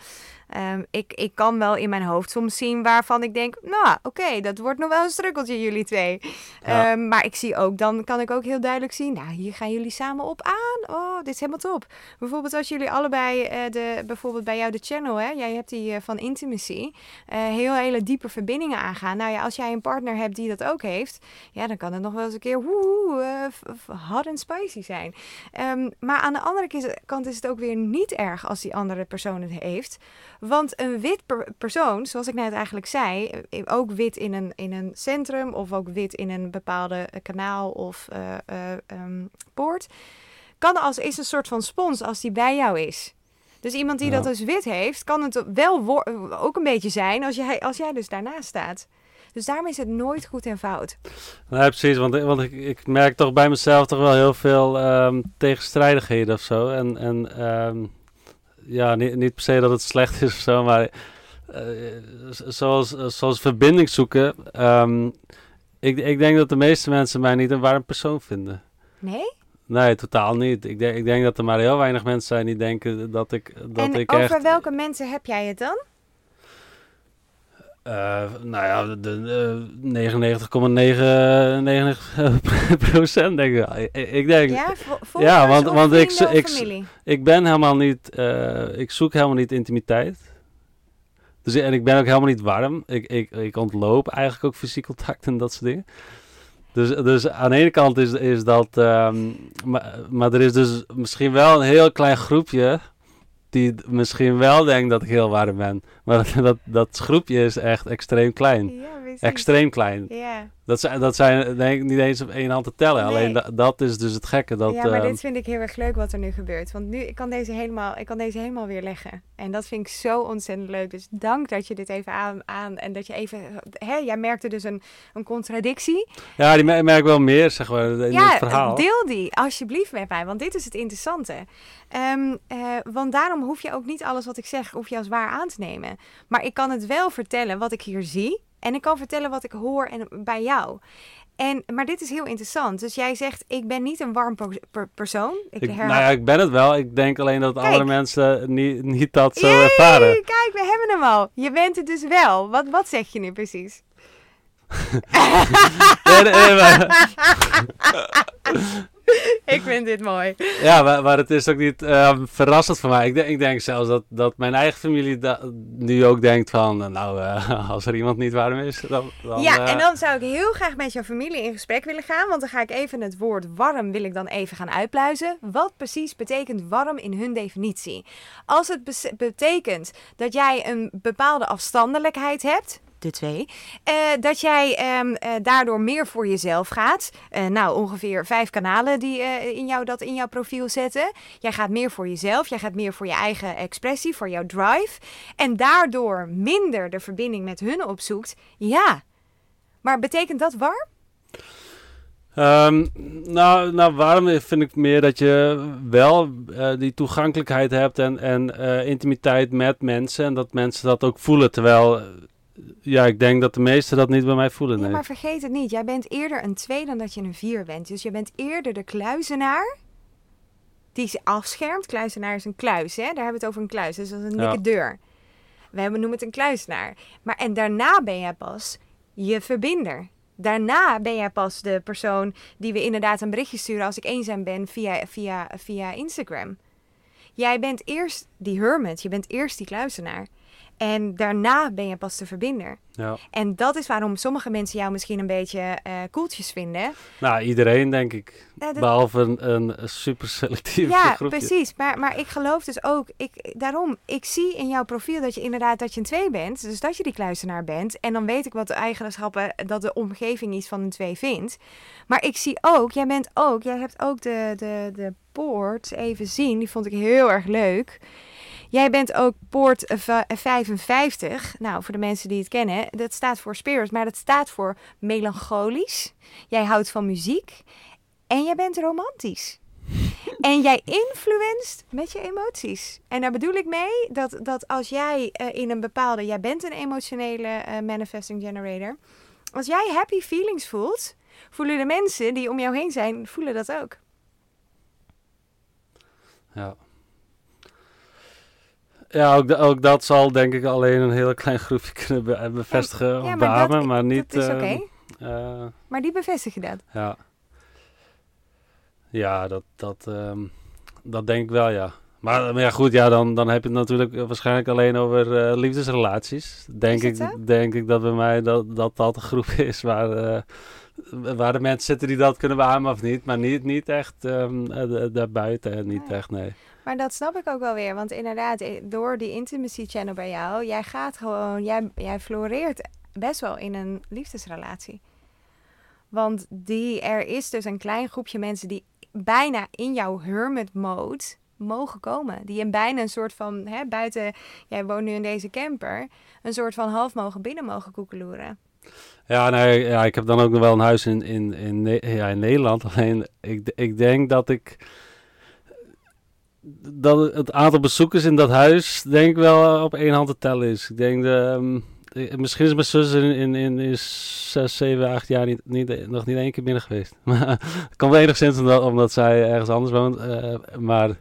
Um, ik, ik kan wel in mijn hoofd soms zien waarvan ik denk, nou oké, okay, dat wordt nog wel een strukkeltje jullie twee. Ja. Um, maar ik zie ook, dan kan ik ook heel duidelijk zien, nou hier gaan jullie samen op aan. Oh, dit is helemaal top. Bijvoorbeeld als jullie allebei, uh, de, bijvoorbeeld bij jou de channel, hè, jij hebt die uh, van intimacy, heel hele diepe verbindingen aangaan. Nou ja, als jij een partner hebt die dat ook heeft, ja, dan kan het nog wel eens een keer woe, hot and spicy zijn. Um, maar aan de andere kant is het ook weer niet erg als die andere persoon het heeft. Want een wit per persoon, zoals ik net eigenlijk zei, eh, ook wit in een, in een centrum of ook wit in een bepaalde eh, kanaal of uh, uh, um, poort, kan als is een soort van spons als die bij jou is. Dus iemand die ja. dat dus wit heeft, kan het wel ook een beetje zijn als jij, als jij dus daarnaast staat. Dus daarom is het nooit goed en fout. Nee, precies. Want, want ik, ik merk toch bij mezelf toch wel heel veel um, tegenstrijdigheden of zo. En, en um, ja, niet, niet per se dat het slecht is of zo, maar uh, zoals, zoals verbinding zoeken. Um, ik, ik denk dat de meeste mensen mij niet een warm persoon vinden. Nee? Nee, totaal niet. Ik denk, ik denk dat er maar heel weinig mensen zijn die denken dat ik. Dat en ik over echt, welke mensen heb jij het dan? Uh, nou ja, de, uh, 99,99 procent denk ik. ik. denk, ja, ja want, want ik, ik, ik ben helemaal niet, uh, ik zoek helemaal niet intimiteit. Dus, en ik ben ook helemaal niet warm. Ik, ik, ik ontloop eigenlijk ook fysiek contact en dat soort dingen. Dus, dus aan de ene kant is, is dat, um, maar, maar er is dus misschien wel een heel klein groepje die misschien wel denkt dat ik heel warm ben. Maar dat, dat, dat groepje is echt extreem klein. Ja, extreem klein. Ja. Dat zijn, dat zijn denk ik niet eens op één hand te tellen. Nee. Alleen da- dat is dus het gekke. Dat, ja, maar ehm, dit vind ik heel erg leuk wat er nu gebeurt. Want nu, ik kan deze helemaal, ik kan deze helemaal weer leggen. En dat vind ik zo ontzettend leuk. Dus dank dat je dit even aan, aan en dat je even, hè, jij merkte dus een, een contradictie. ja, die mer- merk wel meer, zeg maar, in ja, het verhaal. deel die alsjeblieft met mij, want dit is het interessante. Ehm, eh, want daarom hoef je ook niet alles wat ik zeg, hoef je als waar aan te nemen. Maar ik kan het wel vertellen wat ik hier zie. En ik kan vertellen wat ik hoor en, bij jou. En, maar dit is heel interessant. Dus jij zegt, ik ben niet een warm per- per- persoon. Ik, Ik, herhaal- nou ja, ik ben het wel. Ik denk alleen dat Kijk. andere mensen niet, niet dat zo Yay, ervaren. Kijk, we hebben hem al. Je bent het dus wel. Wat, wat zeg je nu precies? Ik vind dit mooi. ja, maar, maar het is ook niet eh, verrassend voor mij. Ik, denk- ik denk zelfs dat, dat mijn eigen familie da- nu ook denkt van... Nou, eh, als er iemand niet warm is, dan... dan ja, eh, en dan zou ik heel graag met jouw familie in gesprek willen gaan. Want dan ga ik even het woord warm wil ik dan even gaan uitpluizen. Wat precies betekent warm in hun definitie? Als het betekent dat jij een bepaalde afstandelijkheid hebt... De twee. eh, dat jij ehm, eh, daardoor meer voor jezelf gaat. Eh, nou, ongeveer vijf kanalen die in jou, dat in jouw profiel zetten. Jij gaat meer voor jezelf. Jij gaat meer voor je eigen expressie, voor jouw drive. En daardoor minder de verbinding met hun opzoekt. Ja, maar betekent dat warm? Ehm, nou, nou, waarom vind ik meer dat je wel die toegankelijkheid hebt en, en intimiteit met mensen en dat mensen dat ook voelen. Terwijl, ja, ik denk dat de meesten dat niet bij mij voelen. Ja, Nee. maar vergeet het niet. Jij bent eerder een 2 dan dat je een 4 bent. Dus je bent eerder de kluizenaar die ze afschermt. Kluizenaar is een kluis, hè? Daar hebben we het over een kluis. Dus dat is een Ja. dikke deur. We hebben, noemen het een kluizenaar. Maar en daarna ben jij pas je verbinder. Daarna ben jij pas de persoon die we inderdaad een berichtje sturen als ik eenzaam ben via, via, via Instagram. Jij bent eerst die hermit, je bent eerst die kluizenaar. En daarna ben je pas de verbinder. Ja. En dat is waarom sommige mensen jou misschien een beetje eh koeltjes vinden. Nou, iedereen denk ik. Eh, dat- Behalve een, een super selectief ja, groepje. precies. Maar, maar ik geloof dus ook, ik, daarom, ik zie in jouw profiel dat je inderdaad dat je een twee bent. Dus dat je die kluizenaar bent. En dan weet ik wat de eigenschappen, dat de omgeving iets van een twee vindt. Maar ik zie ook, jij bent ook, jij hebt ook de, de, de poort even zien. Die vond ik heel erg leuk. Jij bent ook poort eh, va- 55. Nou, voor de mensen die het kennen, dat staat voor spirit, maar dat staat voor melancholisch. Jij houdt van muziek en jij bent romantisch. En jij influenced met je emoties. En daar bedoel ik mee dat, dat als jij eh, in een bepaalde, jij bent een emotionele eh, manifesting generator. Als jij happy feelings voelt, voelen de mensen die om jou heen zijn, voelen dat ook. Ja. Ja, ook, ook dat zal denk ik alleen een heel klein groepje kunnen be- bevestigen of Ja, maar beamen, dat, maar niet... dat is eh, oké. eh, Maar die bevestigen dat. Ja. Ja, dat, dat, ehm, dat denk ik wel, ja. Maar, maar ja, goed, ja, dan, dan heb je het natuurlijk eh, waarschijnlijk alleen over eh, liefdesrelaties. Denk ik, zo? denk ik dat bij mij dat dat, dat een groep is waar, eh, waar de mensen zitten die dat kunnen beamen of niet. Maar niet, niet echt eh, da- daarbuiten, en niet echt, nee. Maar dat snap ik ook wel weer. Want inderdaad, eh, door die intimacy channel bij jou, jij gaat gewoon, jij, jij floreert best wel in een liefdesrelatie. Want die, er is dus een klein groepje mensen die bijna in jouw hermit mode mogen komen. Die in bijna een soort van, hè, buiten, jij woont nu in deze camper, een soort van half mogen binnen mogen koekeloeren. Ja, nee, ja, ik heb dan ook nog wel een huis in, in, in, ja, in Nederland. Alleen, ik, ik denk dat ik... Dat het aantal bezoekers in dat huis, denk ik wel op één hand te tellen is. Ik denk, de, ehm, eh, misschien is mijn zus in, in, in, in zes, zeven, acht jaar niet, niet, nog niet één keer binnen geweest. Maar het komt enigszins omdat, omdat zij ergens anders woont. eh, maar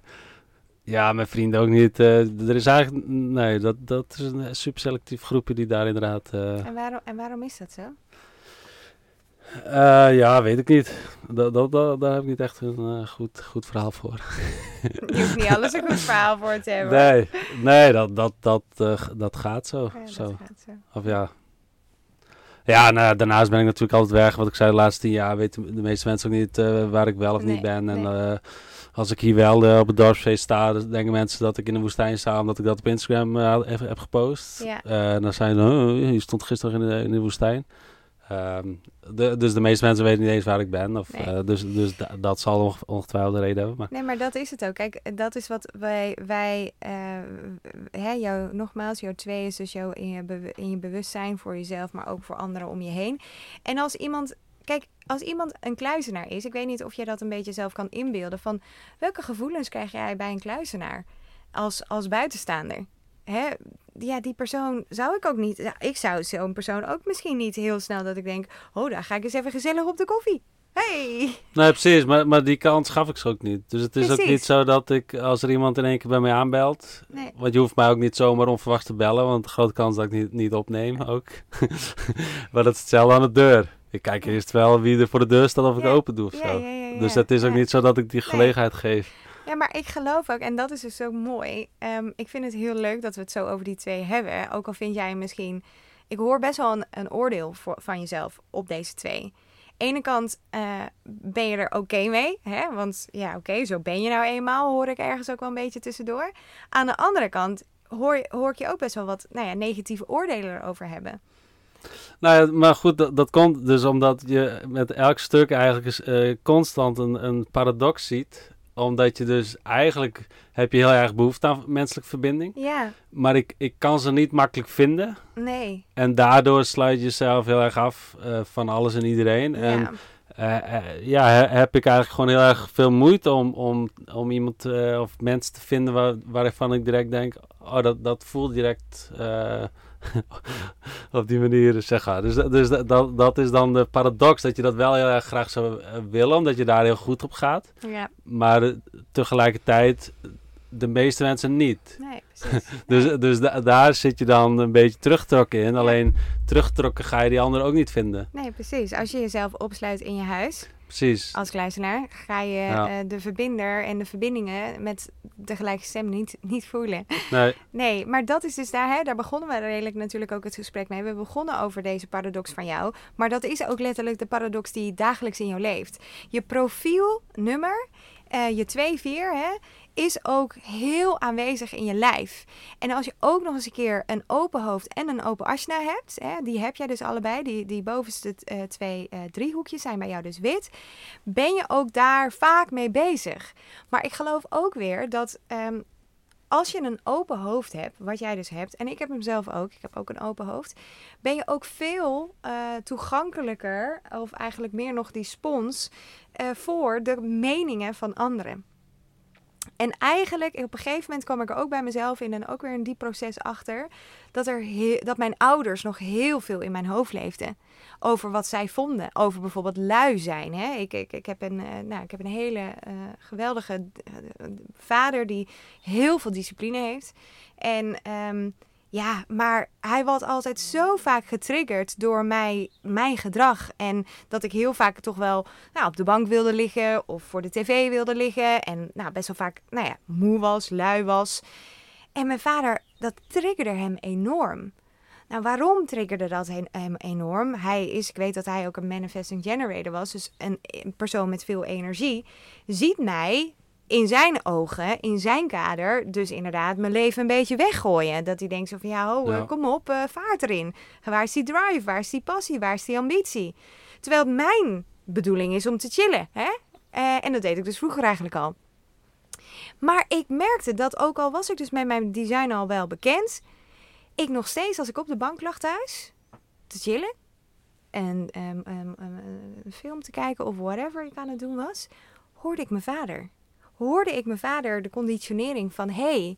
ja, mijn vrienden ook niet. eh, er is eigenlijk, nee, dat, dat is een super selectief groepje die daar inderdaad... En waarom, en waarom is dat zo? Eh, ja, weet ik niet. Dat, dat, dat, daar heb ik niet echt een eh, goed, goed verhaal voor. Je hoeft niet alles een goed verhaal voor te hebben. Nee, nee dat, dat, dat, eh, dat gaat zo. Ja, dat zo. gaat zo. Of ja. Ja, nou, daarnaast ben ik natuurlijk altijd weg. Wat ik zei, de laatste tien jaar weten de meeste mensen ook niet waar ik wel of Nee, niet ben. En nee. als ik hier wel op het dorpsfeest sta, dan denken mensen dat ik in de woestijn sta, omdat ik dat op Instagram even heb gepost. Ja. Dan zijn ze, "Huh, je stond gisteren in de, in de woestijn. Ehm, de, dus de meeste mensen weten niet eens waar ik ben. Of, Nee. eh, dus dus da- dat zal onge- ongetwijfeld de reden hebben. Maar, Nee, maar dat is het ook. Kijk, dat is wat wij, wij eh, hè, jou, nogmaals, jouw twee is dus jouw in je, in je bewustzijn voor jezelf, maar ook voor anderen om je heen. En als iemand, kijk, als iemand een kluizenaar is, ik weet niet of jij dat een beetje zelf kan inbeelden, van welke gevoelens krijg jij bij een kluizenaar als, als buitenstaander? Hè? Ja, die persoon zou ik ook niet. Ja, ik zou zo'n persoon ook misschien niet heel snel dat ik denk: oh, daar ga ik eens even gezellig op de koffie. Hey! nee, precies. Maar, maar die kans gaf ik ze ook niet. Dus het is ook niet zo dat ik, als er iemand in één keer bij mij aanbelt... Nee. Want je hoeft mij ook niet zomaar onverwacht te bellen. Want grote kans dat ik niet, niet opneem ook. maar dat is hetzelfde aan de deur. Ik kijk eerst wel wie er voor de deur staat of ik Ja, open doe of zo. ja, ja, ja, Dus het is ook niet zo dat ik die gelegenheid geef. Ja, maar ik geloof ook, en dat is dus zo mooi. ehm, ik vind het heel leuk dat we het zo over die twee hebben. Ook al vind jij misschien. Ik hoor best wel een, een oordeel voor, van jezelf op deze twee. Ene kant eh, ben je er oké mee, hè? want ja, oké, zo ben je nou eenmaal, hoor ik ergens ook wel een beetje tussendoor. Aan de andere kant hoor, hoor ik je ook best wel wat nou ja, negatieve oordelen erover hebben. Nou ja, maar goed, dat, dat komt dus omdat je met elk stuk eigenlijk eh, constant een, een paradox ziet. Omdat je dus eigenlijk heb je heel erg behoefte aan menselijke verbinding. Ja, Maar ik, ik kan ze niet makkelijk vinden. nee. En daardoor sluit je jezelf heel erg af eh, van alles en iedereen. En ja. eh, eh, ja, he- heb ik eigenlijk gewoon heel erg veel moeite om, om, om iemand of mensen te vinden waar, waarvan ik direct denk, oh, dat, dat voelt direct op die manier, zeg maar. Dus, dat- dus dat, dat, is dan de paradox, dat je dat wel heel erg graag zou eh, willen, omdat je daar heel goed op gaat. ja, Maar eh, tegelijkertijd de meeste mensen niet. nee, precies. Dus, dus da- daar zit je dan een beetje teruggetrokken in. Alleen teruggetrokken ga je die anderen ook niet vinden. Nee, precies. Als je jezelf opsluit in je huis, Precies. als kluizenaar ga je Ja. eh, de verbinder en de verbindingen met de gelijke stem niet, niet voelen. Nee, Nee, maar dat is dus daar, hè, daar begonnen we redelijk natuurlijk ook het gesprek mee. We begonnen over deze paradox van jou, maar dat is ook letterlijk de paradox die dagelijks in jou leeft. Je profielnummer, eh, je 2-4, hè, is ook heel aanwezig in je lijf. En als je ook nog eens een keer een open hoofd en een open asna hebt, hè, die heb jij dus allebei, die, die bovenste eh, twee eh, driehoekjes zijn bij jou dus wit, ben je ook daar vaak mee bezig. Maar ik geloof ook weer dat ehm, als je een open hoofd hebt, wat jij dus hebt, en ik heb hem zelf ook, ik heb ook een open hoofd, ben je ook veel eh, toegankelijker, of eigenlijk meer nog die spons, voor de meningen van anderen. En eigenlijk, op een gegeven moment kwam ik er ook bij mezelf in en ook weer een diep proces achter, dat, er dat mijn ouders nog heel veel in mijn hoofd leefden. Over wat zij vonden. Over bijvoorbeeld lui zijn. Hè? Ik, ik, ik, heb een, eh, nou, ik heb een hele eh, geweldige eh, vader die heel veel discipline heeft. En ehm, ja, maar hij was altijd zo vaak getriggerd door mij, mijn gedrag. En dat ik heel vaak toch wel nou, op de bank wilde liggen of voor de tv wilde liggen. En nou, best wel vaak nou ja, moe was, lui was. En mijn vader, dat triggerde hem enorm. Nou, waarom triggerde dat hem enorm? Hij is, ik weet dat hij ook een manifesting generator was, dus een persoon met veel energie, ziet mij in zijn ogen, in zijn kader, dus inderdaad mijn leven een beetje weggooien. Dat hij denkt zo van, ja, ho, Ja. eh, kom op, eh, vaart erin. Waar is die drive? Waar is die passie? Waar is die ambitie? Terwijl het mijn bedoeling is om te chillen. Hè? Eh, en dat deed ik dus vroeger eigenlijk al. Maar ik merkte dat ook al was ik dus met mijn design al wel bekend, ik nog steeds als ik op de bank lag thuis te chillen en ehm, ehm, ehm, een film te kijken of whatever ik aan het doen was, hoorde ik mijn vader. Hoorde ik mijn vader de conditionering van hey,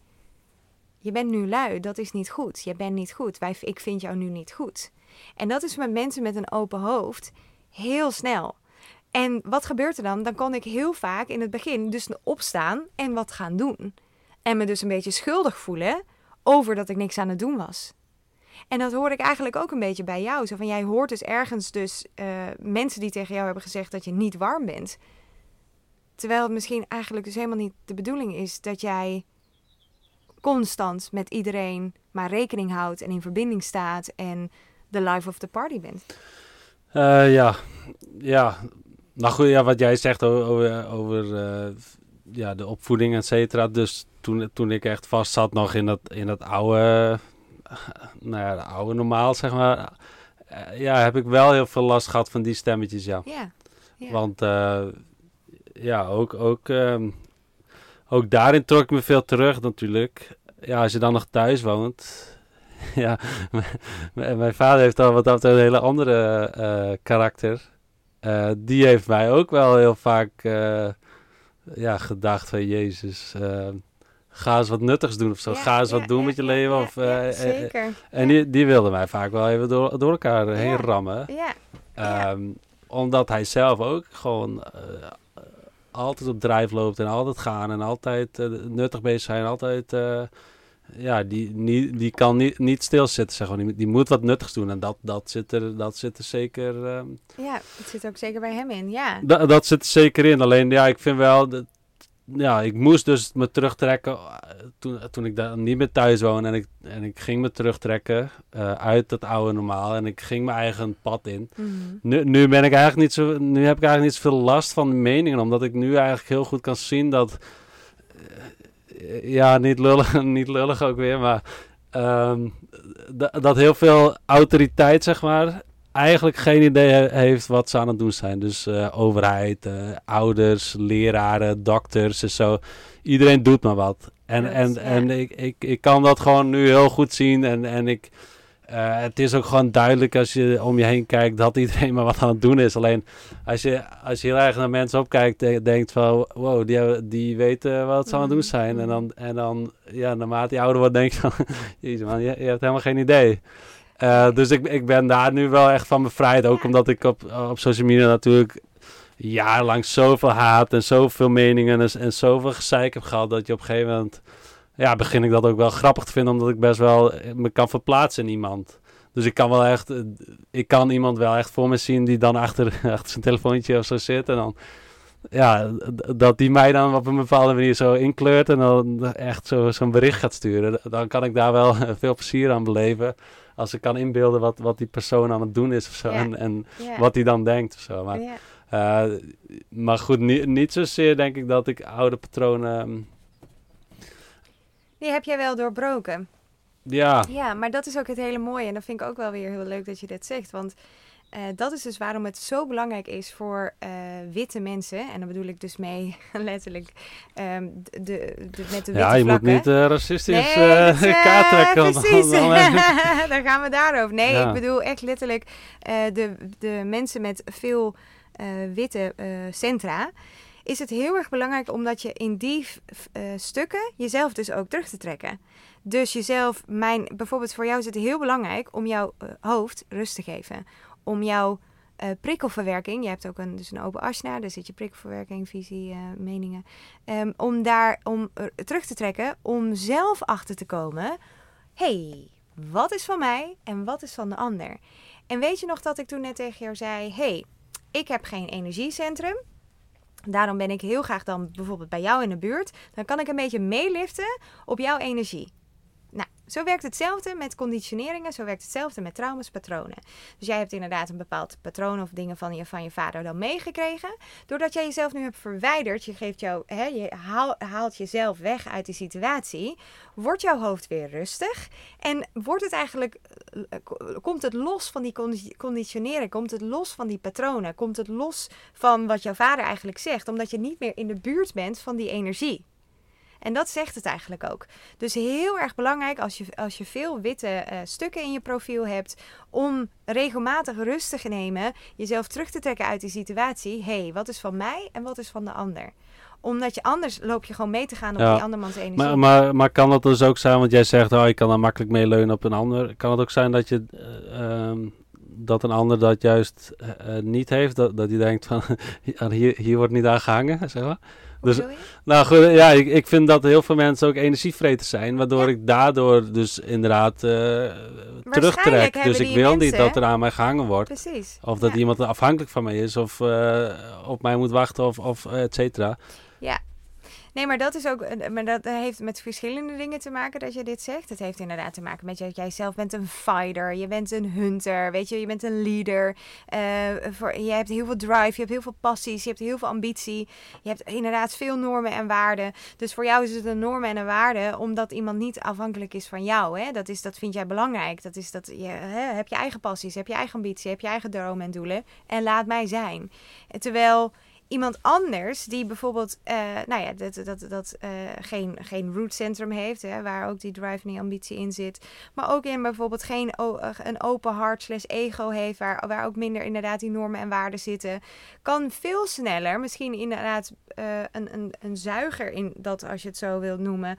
je bent nu lui, dat is niet goed. Je bent niet goed. Wij, ik vind jou nu niet goed. En dat is met mensen met een open hoofd heel snel. En wat gebeurt er dan? Dan kon ik heel vaak in het begin dus opstaan en wat gaan doen. En me dus een beetje schuldig voelen over dat ik niks aan het doen was. En dat hoor ik eigenlijk ook een beetje bij jou. Zo van, jij hoort dus ergens dus eh, mensen die tegen jou hebben gezegd dat je niet warm bent. Terwijl het misschien eigenlijk dus helemaal niet de bedoeling is dat jij constant met iedereen maar rekening houdt en in verbinding staat en de life of the party bent. Eh, ja, ja. Nou goed, ja, wat jij zegt over, over eh, ja, de opvoeding, et cetera. Dus toen, toen ik echt vast zat nog in dat, in dat oude, eh, nou ja, de oude normaal, zeg maar. ja, heb ik wel heel veel last gehad van die stemmetjes, ja. Ja. Want ja, ook, ook, ehm, ook daarin trok ik me veel terug natuurlijk. Ja, als je dan nog thuis woont. ja, mijn, vader heeft al wat dat een hele andere eh, karakter. Eh, die heeft mij ook wel heel vaak eh, ja, gedacht van Jezus, eh, ga eens wat nuttigs doen of zo. Ja, ga eens ja, wat doen ja, met je leven. of, zeker. en die, die wilde mij vaak wel even door, door elkaar heen rammen. Ehm, omdat hij zelf ook gewoon altijd op drijf loopt en altijd gaan en altijd eh, nuttig bezig zijn. Altijd, eh, ja, die, die, die kan niet, niet stilzitten, zeg maar. Die, die moet wat nuttigs doen en dat, dat, zit, er, dat zit er zeker... ehm, ja, het zit ook zeker bij hem in. Ja. da- dat zit er zeker in. Alleen, ja, ik vind wel... Dat, ja, ik moest dus me terugtrekken eh, toen, toen ik daar niet meer thuis woonde. En ik, en ik ging me terugtrekken eh, uit het oude normaal. En ik ging mijn eigen pad in. Mhm. Nu, nu ben ik eigenlijk niet zo. Nu heb ik eigenlijk niet zoveel last van de meningen. Omdat ik nu eigenlijk heel goed kan zien dat. eh, ja, niet lullig, niet lullig ook weer. Maar. ehm, da- dat heel veel autoriteit, zeg maar. Eigenlijk geen idee he- heeft wat ze aan het doen zijn. Dus eh, overheid, eh, ouders, leraren, dokters en zo. Iedereen doet maar wat. En, en, en ik, ik, ik kan dat gewoon nu heel goed zien. En, en ik, eh, het is ook gewoon duidelijk als je om je heen kijkt dat iedereen maar wat aan het doen is. Alleen als je, als je heel erg naar mensen opkijkt, de- denkt van wow, die, die weten wat ze aan het doen Mhm, zijn. En mhm. dan, en dan ja, naarmate je ouder wordt, denk je van jezus man, je, je hebt helemaal geen idee. Eh, dus ik, ik ben daar nu wel echt van bevrijd. Ook omdat ik op, op social media natuurlijk jarenlang zoveel haat en zoveel meningen en, en zoveel gezeik heb gehad. Dat je op een gegeven moment, ja, begin ik dat ook wel grappig te vinden. Omdat ik best wel me kan verplaatsen in iemand. Dus ik kan wel echt, ik kan iemand wel echt voor me zien die dan achter, achter zijn telefoontje of zo zit. En dan, ja, dat die mij dan op een bepaalde manier zo inkleurt en dan echt zo- zo'n bericht gaat sturen. Dan kan ik daar wel veel plezier aan beleven. Als ik kan inbeelden wat, wat die persoon aan het doen is of zo. En, en wat hij dan denkt of zo. Maar, eh, maar goed, niet, niet zozeer denk ik dat ik oude patronen... ehm, Die heb jij wel doorbroken. Ja, Ja, maar dat is ook het hele mooie. En dat vind ik ook wel weer heel leuk dat je dit zegt. Want eh, dat is dus waarom het zo belangrijk is voor eh, witte mensen. En dan bedoel ik dus mee letterlijk ehm, de, de, de- met de witte ja je moet niet eh, racistisch Nee, dat is, kaart trekken. want Precies, dan- dan- daar gaan we daarover. Nee, Ja. ik bedoel echt letterlijk de, de mensen met veel witte centra. Is het heel erg belangrijk omdat je in die stukken jezelf dus ook terug te trekken. Dus jezelf, mijn, bijvoorbeeld voor jou is het heel belangrijk om jouw hoofd rust te geven. Om jouw eh, prikkelverwerking, je hebt ook een, dus een open asna, daar zit je prikkelverwerking, visie, eh, meningen. Ehm, om daar om er terug te trekken, om zelf achter te komen. hey, wat is van mij en wat is van de ander? En weet je nog dat ik toen net tegen jou zei: hey, ik heb geen energiecentrum. Daarom ben ik heel graag dan bijvoorbeeld bij jou in de buurt. Dan kan ik een beetje meeliften op jouw energie. Nou, zo werkt hetzelfde met conditioneringen, zo werkt hetzelfde met trauma's, patronen. Dus jij hebt inderdaad een bepaald patroon of dingen van je, van je vader dan meegekregen. Doordat jij jezelf nu hebt verwijderd, je, geeft jou, hè, je haal- haalt jezelf weg uit die situatie, wordt jouw hoofd weer rustig. En wordt het eigenlijk, eh, k- komt het los van die condi- conditionering, komt het los van die patronen, komt het los van wat jouw vader eigenlijk zegt, omdat je niet meer in de buurt bent van die energie. En dat zegt het eigenlijk ook. Dus heel erg belangrijk als je, als je veel witte eh, stukken in je profiel hebt, om regelmatig rustig te nemen, jezelf terug te trekken uit die situatie. Hé, hey, wat is van mij en wat is van de ander? Omdat je anders loop je gewoon mee te gaan op Ja. die andermans energie. Maar, maar, maar kan dat dus ook zijn, want jij zegt, oh, ik kan dan makkelijk meeleunen op een ander. Kan het ook zijn dat je eh, ehm, dat een ander dat juist eh, niet heeft? Dat, dat je denkt van, hier, hier wordt niet aan gehangen, zeg maar. Dus-? Nou goed, ja, ik, ik vind dat heel veel mensen ook energievreters zijn, waardoor Ja. ik daardoor dus inderdaad eh terugtrek. Dus ik wil niet dat er aan mij gehangen wordt. Precies. Of dat Ja. iemand afhankelijk van mij is, of eh, op mij moet wachten, of, of et cetera. Nee, maar dat is ook. eh, Maar dat heeft met verschillende dingen te maken dat je dit zegt. Het heeft inderdaad te maken met dat jij zelf bent een fighter. Je bent een hunter. Weet je, je bent een leader. eh, voor, je hebt heel veel drive. Je hebt heel veel passies. Je hebt heel veel ambitie. Je hebt inderdaad veel normen en waarden. Dus voor jou is het een norm en een waarde omdat iemand niet afhankelijk is van jou. Hè? Dat, is, dat vind jij belangrijk. Dat is dat je hè, heb je eigen passies, heb je eigen ambitie, heb je eigen dromen en doelen. En laat mij zijn. Terwijl iemand anders die bijvoorbeeld, eh, nou ja, dat, dat, dat eh, geen, geen root centrum heeft, hè, waar ook die drive en ambitie in zit. Maar ook in bijvoorbeeld geen eh, een open hart slash ego heeft, waar, waar ook minder inderdaad die normen en waarden zitten. Kan veel sneller, misschien inderdaad een, een, een zuiger in dat, als je het zo wilt noemen,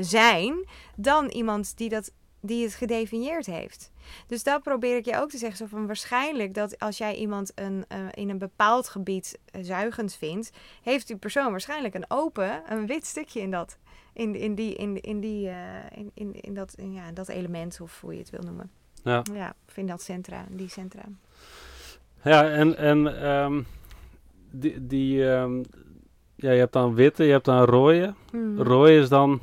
zijn, dan iemand die dat die het gedefinieerd heeft. Dus dat probeer ik je ook te zeggen. Zo van waarschijnlijk dat als jij iemand een, eh, in een bepaald gebied eh, zuigend vindt, heeft die persoon waarschijnlijk een open, een wit stukje in dat. In, in, die, in, in, die, eh, in, in, in, dat, in, ja, dat element, of hoe je het wil noemen. Ja. Ja, ik vind dat centra, die centra. Ja, en, en ehm, die, die ehm, ja, je hebt dan witte, je hebt dan rode. Hmm. Rode is dan,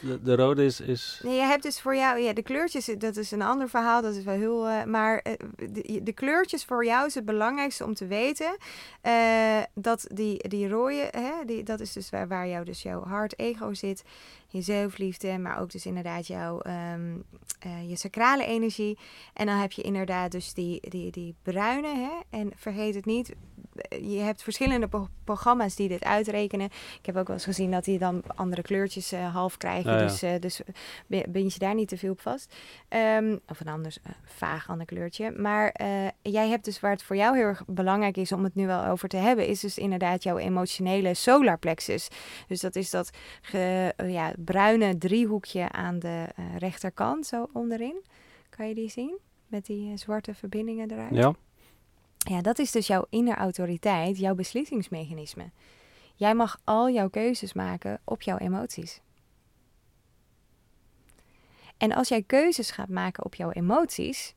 de, de rode is, is Nee, je hebt dus voor jou, ja, de kleurtjes, dat is een ander verhaal, dat is wel heel, eh, maar eh, de, de kleurtjes voor jou is het belangrijkste om te weten eh, dat die, die rode, hè, die, dat is dus waar, waar jou dus jouw hart, ego zit, je zelfliefde, maar ook dus inderdaad jouw, ehm, eh, je sacrale energie. En dan heb je inderdaad dus die, die, die bruine, hè, en vergeet het niet, je hebt verschillende pro- programma's die dit uitrekenen. Ik heb ook wel eens gezien dat die dan andere kleurtjes eh, half krijgen. Ja. Dus, eh, dus ben bind je daar niet te veel op vast. Ehm, of een anders eh, vaag ander kleurtje. Maar jij hebt dus waar het voor jou heel erg belangrijk is om het nu wel over te hebben, is dus inderdaad jouw emotionele solar plexus. Dus dat is dat ge- eh, ja, bruine driehoekje aan de rechterkant, zo onderin. Kan je die zien? Met die zwarte verbindingen eruit. ja. Ja, dat is dus jouw innerautoriteit, jouw beslissingsmechanisme. Jij mag al jouw keuzes maken op jouw emoties. En als jij keuzes gaat maken op jouw emoties,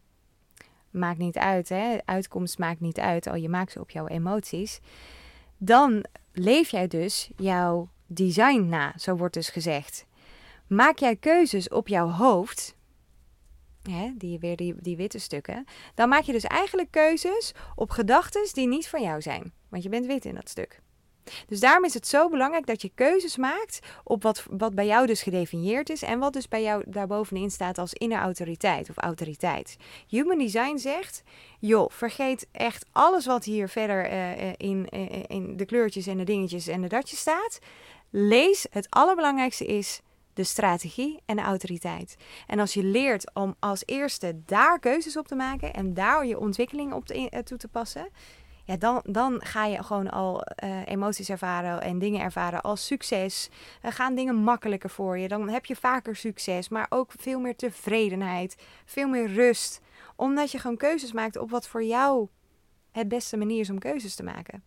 maakt niet uit, hè? uitkomst maakt niet uit, al je maakt ze op jouw emoties, dan leef jij dus jouw design na, zo wordt dus gezegd. Maak jij keuzes op jouw hoofd, die, weer die, witte stukken, dan maak je dus eigenlijk keuzes op gedachten die niet van jou zijn. Want je bent wit in dat stuk. Dus daarom is het zo belangrijk dat je keuzes maakt op wat, wat bij jou dus gedefinieerd is en wat dus bij jou daarbovenin staat als innerautoriteit of autoriteit. Human Design zegt, joh, vergeet echt alles wat hier verder eh, eh, in, eh, in de kleurtjes en de dingetjes en de datjes staat. Lees, het allerbelangrijkste is de strategie en de autoriteit. En als je leert om als eerste daar keuzes op te maken en daar je ontwikkeling op eh, toe te passen, ja, dan, dan ga je gewoon al eh, emoties ervaren en dingen ervaren als succes. Dan gaan dingen makkelijker voor je. Dan heb je vaker succes, maar ook veel meer tevredenheid, veel meer rust. Omdat je gewoon keuzes maakt op wat voor jou het beste manier is om keuzes te maken.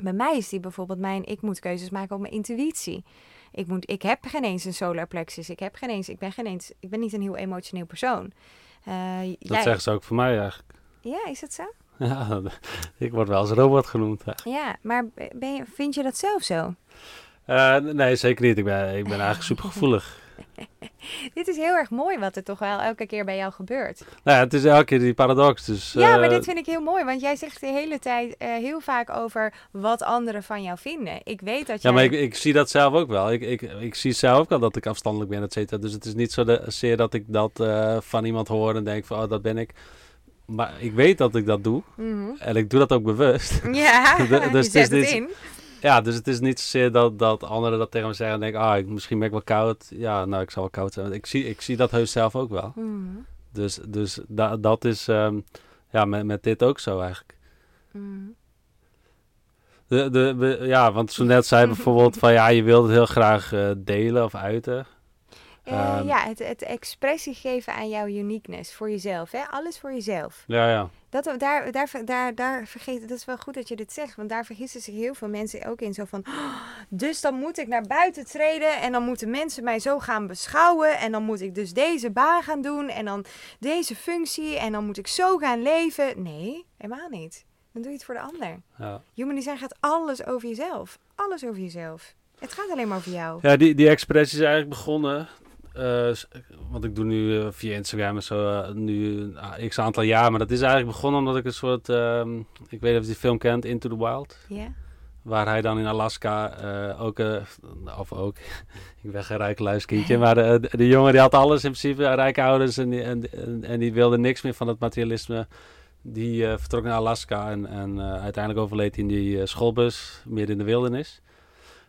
Bij mij is die bijvoorbeeld mijn, ik moet keuzes maken op mijn intuïtie. Ik, moet, ik heb geen eens een solar plexus. Ik, heb geen eens, ik, ben geen eens, ik ben niet een heel emotioneel persoon. Eh, Dat jij- zeggen ze ook voor mij eigenlijk. Ja, is dat zo? Ja, ik word wel als robot genoemd. eigenlijk. Ja, maar ben je, vind je dat zelf zo? Eh, nee, zeker niet. Ik ben, ik ben eigenlijk super gevoelig. Dit is heel erg mooi wat er toch wel elke keer bij jou gebeurt. nou ja, het is elke keer die paradox. Dus, ja, maar eh, dit vind ik heel mooi, want jij zegt de hele tijd eh, heel vaak over wat anderen van jou vinden. Ik weet dat jij... Ja, maar ik, ik zie dat zelf ook wel. Ik, ik, ik zie zelf ook wel dat ik afstandelijk ben, et cetera. Dus het is niet zo de, zeer dat ik dat eh, van iemand hoor en denk van, oh, dat ben ik. Maar ik weet dat ik dat doe. Mhm. En ik doe dat ook bewust. Ja, Dus je het is het in. Ja, dus het is niet zozeer dat, dat anderen dat tegen me zeggen en denken, ah, ik, misschien ben ik wel koud. Ja, nou, ik zal wel koud zijn. Ik zie, ik zie dat heus zelf ook wel. Mhm. Dus, dus da, dat is ehm, ja, met, met dit ook zo eigenlijk. Mhm. De, de, ja, want zo net zei bijvoorbeeld van ja, je wilt het heel graag eh, delen of uiten. Eh, Ehm. ja, het, het expressie geven aan jouw uniqueness voor jezelf. Hè? Alles voor jezelf. Ja, ja. Dat, daar, daar, daar, daar vergeet, dat is wel goed dat je dit zegt, want daar vergissen zich heel veel mensen ook in. Zo van, "Oh, dus dan moet ik naar buiten treden en dan moeten mensen mij zo gaan beschouwen. En dan moet ik dus deze baan gaan doen en dan deze functie en dan moet ik zo gaan leven. Nee, helemaal niet. Dan doe je het voor de ander. ja. Human design gaat alles over jezelf. Alles over jezelf. Het gaat alleen maar over jou. Ja, die, die expressie is eigenlijk begonnen. Eh, want ik doe nu eh, via Instagram en zo eh, nu een a- x aantal jaar. Maar dat is eigenlijk begonnen omdat ik een soort... ehm, ik weet niet of je die film kent, Into the Wild. Ja? Waar hij dan in Alaska ook... of ook... ik ben geen rijk luiskindje. maar de, de, jongen die had alles in principe. Rijke ouders. En die, en, en, die wilde niks meer van het materialisme. Die vertrok naar Alaska. En, en uiteindelijk overleed hij in die schoolbus. Midden in de wildernis.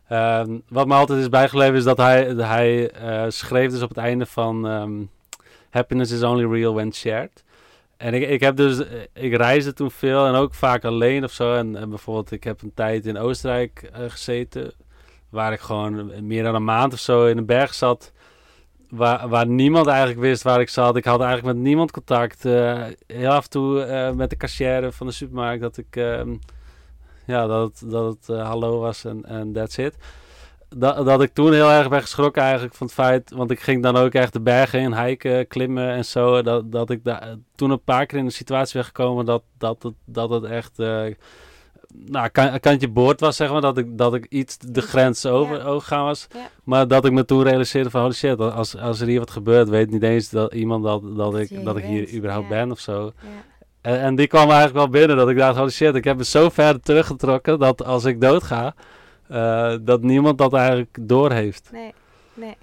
Ehm, wat me altijd is bijgebleven is dat hij, hij eh, schreef dus op het einde van... ehm, Happiness is only real when shared. En ik, ik heb dus, eh, ik reisde toen veel en ook vaak alleen of zo. En, en bijvoorbeeld, ik heb een tijd in Oostenrijk eh, gezeten, waar ik gewoon meer dan een maand of zo in een berg zat. Waar, waar niemand eigenlijk wist waar ik zat. Ik had eigenlijk met niemand contact. Eh, heel af en toe eh, met de cashier van de supermarkt dat ik, ehm, ja, dat het, dat het eh, hallo was en, en that's it. Dat, dat ik toen heel erg ben geschrokken eigenlijk van het feit, want ik ging dan ook echt de bergen in, hiken, klimmen en zo. Dat, dat ik daar toen een paar keer in een situatie ben gekomen dat, dat, het, dat het echt, eh nou, kan, kantje boord was, zeg maar. Dat ik, dat ik iets de grens over, Ja. overgaan was. Ja. Maar dat ik me toen realiseerde van, holy shit, als, als er hier wat gebeurt, weet niet eens dat iemand dat, dat, Dat ik, dat ik hier überhaupt ja. ben of zo. En, en die kwam eigenlijk wel binnen dat ik dacht, holy shit, ik heb me zo ver teruggetrokken dat als ik doodga, eh, dat niemand dat eigenlijk doorheeft. Nee, nee.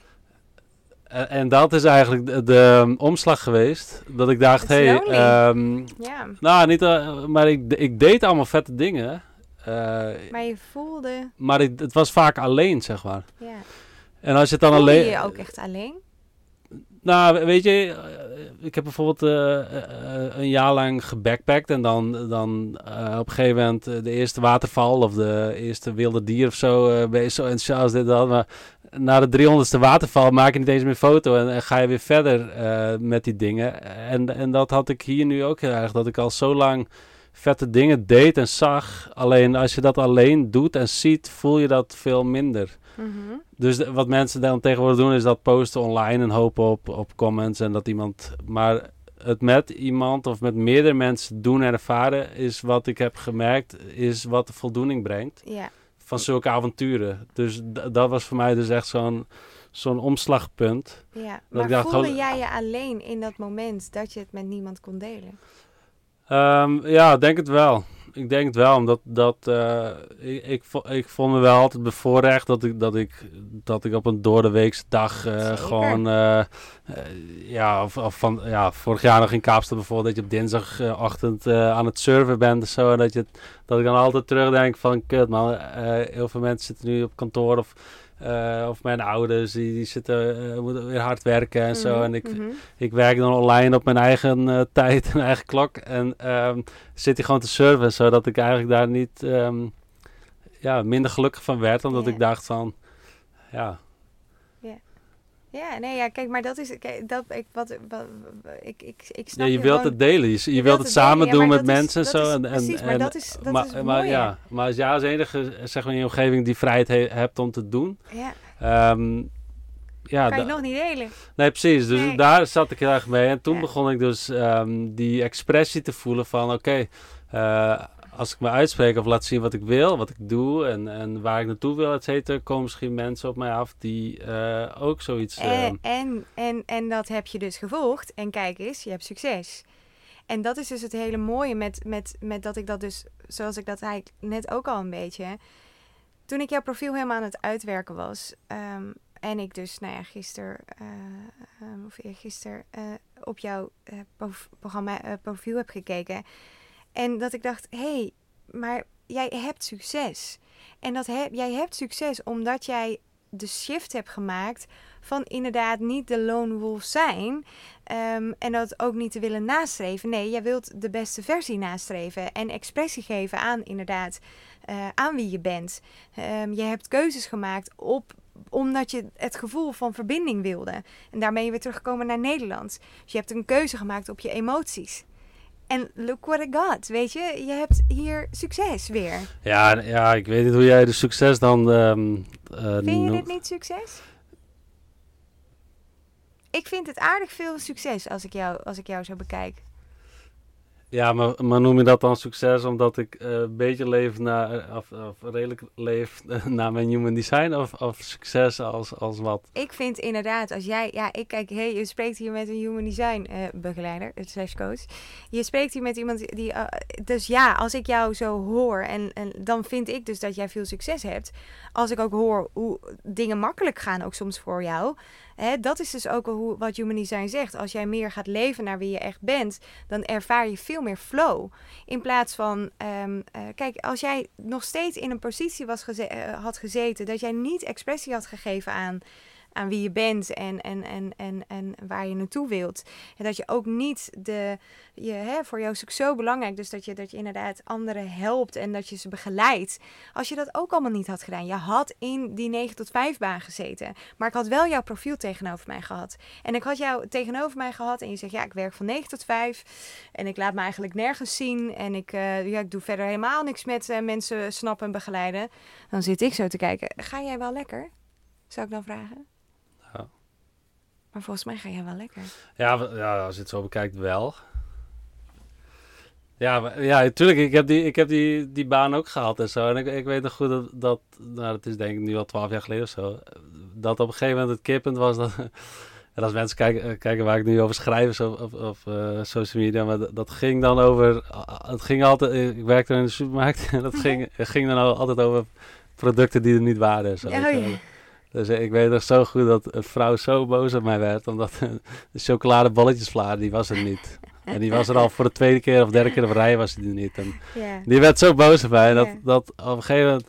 En, en dat is eigenlijk de, de, um, omslag geweest, dat ik dacht, hé, hey, ehm, Ja, nou niet, eh, maar ik, ik deed allemaal vette dingen, eh, maar je voelde... maar ik, het was vaak alleen, zeg maar. Ja. En als je het dan Voelde alleen... je je ook echt alleen? Nou, weet je, eh, ik heb bijvoorbeeld eh, eh, een jaar lang gebackpackt en dan, dan op een gegeven moment de eerste waterval of de eerste wilde dier of zo, ben je dit dat, maar na de 300ste waterval maak je niet eens meer foto en, en ga je weer verder met die dingen. En, en dat had ik hier nu ook heel erg, dat ik al zo lang vette dingen deed en zag. Alleen als je dat alleen doet en ziet, voel je dat veel minder. Mhm. Dus de- wat mensen dan tegenwoordig doen is dat posten online en hopen op, op comments en dat iemand. Maar het met iemand of met meerdere mensen doen en ervaren is wat ik heb gemerkt, is wat de voldoening brengt Ja, van zulke avonturen. Dus dat was voor mij dus echt zo'n zo'n omslagpunt. ja. Maar dacht, voelde jij je alleen in dat moment dat je het met niemand kon delen? Ehm, ja, denk het wel. Ik denk het wel, omdat dat, eh, ik, ik, ik vond me wel altijd bevoorrecht dat ik, dat ik, dat ik op een doordeweekse dag eh, gewoon, eh, ja, of, of van, ja, vorig jaar nog in Kaapstad bijvoorbeeld, dat je op dinsdagochtend aan het surfen bent of zo, en dat, je, dat ik dan altijd terugdenk van, kut man, heel veel mensen zitten nu op kantoor of, eh, of mijn ouders, die, die zitten, eh, moeten weer hard werken en zo, Mhm, en ik, mhm. ik werk dan online op mijn eigen eh, tijd en eigen klok. En ehm, zit hij gewoon te surfen, zodat ik eigenlijk daar niet ehm, ja, minder gelukkig van werd. Omdat ik dacht van, ja, Ja, nee, ja, kijk, maar dat is, kijk, dat, ik, wat, wat, ik, ik, ik ja snap je wilt gewoon- het delen. Je, je, je wilt het samen delen, ja, doen met is- mensen en zo. is- en, en, maar dat is- dat maar, is maar, mooi, ja, maar als jij als enige zeg maar, in je omgeving die vrijheid he- hebt om te doen. Ja, ehm, ja, kan je nog niet delen. Nee, precies. Dus Nee. daar zat ik heel erg mee. En toen Ja. begon ik dus ehm, die expressie te voelen van... Oké, eh, als ik me uitspreek of laat zien wat ik wil, wat ik doe... en, en waar ik naartoe wil, et cetera... komen misschien mensen op mij af die eh, ook zoiets... ehm, En, en, en, en dat heb je dus gevolgd. En kijk eens, je hebt succes. En dat is dus het hele mooie met, met, met dat ik dat dus, zoals ik dat eigenlijk net ook al een beetje. Toen ik jouw profiel helemaal aan het uitwerken was. ehm, en ik dus, nou ja, gisteren, ehm, of eergisteren, op jouw programma, profiel heb gekeken. En dat ik dacht, hé, hey, maar jij hebt succes. En dat heb, jij hebt succes omdat jij de shift hebt gemaakt van inderdaad niet de lone wolf zijn ehm, en dat ook niet te willen nastreven. Nee, jij wilt de beste versie nastreven en expressie geven aan inderdaad eh, aan wie je bent. Ehm, je hebt keuzes gemaakt op omdat je het gevoel van verbinding wilde. En daarmee weer teruggekomen naar Nederland. Dus je hebt een keuze gemaakt op je emoties. En look what I got, weet je? Je hebt hier succes weer. ja, ja, ik weet niet hoe jij de succes dan... ehm eh, Vind je dit niet succes? Ik vind het aardig veel succes als ik jou, als ik jou zo bekijk. Ja, maar, maar noem je dat dan succes omdat ik eh, een beetje leef naar, of, of redelijk leef naar mijn human design of, of succes als, als wat? Ik vind inderdaad, als jij, ja, ik kijk, hey, je spreekt hier met een human design eh, begeleider, slash coach. Je spreekt hier met iemand die, eh, dus ja, als ik jou zo hoor en, en dan vind ik dus dat jij veel succes hebt. Als ik ook hoor hoe dingen makkelijk gaan, ook soms voor jou. Dat is dus ook hoe, wat Human Design zegt. Als jij meer gaat leven naar wie je echt bent, dan ervaar je veel meer flow. In plaats van, ehm, eh, kijk, als jij nog steeds in een positie was uh, had gezeten, dat jij niet expressie had gegeven aan aan wie je bent en, en, en, en, en waar je naartoe wilt. En dat je ook niet de. Je, hè, voor jou is het zo belangrijk, dus dat je, dat je inderdaad anderen helpt en dat je ze begeleidt. Als je dat ook allemaal niet had gedaan, je had in die 9 tot 5 baan gezeten, maar ik had wel jouw profiel tegenover mij gehad. En ik had jou tegenover mij gehad en je zegt, ja, ik werk van 9 tot 5 en ik laat me eigenlijk nergens zien en ik, uh, ja, ik doe verder helemaal niks met uh, mensen snappen en begeleiden. Dan zit ik zo te kijken, ga jij wel lekker? Zou ik dan vragen? Maar volgens mij ga jij wel lekker. Ja, ja als je het zo bekijkt, wel. Ja, ja, natuurlijk. Ik heb die, ik heb die, die baan ook gehad en zo. En ik, ik weet nog goed dat, dat, nou, dat is denk ik nu al twaalf jaar geleden of zo. Dat op een gegeven moment het kippend was dat. En als mensen kijken, eh, kijken waar ik nu over schrijf of, of, of uh, social media, maar dat, dat, ging dan over. Het ging altijd. Ik werkte in de supermarkt en dat ging, ging dan altijd over producten die er niet waren. Zo, oh, ja. Dus ik weet nog zo goed dat een vrouw zo boos op mij werd. Omdat de chocoladebolletjesvlaar, die was er niet. En die was er al voor de tweede keer of derde keer op rij was die er niet. En yeah. die werd zo boos op mij. Dat, dat op een gegeven moment...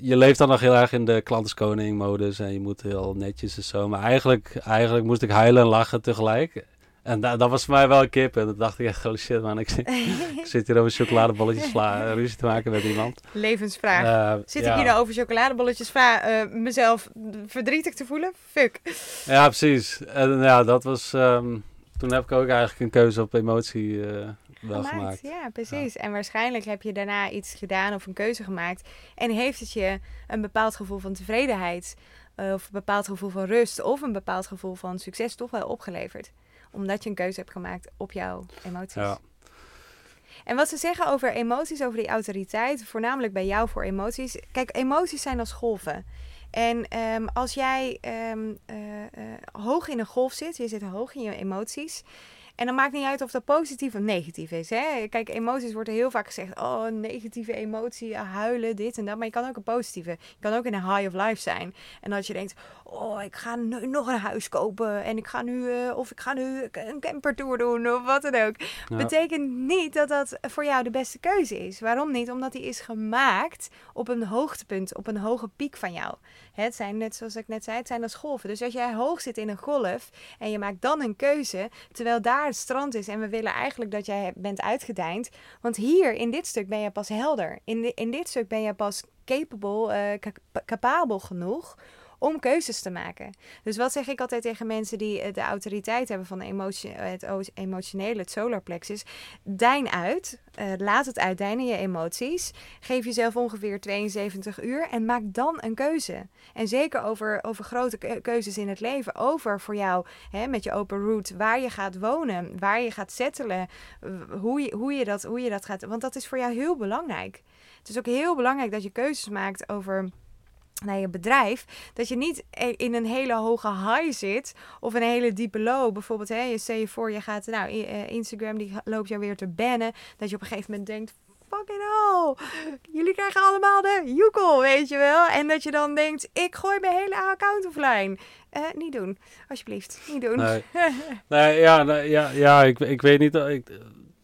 Je leeft dan nog heel erg in de klantenskoning modus. En je moet heel netjes en zo. Maar eigenlijk, eigenlijk moest ik huilen en lachen tegelijk. En da dat was voor mij wel een kip. En dan dacht ik echt, holy shit man, ik, zit, ik zit hier over chocoladebolletjes sla, ruzie te maken met iemand. Levensvraag. Uh, zit ja. ik hier nou over chocoladebolletjes vla, uh, mezelf verdrietig te voelen? Fuck. Ja, precies. En ja, dat was... Um, toen heb ik ook eigenlijk een keuze op emotie uh, wel gemaakt. gemaakt. Ja, precies. Ja. En waarschijnlijk heb je daarna iets gedaan of een keuze gemaakt. En heeft het je een bepaald gevoel van tevredenheid... of een bepaald gevoel van rust... of een bepaald gevoel van succes toch wel opgeleverd omdat je een keuze hebt gemaakt op jouw emoties. Ja. En wat ze zeggen over emoties, over die autoriteit, voornamelijk bij jou voor emoties. Kijk, emoties zijn als golven. En um, als jij um, uh, uh, hoog in een golf zit, je zit hoog in je emoties. En dan maakt niet uit of dat positief of negatief is. Hè? Kijk, emoties worden heel vaak gezegd. Oh, negatieve emotie, huilen, dit en dat. Maar je kan ook een positieve. Je kan ook in een high of life zijn. En dat je denkt, oh, ik ga nu nog een huis kopen. En ik ga nu, uh, of ik ga nu een campertour doen of wat dan ook. Ja. Betekent niet dat dat voor jou de beste keuze is. Waarom niet? Omdat die is gemaakt op een hoogtepunt, op een hoge piek van jou. Het zijn, net zoals ik net zei, het zijn als golven. Dus als jij hoog zit in een golf en je maakt dan een keuze, terwijl daar het strand is en we willen eigenlijk dat jij bent uitgedijnd. Want hier, in dit stuk, ben je pas helder. In, de, in dit stuk ben je pas capable, uh, capabel genoeg om keuzes te maken. Dus wat zeg ik altijd tegen mensen die de autoriteit hebben van emotie, het emotionele, het solar plexus? Dijn uit. Uh, laat het uitdijnen, je emoties. Geef jezelf ongeveer 72 uur en maak dan een keuze. En zeker over, over grote keuzes in het leven. Over voor jou hè, met je open route, waar je gaat wonen, waar je gaat settelen, hoe hoe, je dat, hoe je dat gaat. Want dat is voor jou heel belangrijk. Het is ook heel belangrijk dat je keuzes maakt over naar je bedrijf, dat je niet in een hele hoge high zit of een hele diepe low. Bijvoorbeeld, hè, je stel je voor, je gaat, nou, Instagram die loopt jou weer te bannen, dat je op een gegeven moment denkt, fucking hell, jullie krijgen allemaal de joekel, weet je wel. En dat je dan denkt, ik gooi mijn hele account offline. Uh, niet doen, alsjeblieft, niet doen. Nee, nee ja, nee, ja, ja ik, ik weet niet, ik,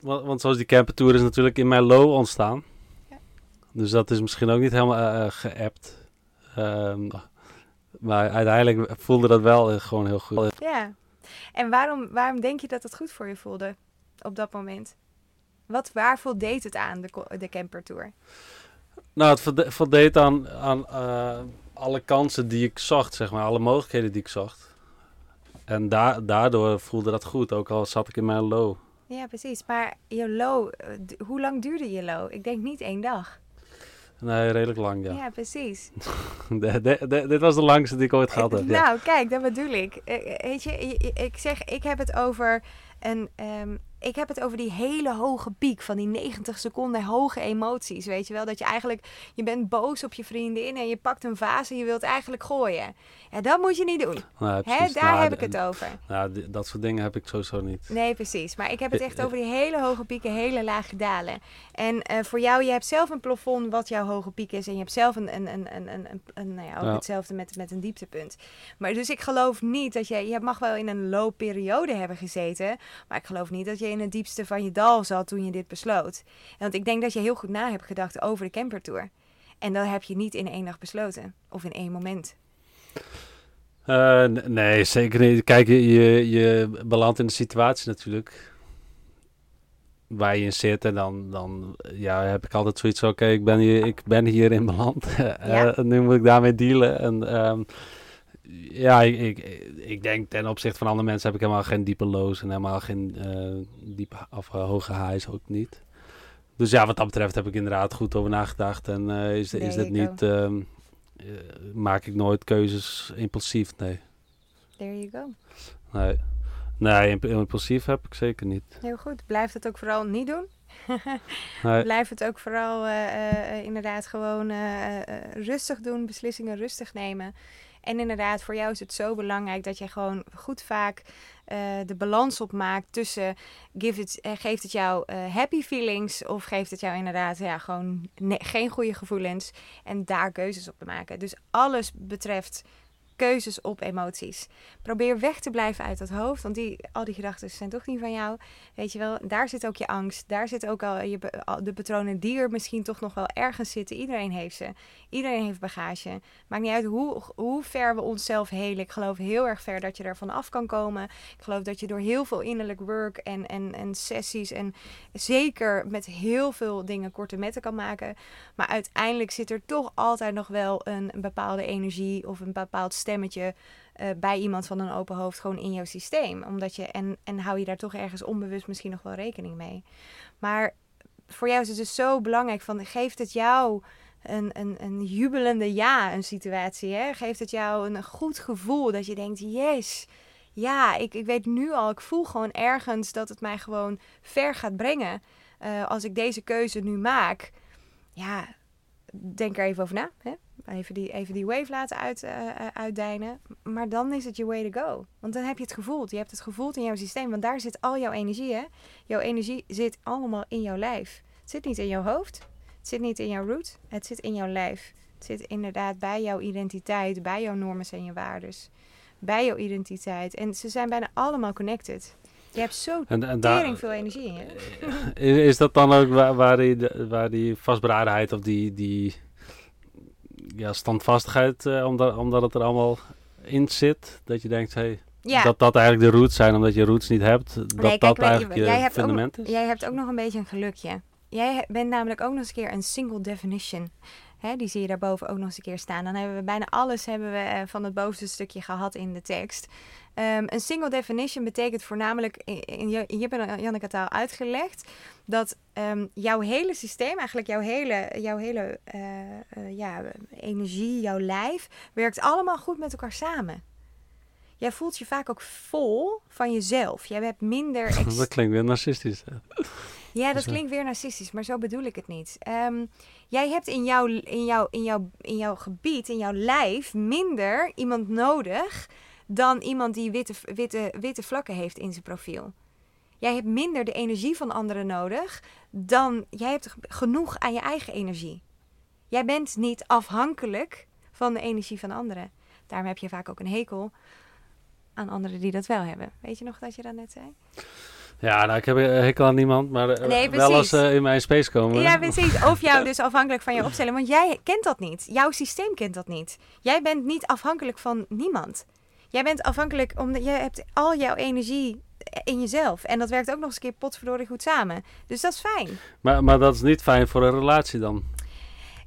want, want zoals die campertour is natuurlijk in mijn low ontstaan. Ja. Dus dat is misschien ook niet helemaal uh, geappt. Um, maar uiteindelijk voelde dat wel gewoon heel goed. Ja. En waarom, waarom denk je dat het goed voor je voelde op dat moment? Wat, waar voldeed het aan, de, de campertour? Nou, het voldeed aan, aan uh, alle kansen die ik zocht, zeg maar. Alle mogelijkheden die ik zocht. En da daardoor voelde dat goed, ook al zat ik in mijn low. Ja, precies. Maar je low, eh, hoe lang duurde je low? Ik denk niet één dag. Nee, redelijk lang, ja. Ja, precies. de, de, de, dit was de langste die ik ooit gehad heb. Nou, kijk, dat bedoel ik. Weet je, ik zeg, ik heb het over een, um, ik heb het over die hele hoge piek van die 90 seconden hoge emoties. Weet je wel, dat je eigenlijk, je bent boos op je vriendin en je pakt een vaas en je wilt eigenlijk gooien. Ja, dat moet je niet doen. Nou, Hè, daar Nou, heb ik het over. Nou, dat soort dingen heb ik sowieso niet. Nee, precies. Maar ik heb het echt over die hele hoge pieken, hele lage dalen. En eh, voor jou, je hebt zelf een plafond wat jouw hoge piek is. En je hebt zelf een, een, een, een, een, een- een- nou ja, ook Ja. hetzelfde met, met een dieptepunt. Maar dus ik geloof niet dat je, je mag wel in een low periode hebben gezeten. Maar ik geloof niet dat je in het diepste van je dal zat toen je dit besloot. Want ik denk dat je heel goed na hebt gedacht over de campertour. En dat heb je niet in één dag besloten. Of in één moment. Eh, nee, zeker niet. Kijk, je, je, belandt in de situatie natuurlijk waar je in zit. En dan, dan ja, heb ik altijd zoiets van, oké, ik ben hier, ik ben hierin beland. Ja. Eh, nu moet ik daarmee dealen. En ehm, ja, ik, ik, ik denk ten opzichte van andere mensen heb ik helemaal geen diepe lows en helemaal geen eh, diepe of eh, hoge highs ook niet. Dus ja, wat dat betreft heb ik inderdaad goed over nagedacht. En eh, is, is dit niet, ehm, eh, maak ik nooit keuzes impulsief, nee. There you go. Nee, nee imp- impulsief heb ik zeker niet. Heel goed. Blijf het ook vooral niet doen. Nee, Blijf het ook vooral inderdaad gewoon rustig doen, beslissingen rustig nemen. En inderdaad, voor jou is het zo belangrijk dat je gewoon goed vaak eh, de balans opmaakt tussen eh, geeft het jou eh, happy feelings of geeft het jou inderdaad ja, gewoon geen goede gevoelens en daar keuzes op te maken. Dus alles betreft keuzes op emoties. Probeer weg te blijven uit dat hoofd, want die, al die gedachten zijn toch niet van jou. Weet je wel, daar zit ook je angst. Daar zit ook al je, de patronen die er misschien toch nog wel ergens zitten. Iedereen heeft ze. Iedereen heeft bagage. Maakt niet uit hoe, hoe ver we onszelf helen. Ik geloof heel erg ver dat je ervan af kan komen. Ik geloof dat je door heel veel innerlijk work en, en, en sessies en zeker met heel veel dingen korte metten kan maken. Maar uiteindelijk zit er toch altijd nog wel een bepaalde energie of een bepaald stemmetje eh, bij iemand van een open hoofd gewoon in jouw systeem. Omdat je, en, en hou je daar toch ergens onbewust misschien nog wel rekening mee. Maar voor jou is het dus zo belangrijk van geeft het jou een, een, een jubelende ja, een situatie. Hè? Geeft het jou een goed gevoel dat je denkt, yes, ja, ik, ik weet nu al, ik voel gewoon ergens dat het mij gewoon ver gaat brengen. eh, als ik deze keuze nu maak. Ja, denk er even over na. Hè? Even, die, even die wave laten uit, eh, eh, uitdijnen. Maar dan is het je way to go. Want dan heb je het gevoeld. Je hebt het gevoeld in jouw systeem. Want daar zit al jouw energie. Hè? Jouw energie zit allemaal in jouw lijf. Het zit niet in jouw hoofd. Het zit niet in jouw root. Het zit in jouw lijf. Het zit inderdaad bij jouw identiteit. Bij jouw normen en je waardes. Bij jouw identiteit. En ze zijn bijna allemaal connected. Je hebt zo en, en daar, tering veel energie in je. is, dat dan ook waar, waar, die, waar die vastberadenheid of die, die ja, standvastigheid, eh, omdat, omdat het er allemaal in zit, dat je denkt, hey, Ja, dat dat eigenlijk de roots zijn, omdat je roots niet hebt, dat kijk, dat eigenlijk je jij hebt ook fundament is? Jij hebt ook nog een beetje een gelukje. Jij bent namelijk ook nog eens een keer een single definition. Hè, die zie je daarboven ook nog eens een keer staan. Dan hebben we bijna alles hebben we, eh, van het bovenste stukje gehad in de tekst. Ehm, een single definition betekent voornamelijk, in, in, hebt een Janneke taal uitgelegd, dat ehm, jouw hele systeem, eigenlijk jouw hele, jouw hele eh, eh, ja, energie, jouw lijf, werkt allemaal goed met elkaar samen. Jij voelt je vaak ook vol van jezelf. Jij hebt minder... Dat klinkt weer narcistisch. hè. ja, dat eh, klinkt weer narcistisch, maar zo bedoel ik het niet. Ehm, jij hebt in jouw, in, jouw, in, jouw, in jouw gebied, in jouw lijf, minder iemand nodig dan iemand die witte, witte, witte vlakken heeft in zijn profiel. Jij hebt minder de energie van anderen nodig dan jij hebt genoeg aan je eigen energie. Jij bent niet afhankelijk van de energie van anderen. Daarom heb je vaak ook een hekel aan anderen die dat wel hebben. Weet je nog dat je dat net zei? Ja, nou, ik heb een hekel aan niemand, maar eh, Nee, wel als ze in mijn space komen. Ja, precies. Of jou dus afhankelijk van je opstellen. Want jij kent dat niet. Jouw systeem kent dat niet. Jij bent niet afhankelijk van niemand. Jij bent afhankelijk omdat je hebt al jouw energie in jezelf. En dat werkt ook nog eens een keer potverdorie goed samen. Dus dat is fijn. Maar, maar dat is niet fijn voor een relatie dan.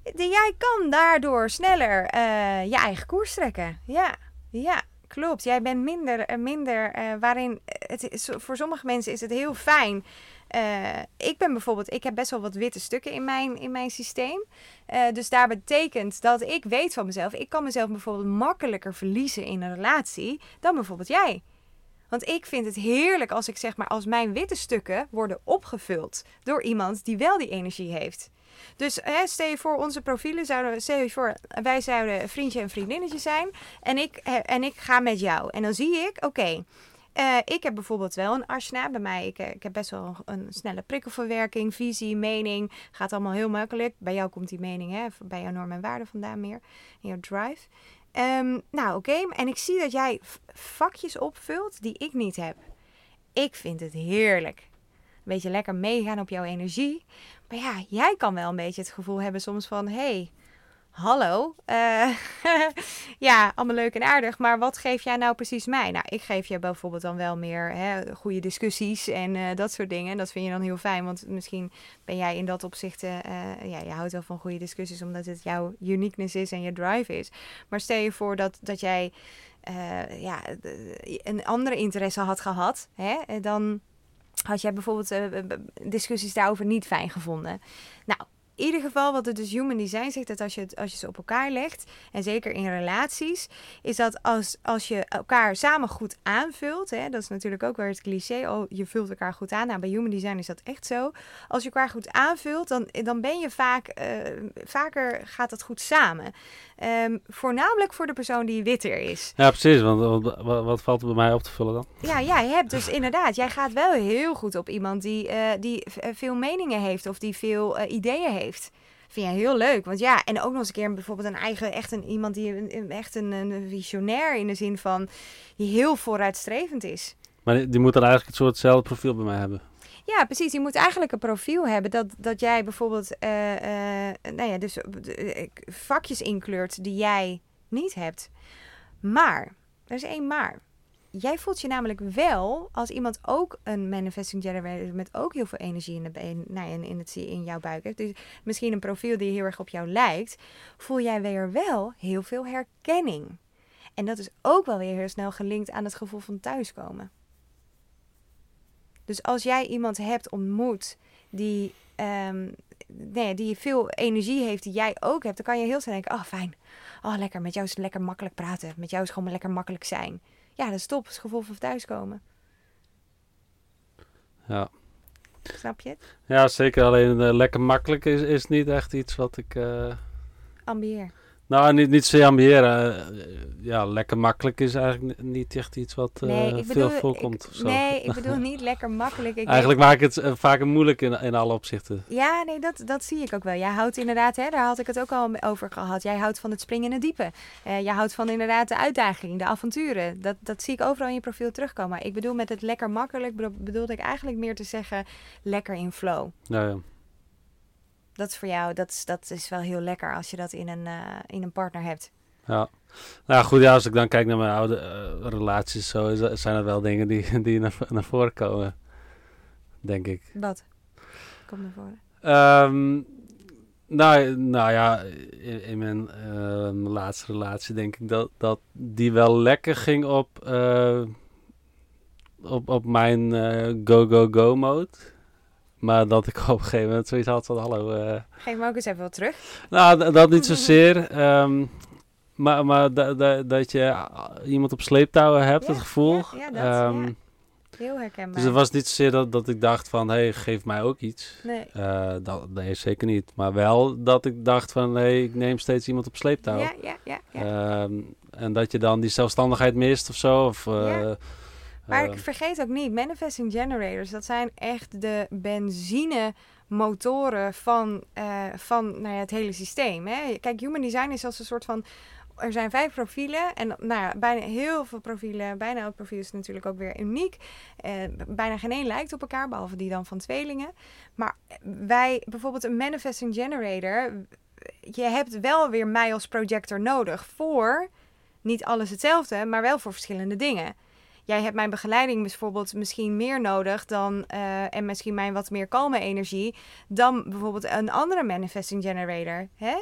De- Jij kan daardoor sneller eh, je eigen koers trekken. Ja, ja. Klopt, jij bent minder, eh, minder eh, waarin het voor sommige mensen is het heel fijn. Eh, ik ben bijvoorbeeld, ik heb best wel wat witte stukken in mijn, in mijn systeem. Eh, dus daar betekent dat ik weet van mezelf, ik kan mezelf bijvoorbeeld makkelijker verliezen in een relatie dan bijvoorbeeld jij Want ik vind het heerlijk als ik zeg maar, als mijn witte stukken worden opgevuld door iemand die wel die energie heeft. Dus hè, stel je voor, onze profielen zouden, voor, wij zouden vriendje en vriendinnetje zijn. En ik, en ik ga met jou. En dan zie ik, oké, uh, ik heb bijvoorbeeld wel een asna bij mij. Ik, ik heb best wel een, snelle prikkelverwerking, visie, mening. Gaat allemaal heel makkelijk. Bij jou komt die mening, hè, bij jouw normen en waarden vandaan meer. En jouw drive. Um, nou, oké. En ik zie dat jij vakjes opvult die ik niet heb. Ik vind het heerlijk. Een beetje lekker meegaan op jouw energie. Maar ja, jij kan wel een beetje het gevoel hebben soms van... hey, hallo, uh, ja, allemaal leuk en aardig, maar wat geef jij nou precies mij? Nou, ik geef je bijvoorbeeld dan wel meer hè, goede discussies en uh, dat soort dingen. Dat vind je dan heel fijn, want misschien ben jij in dat opzicht, uh, ja, je houdt wel van goede discussies omdat het jouw uniqueness is en je drive is. Maar stel je voor dat, dat jij ja, een andere interesse had gehad, hè, dan had jij bijvoorbeeld discussies daarover niet fijn gevonden. Nou, ieder geval, wat het dus human design zegt, dat als je, het, als je ze op elkaar legt, en zeker in relaties, is dat als, als je elkaar samen goed aanvult, hè, dat is natuurlijk ook weer het cliché, oh, je vult elkaar goed aan. Nou, bij human design is dat echt zo. Als je elkaar goed aanvult, dan, dan ben je vaak, uh, vaker gaat dat goed samen. Um, voornamelijk voor de persoon die witter is. Ja, precies. Want wat, wat, valt er bij mij op te vullen dan? Ja, jij hebt dus inderdaad, jij gaat wel heel goed op iemand die, uh, die veel meningen heeft of die veel uh, ideeën heeft. Vind jij heel leuk. Want ja, en ook nog eens een keer bijvoorbeeld een eigen, echt een, iemand die een, echt een, een visionair in de zin van die heel vooruitstrevend is. Maar die, die moet dan eigenlijk het soortzelfde profiel bij mij hebben. Ja, precies. Je moet eigenlijk een profiel hebben dat, dat jij bijvoorbeeld uh, nou ja, dus, uh, vakjes inkleurt die jij niet hebt. Maar, er is één maar. Jij voelt je namelijk wel als iemand ook een manifesting generator met ook heel veel energie in, de, nou ja, in, het, in jouw buik heeft. Dus misschien een profiel die heel erg op jou lijkt, voel jij weer wel heel veel herkenning. En dat is ook wel weer heel snel gelinkt aan het gevoel van thuiskomen. Dus als jij iemand hebt ontmoet die, um, nee, die veel energie heeft, die jij ook hebt, dan kan je heel snel denken: oh fijn, oh lekker, met jou is het lekker makkelijk praten, met jou is gewoon lekker makkelijk zijn. Ja, dat is top, het gevoel van thuiskomen. Ja. Snap je het? Ja, zeker. Alleen uh, lekker makkelijk is, is niet echt iets wat ik. Uh... Ambieer. Nou, niet, niet ambiëren. Eh, ja, lekker makkelijk is eigenlijk niet echt iets wat uh, nee, veel voorkomt. Ik, nee, ik bedoel niet lekker makkelijk. Ik eigenlijk maak ik het uh, vaak moeilijk in, in alle opzichten. Ja, nee, dat, dat zie ik ook wel. Jij houdt inderdaad, hè, daar had ik het ook al over gehad. Jij houdt van het springen in het diepe. Uh, jij houdt van inderdaad de uitdaging, de avonturen. Dat, dat zie ik overal in je profiel terugkomen. Maar ik bedoel met het lekker makkelijk, bedoelde ik eigenlijk meer te zeggen lekker in flow. Ja, ja dat is voor jou, dat is, dat is wel heel lekker als je dat in een, uh, in een partner hebt. Ja. Nou goed, ja, als ik dan kijk naar mijn oude uh, relaties, zo is, zijn er wel dingen die, die naar, naar voren komen. Denk ik. Wat? Komt naar voren. Um, nou, nou ja, in, in mijn uh, laatste relatie denk ik dat, dat die wel lekker ging op, uh, op, op mijn go-go-go mode. Maar dat ik op een gegeven moment zoiets had van, hallo... Uh... Geef me ook eens even wat terug. Nou, dat niet zozeer. Um, maar maar dat je iemand op sleeptouwen hebt, het gevoel. Ja, ja, dat, um, Heel herkenbaar. Dus het was niet zozeer dat, dat ik dacht van, hé, hey, geef mij ook iets. Nee. Uh, dat, nee, zeker niet. Maar wel dat ik dacht van, hé, hey, ik neem steeds iemand op sleeptouw. Ja, ja, ja. ja. Um, en dat je dan die zelfstandigheid mist of zo. Of, uh, maar ik vergeet ook niet, manifesting generators, dat zijn echt de benzinemotoren van, uh, van nou ja, het hele systeem. Hè? Kijk, human design is als een soort van er zijn vijf profielen en nou ja, bijna heel veel profielen, bijna elk profiel is natuurlijk ook weer uniek. Uh, bijna geen één lijkt op elkaar, behalve die dan van tweelingen. Maar wij, bijvoorbeeld een manifesting generator, je hebt wel weer mij als projector nodig voor niet alles hetzelfde, maar wel voor verschillende dingen jij hebt mijn begeleiding bijvoorbeeld misschien meer nodig dan, uh, en misschien mijn wat meer kalme energie, dan bijvoorbeeld een andere manifesting generator. Hè?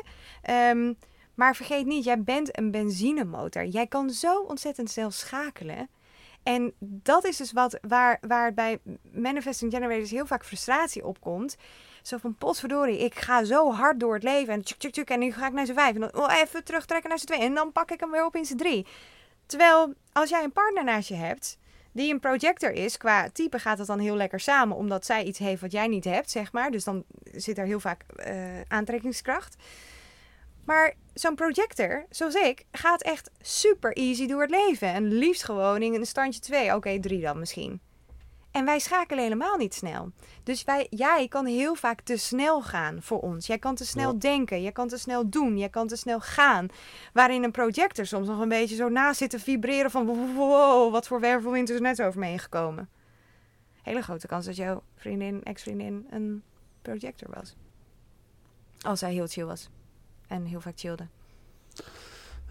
Um, maar vergeet niet, jij bent een benzinemotor. Jij kan zo ontzettend zelf schakelen. En dat is dus wat, waar, waar bij manifesting generators heel vaak frustratie opkomt. Zo van, potverdorie, ik ga zo hard door het leven. En tjuk, tjuk, tjuk, en nu ga ik naar z'n vijf. En dan oh, even terugtrekken naar z'n twee. En dan pak ik hem weer op in z'n drie. Terwijl als jij een partner naast je hebt die een projector is. Qua type gaat het dan heel lekker samen, omdat zij iets heeft wat jij niet hebt, zeg maar. Dus dan zit er heel vaak uh, aantrekkingskracht. Maar zo'n projector, zoals ik, gaat echt super easy door het leven. En liefst gewoon in een standje 2. Oké, 3 dan misschien. En wij schakelen helemaal niet snel. Dus wij, jij kan heel vaak te snel gaan voor ons. Jij kan te snel denken, je kan te snel doen, je kan te snel gaan. Waarin een projector soms nog een beetje zo naast zit te vibreren van wow, wat voor wervelwind is er net over me heen gekomen. Hele grote kans dat jouw vriendin, ex-vriendin een projector was. Als hij heel chill was. En heel vaak chillde.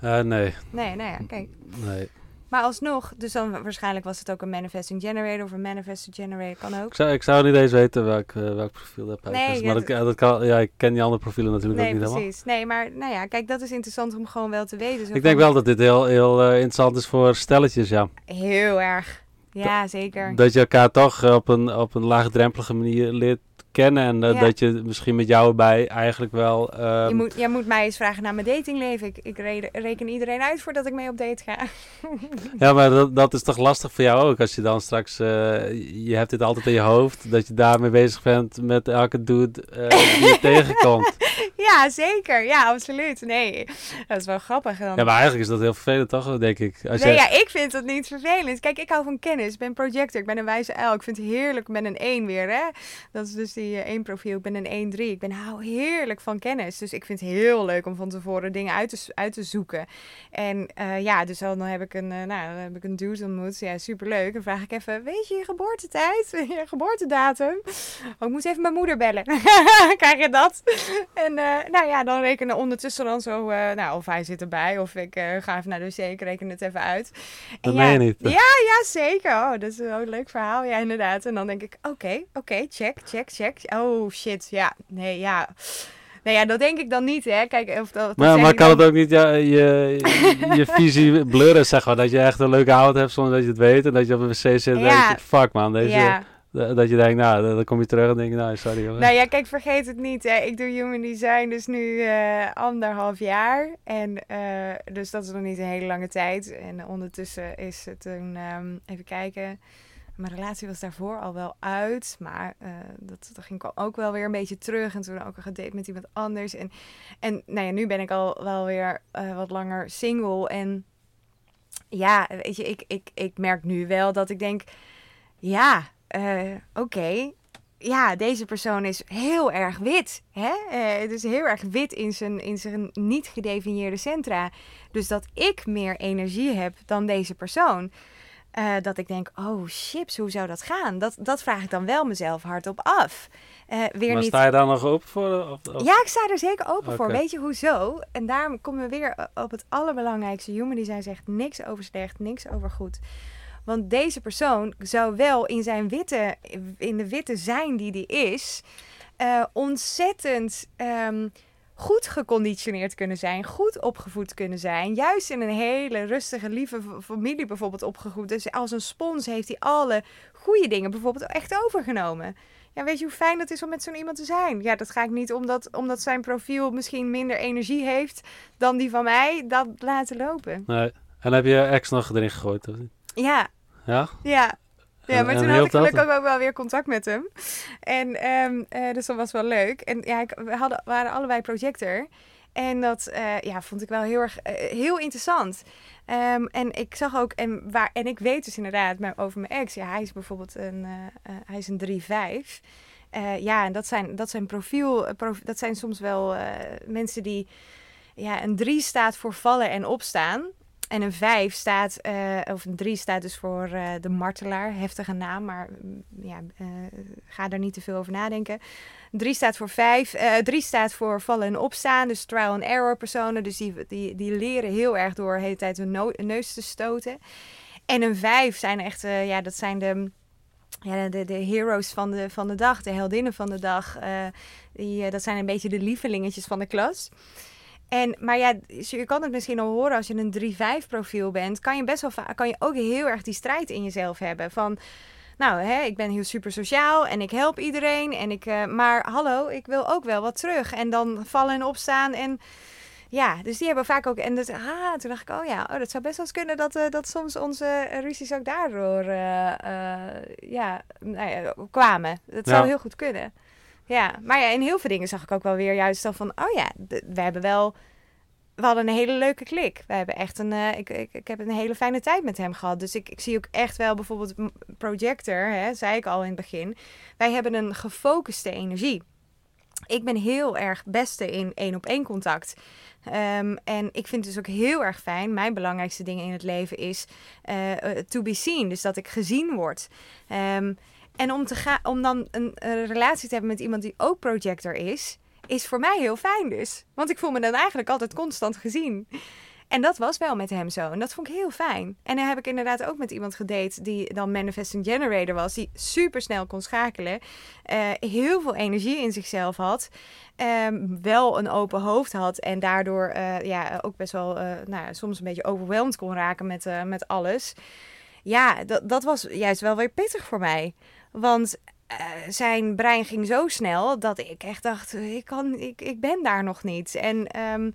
Uh, nee. Nee, nou ja, kijk. Nee. Maar alsnog, dus dan waarschijnlijk was het ook een manifesting generator of een manifesting generator, kan ook. Ik zou, ik zou niet eens weten welk, uh, welk profiel dat heb. Nee, maar dat, dat, kan, ja, ik ken die andere profielen natuurlijk nee, ook niet precies. Nee, maar nou ja, kijk, dat is interessant om gewoon wel te weten. Zo ik denk wel dat dit heel, heel uh, interessant is voor stelletjes, ja. Heel erg. Ja, zeker. Dat je elkaar toch op een, op een laagdrempelige manier leert kennen. En uh, ja. dat je misschien met jou erbij eigenlijk wel... Um... Je moet, jij moet mij eens vragen naar mijn datingleven. Ik, ik reken iedereen uit voordat ik mee op date ga. ja, maar dat, dat is toch lastig voor jou ook. Als je dan straks... Uh, je hebt dit altijd in je hoofd. Dat je daarmee bezig bent met elke dude uh, die je tegenkomt. Ja, zeker. Ja, absoluut. Nee, dat is wel grappig. Dan. Ja, maar eigenlijk is dat heel vervelend toch, denk ik. Als nee, jij... ja, ik vind dat niet vervelend. Kijk, ik hou van kennis. Ik ben projector. Ik ben een wijze uil. Ik vind het heerlijk. Ben een 1 weer, hè. Dat is dus die 1 profiel. Ik ben een 1-3. Ik ben hou heerlijk van kennis. Dus ik vind het heel leuk om van tevoren dingen uit te, uit te zoeken. En uh, ja, dus dan heb ik een, uh, nou, dan heb ik een dude ontmoet. Ja, superleuk. Dan vraag ik even, weet je je geboortetijd? Je geboortedatum? Oh, ik moet even mijn moeder bellen. Krijg je dat? En uh, nou ja, dan rekenen ondertussen dan zo, nou, of hij zit erbij. Of ik ga even naar de wc, ik reken het even uit. Dat meen je niet. Ja, ja, zeker. Oh, dat is een leuk verhaal. Ja, inderdaad. En dan denk ik, oké, okay, oké, okay, check, check, check. Oh shit, ja, nee, ja. Nee, ja, dat denk ik dan niet, hè. Kijk, of dat, maar, maar kan het ook niet ja, je, je visie blurren, zeg maar. Dat je echt een leuke avond hebt zonder dat je het weet. En dat je op een wc zit en ja. denk je, fuck man, deze... Ja. Dat je denkt, nou, dan kom je terug en denk je, nou, sorry. Hoor. Nou ja, kijk, vergeet het niet. Hè. Ik doe human design dus nu uh, anderhalf jaar. En uh, dus dat is nog niet een hele lange tijd. En ondertussen is het een, um, even kijken mijn relatie was daarvoor al wel uit. Maar uh, dat, ging ook wel weer een beetje terug. En toen ook al gedate met iemand anders. En, en nou ja, nu ben ik al wel weer uh, wat langer single. En ja, weet je, ik, ik, ik merk nu wel dat ik denk... Ja, uh, oké. Ja, deze persoon is heel erg wit. Hè? het is heel erg wit in zijn, in zijn niet gedefinieerde centra. Dus dat ik meer energie heb dan deze persoon. Uh, dat ik denk, oh chips, hoe zou dat gaan? Dat, dat vraag ik dan wel mezelf hardop af. Uh, weer maar niet... sta je daar nog open voor? Of, of... Ja, ik sta er zeker open okay. voor. Weet je hoezo? En daarom komen we weer op het allerbelangrijkste. Human design zegt niks over slecht, niks over goed. Want deze persoon zou wel in zijn witte, in de witte zijn die die is, uh, ontzettend... Um, goed geconditioneerd kunnen zijn, goed opgevoed kunnen zijn. Juist in een hele rustige, lieve familie bijvoorbeeld opgegroeid. Dus als een spons heeft hij alle goede dingen bijvoorbeeld echt overgenomen. Ja, weet je hoe fijn dat is om met zo'n iemand te zijn? Ja, dat ga ik niet omdat, omdat zijn profiel misschien minder energie heeft dan die van mij, dat laten lopen. Nee. En heb je ex nog erin gegooid? Of niet? Ja. Ja? Ja. Ja, maar toen had ik gelukkig ook wel weer contact met hem. En um, uh, dus dat was wel leuk. En ja, ik, we hadden, waren allebei projector. En dat uh, ja, vond ik wel heel erg uh, heel interessant. Um, en ik zag ook, en, waar, en ik weet dus inderdaad maar over mijn ex. Ja, hij is bijvoorbeeld een, hij is een 3-5. ja, en dat zijn, dat zijn profiel, prof, dat zijn soms wel mensen die, ja, een 3 staat voor vallen en opstaan. En een 5 staat, uh, of een 3 staat dus voor uh, de martelaar. Heftige naam, maar mm, ja, uh, ga daar niet te veel over nadenken. 3 staat voor 5. 3 staat voor vallen en opstaan. Dus trial and error personen. Dus die, die, die leren heel erg door de hele tijd hun neus te stoten. En een 5 zijn echt, ja, dat zijn de ja, de, de heroes van de, van de dag, de heldinnen van de dag. Die, dat zijn een beetje de lievelingetjes van de klas. En, maar ja, je kan het misschien al horen als je een 3-5 profiel bent, kan je best wel kan je ook heel erg die strijd in jezelf hebben. Van, nou, hè, ik ben heel super sociaal en ik help iedereen. En ik, uh, maar hallo, ik wil ook wel wat terug. En dan vallen en opstaan. En Ja, dus die hebben vaak ook. En dus, ah, toen dacht ik, oh ja, oh, dat zou best wel eens kunnen dat, eh, dat soms onze ruzies ook daardoor eh, eh, ja, nou ja, kwamen. Dat zou Ja. heel goed kunnen. Ja, maar ja, in heel veel dingen zag ik ook wel weer juist dan van, oh ja, we hebben wel. We hadden een hele leuke klik. We hebben echt een. eh, ik, ik, ik heb een hele fijne tijd met hem gehad. Dus ik, ik zie ook echt wel bijvoorbeeld Projector, hè, zei ik al in het begin. Wij hebben een gefocuste energie. Ik ben heel erg beste in één op één contact. Ehm, en ik vind het dus ook heel erg fijn. Mijn belangrijkste dingen in het leven is eh, eh, to be seen. Dus dat ik gezien word. Ehm, en om, te gaan, om dan een, een relatie te hebben met iemand die ook projector is, is voor mij heel fijn dus. Want ik voel me dan eigenlijk altijd constant gezien. En dat was wel met hem zo. En dat vond ik heel fijn. En dan heb ik inderdaad ook met iemand gedate die dan manifesting generator was. Die super snel kon schakelen. eh, heel veel energie in zichzelf had. ehm, wel een open hoofd had. En daardoor eh, ja, ook best wel eh, nou, soms een beetje overweldigd kon raken met, met alles. Ja, dat was juist wel weer pittig voor mij. Want eh, zijn brein ging zo snel dat ik echt dacht, ik, kan, ik, ik ben daar nog niet. En, ehm,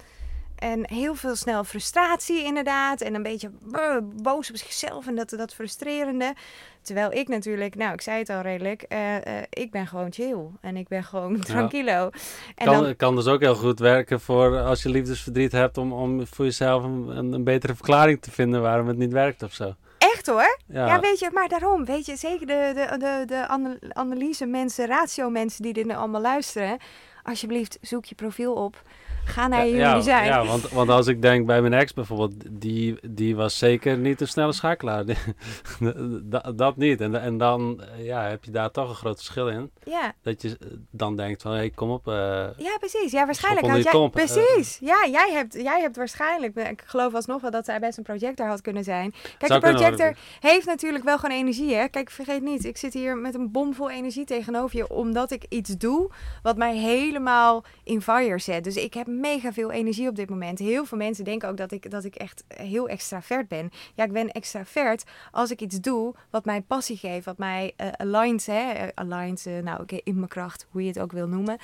en heel veel snel frustratie inderdaad. En een beetje eh, boos op zichzelf en dat, dat frustrerende. Terwijl ik natuurlijk, nou ik zei het al redelijk, eh, ik ben gewoon chill. En ik ben gewoon tranquilo. En kan, dan, kan dus ook heel goed werken voor als je liefdesverdriet hebt om, om voor jezelf een, een betere verklaring te vinden waarom het niet werkt of zo. Echt hoor. Ja, Ja, weet je, maar daarom, weet je, zeker de, de, de, de ana- analyse mensen, ratio mensen die dit nu allemaal luisteren. Alsjeblieft, zoek je profiel op. Ga naar je ja, human design. ja want, want als ik denk bij mijn ex bijvoorbeeld, die, die was zeker niet een snelle schakelaar. Dat, dat niet. En, en dan eh, ja, heb je daar toch een groot verschil in. ja. Dat je eh, dan denkt van, hé, hey, kom op. eh, Ja, precies. Ja, waarschijnlijk had jij... eh. Precies. Ja, jij hebt, jij hebt waarschijnlijk... Ik geloof alsnog wel dat zij best een projector had kunnen zijn. Kijk, een projector heeft natuurlijk wel gewoon energie, hè. Kijk, vergeet niet. Ik zit hier met een bomvol energie tegenover je... omdat ik iets doe wat mij helemaal in fire zet. Dus ik heb mega veel energie op dit moment. Heel veel mensen denken ook dat ik, dat ik echt heel extravert ben. Ja, ik ben extravert als ik iets doe wat mij passie geeft. Wat mij eh aligns, hè. eh, aligns, eh, nou oké, in mijn kracht, hoe je het ook wil noemen.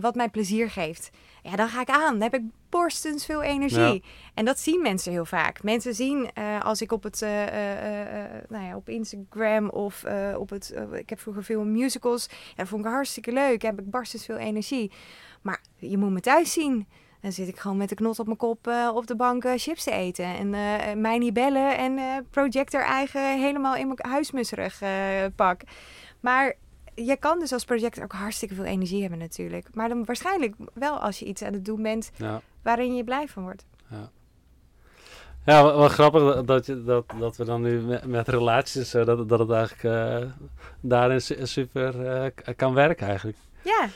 wat mij plezier geeft. Ja, dan ga ik aan. Dan heb ik borstens veel energie. Ja. En dat zien mensen heel vaak. Mensen zien als ik op het nou ja, op Instagram of op het. ik heb vroeger veel musicals. Ja, dat vond ik hartstikke leuk. Heb ik barstens veel energie. Maar je moet me thuis zien. Dan zit ik gewoon met de knot op mijn kop eh, op de bank eh, chips te eten. En eh, mij niet bellen en projector eigen helemaal in mijn huismusserig pak. Maar je kan dus als projector ook hartstikke veel energie hebben natuurlijk. Maar dan waarschijnlijk wel als je iets aan het doen bent ja. waarin je blij van wordt. Ja, wat, wat grappig dat, je, dat, dat we dan nu met, met relaties, dat, dat het eigenlijk daarin su- super kan werken eigenlijk. Ja,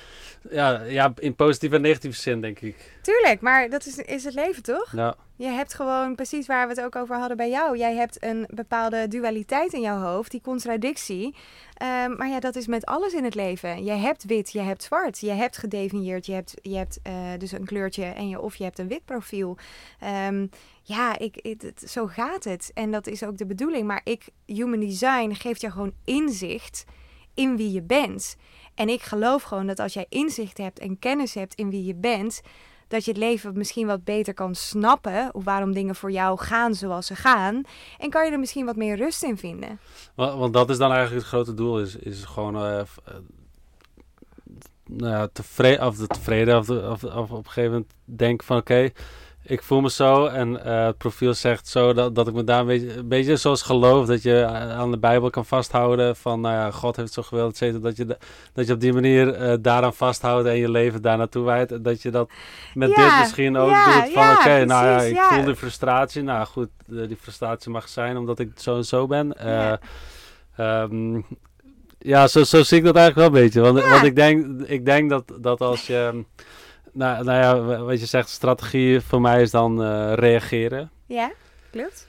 Ja, ja, in positieve en negatieve zin denk ik. tuurlijk. Maar dat is, is het leven toch? Ja, Je hebt gewoon precies waar we het ook over hadden bij jou. Jij hebt een bepaalde dualiteit in jouw hoofd, die contradictie. Ehm, maar ja, dat is met alles in het leven. Je hebt wit, je hebt zwart. Je hebt gedefinieerd, je hebt, je hebt eh, dus een kleurtje en je, of je hebt een wit profiel. Ehm, ja, ik, het, het- zo gaat het. En dat is ook de bedoeling. Maar ik, Human Design geeft jou gewoon inzicht in wie je bent. En ik geloof gewoon dat als jij inzicht hebt en kennis hebt in wie je bent, dat je het leven misschien wat beter kan snappen. Waarom dingen voor jou gaan zoals ze gaan. En kan je er misschien wat meer rust in vinden. want, dat is dan eigenlijk het grote doel, is, is gewoon eh, nou ja, tevreden, of de tevreden, of, of, op een gegeven moment denk van oké, ik voel me zo en eh, het profiel zegt zo dat, dat ik me daar een beetje, een beetje zoals geloof dat je aan de Bijbel kan vasthouden van nou ja, God heeft zo gewild, et cetera, dat je, de- dat je op die manier eh, daaraan vasthoudt en je leven daar naartoe wijdt. Dat je dat met Ja, dit misschien ook ja, doet van ja, oké, nou ja, ik voel die frustratie. Nou goed, eh, die frustratie mag zijn omdat ik zo en zo ben. Eh, Ja. Ehm, ja, zo, zo zie ik dat eigenlijk wel een beetje. Want, want ik denk, ik denk dat, dat als je... Nou, nou ja, wa- wat je zegt, strategie voor mij is dan eh, reageren. Ja, klopt.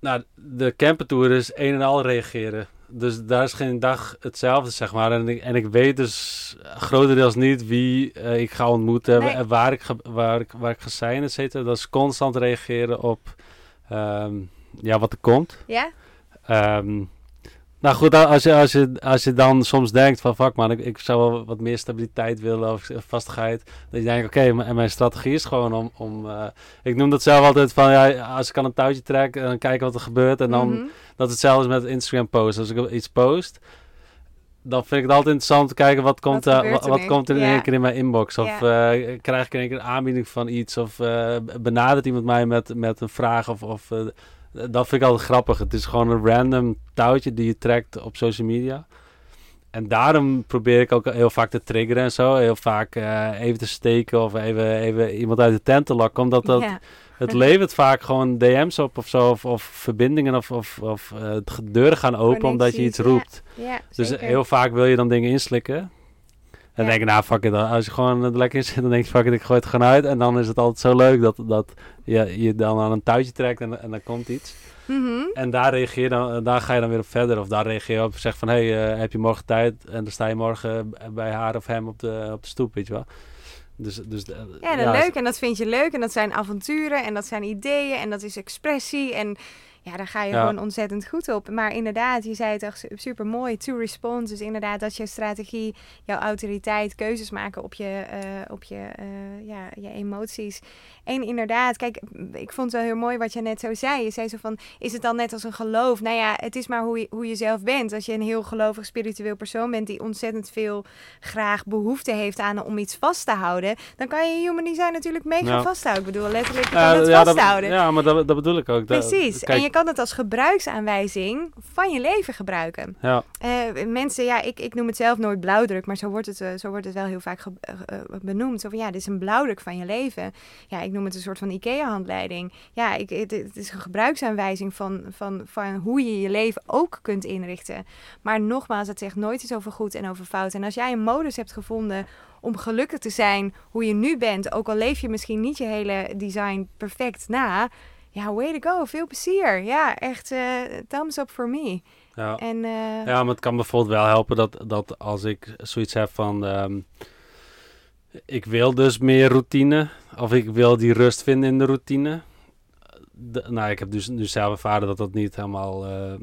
Nou, de campertour is een en al reageren. Dus daar is geen dag hetzelfde, zeg maar. En ik, en ik weet dus grotendeels niet wie eh, ik ga ontmoeten Nee. en waar ik, ga, waar, ik, waar ik ga zijn, et cetera. Dat is constant reageren op ehm, ja, wat er komt. Ja? Ehm, Nou goed, als je, als, je, als je dan soms denkt van fuck man, ik, ik zou wel wat meer stabiliteit willen of vastigheid. Dat je denkt, oké, en mijn strategie is gewoon om, om uh, ik noem dat zelf altijd van ja, als ik aan een touwtje trek en dan kijken wat er gebeurt. En dan, mm -hmm. dat hetzelfde met Instagram post. Als ik iets post, dan vind ik het altijd interessant om te kijken wat komt, wat, uh, wat, wat komt er in één keer in mijn inbox. Of uh, krijg ik in één keer een aanbieding van iets. Of benadert iemand mij met, met een vraag. Of, of dat vind ik altijd grappig. Het is gewoon een random touwtje die je trekt op social media. En daarom probeer ik ook heel vaak te triggeren en zo. Heel vaak even te steken of even, even iemand uit de tent te lokken. Omdat dat... Het levert vaak gewoon DM's op of zo, of, of verbindingen of, of, of uh, deuren gaan open omdat je iets roept. Dus heel vaak wil je dan dingen inslikken. En dan denk ik, nou fuck it, als je gewoon er lekker zit, dan denk je fuck it, ik gooi het gewoon uit. En dan is het altijd zo leuk dat, dat je, je dan aan een touwtje trekt en, en dan komt iets. Mm -hmm. En daar reageer dan, daar ga je dan weer op verder. Of daar reageer je op, zeg van, hey, uh, heb je morgen tijd? En dan sta je morgen bij haar of hem op de, op de stoep, weet je wel. Dus, dus, ja, dat ja, leuk. En dat vind je leuk. En dat zijn avonturen. En dat zijn ideeën. En dat is expressie. En ja, daar ga je ja. gewoon ontzettend goed op. Maar inderdaad, je zei het echt super mooi. To respond. Dus inderdaad, dat je strategie, jouw autoriteit, keuzes maken op je, uh, op je, uh, ja, je emoties. En inderdaad, kijk, ik vond het wel heel mooi wat je net zo zei. Je zei zo van, is het dan net als een geloof? Nou ja, het is maar hoe je, hoe je zelf bent. Als je een heel gelovig, spiritueel persoon bent die ontzettend veel graag behoefte heeft aan om iets vast te houden, dan kan je human design natuurlijk mega ja. vasthouden. Ik bedoel, letterlijk, je kan het ja, vasthouden. Dat, ja, maar dat, dat bedoel ik ook. Precies. Kijk, en je kan het als gebruiksaanwijzing van je leven gebruiken. Ja. Uh, mensen, ja, ik, ik noem het zelf nooit blauwdruk, maar zo wordt het, uh, zo wordt het wel heel vaak uh, benoemd. Zo van, ja, dit is een blauwdruk van je leven. Ja, ik noem het een soort van IKEA-handleiding. Ja, ik, het, het, is een gebruiksaanwijzing van, van, van hoe je je leven ook kunt inrichten. Maar nogmaals, het zegt nooit iets over goed en over fout. En als jij een modus hebt gevonden om gelukkig te zijn hoe je nu bent, ook al leef je misschien niet je hele design perfect na ja, way to go. Veel plezier. Ja, echt uh, thumbs up for me. Ja. En, uh, ja, maar het kan bijvoorbeeld wel helpen dat, dat als ik zoiets heb van... Um, ik wil dus meer routine. Of ik wil die rust vinden in de routine. De, nou, ik heb dus nu zelf ervaren dat dat niet helemaal uh,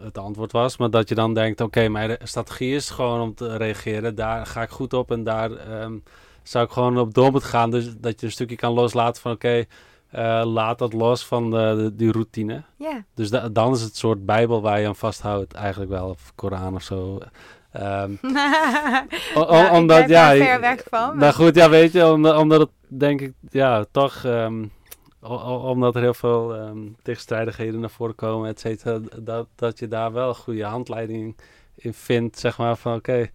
het antwoord was. Maar dat je dan denkt, oké, okay, mijn strategie is gewoon om te reageren. Daar ga ik goed op en daar um, zou ik gewoon op door moeten gaan. Dus dat je een stukje kan loslaten van, oké... Okay, uh, laat dat los van de, de die routine. Ja. Dus da dan is het soort bijbel waar je aan vasthoudt eigenlijk wel. Of Koran of zo. Um, ja, omdat, ja, ver weg van. Nou goed, ja, weet je, omdat, omdat het denk ik, ja, toch, um, omdat er heel veel um, tegenstrijdigheden naar voren komen, et cetera, dat, dat je daar wel een goede handleiding in vindt, zeg maar, van oké. Okay,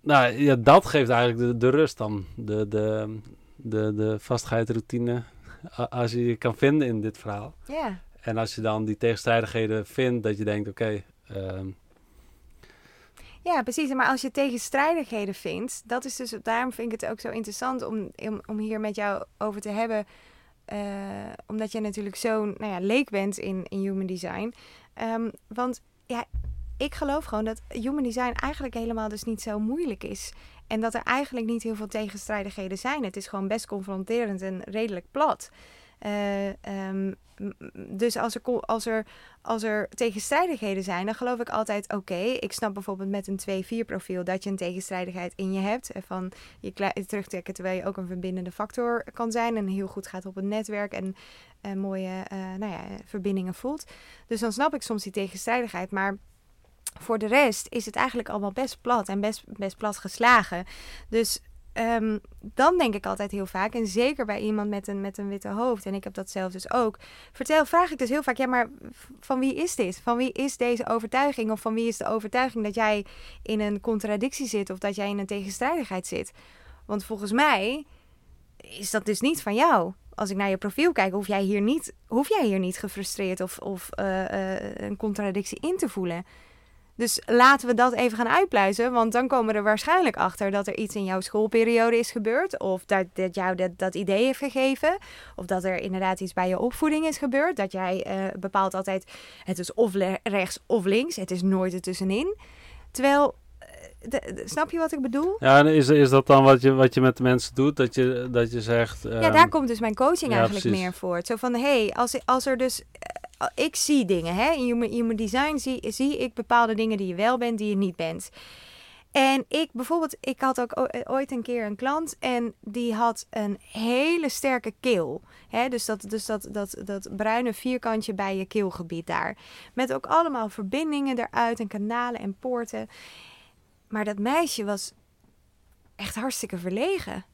nou ja, dat geeft eigenlijk de, de rust dan. De, de, de, de vastigheid, routine, als je je kan vinden in dit verhaal. Ja. En als je dan die tegenstrijdigheden vindt, dat je denkt, oké... Okay, uh, ja, precies. Maar als je tegenstrijdigheden vindt, dat is dus, daarom vind ik het ook zo interessant om, om, om hier met jou over te hebben. Uh, omdat je natuurlijk zo'n nou ja, leek bent in, in human design. Um, want ja, ik geloof gewoon dat human design eigenlijk helemaal dus niet zo moeilijk is. En dat er eigenlijk niet heel veel tegenstrijdigheden zijn. Het is gewoon best confronterend en redelijk plat. Uh, um, dus als er, als, er, als er tegenstrijdigheden zijn, dan geloof ik altijd: oké, ik snap bijvoorbeeld met een 2-4 profiel dat je een tegenstrijdigheid in je hebt. Van je terugtrekken terwijl je ook een verbindende factor kan zijn en heel goed gaat op het netwerk en mooie uh, nou ja, verbindingen voelt. Dus dan snap ik soms die tegenstrijdigheid. Maar voor de rest is het eigenlijk allemaal best plat en best, best plat geslagen. Dus um, dan denk ik altijd heel vaak, en zeker bij iemand met een, met een witte hoofd, en ik heb dat zelf dus ook, vertel, vraag ik dus heel vaak, ja, maar van wie is dit? Van wie is deze overtuiging? Of van wie is de overtuiging dat jij in een contradictie zit of dat jij in een tegenstrijdigheid zit? Want volgens mij is dat dus niet van jou. Als ik naar je profiel kijk, hoef jij hier niet, hoef jij hier niet gefrustreerd of, of uh, uh, een contradictie in te voelen. Dus laten we dat even gaan uitpluizen. Want dan komen we er waarschijnlijk achter dat er iets in jouw schoolperiode is gebeurd. Of dat, dat jou dat, dat idee heeft gegeven. Of dat er inderdaad iets bij je opvoeding is gebeurd. Dat jij uh, bepaalt altijd, het is of rechts of links. Het is nooit ertussenin. Terwijl de, de, snap je wat ik bedoel? Ja, is, is dat dan wat je, wat je met de mensen doet? Dat je, dat je zegt... Um, ja, daar komt dus mijn coaching ja, eigenlijk precies. meer voor. Zo van, hé, hey, als, als er dus ik zie dingen. Hè? In human design zie, zie ik bepaalde dingen die je wel bent, die je niet bent. En ik bijvoorbeeld, ik had ook ooit een keer een klant en die had een hele sterke keel. Hè? Dus, dat, dus dat, dat, dat bruine vierkantje bij je keelgebied daar. Met ook allemaal verbindingen eruit en kanalen en poorten. Maar dat meisje was echt hartstikke verlegen.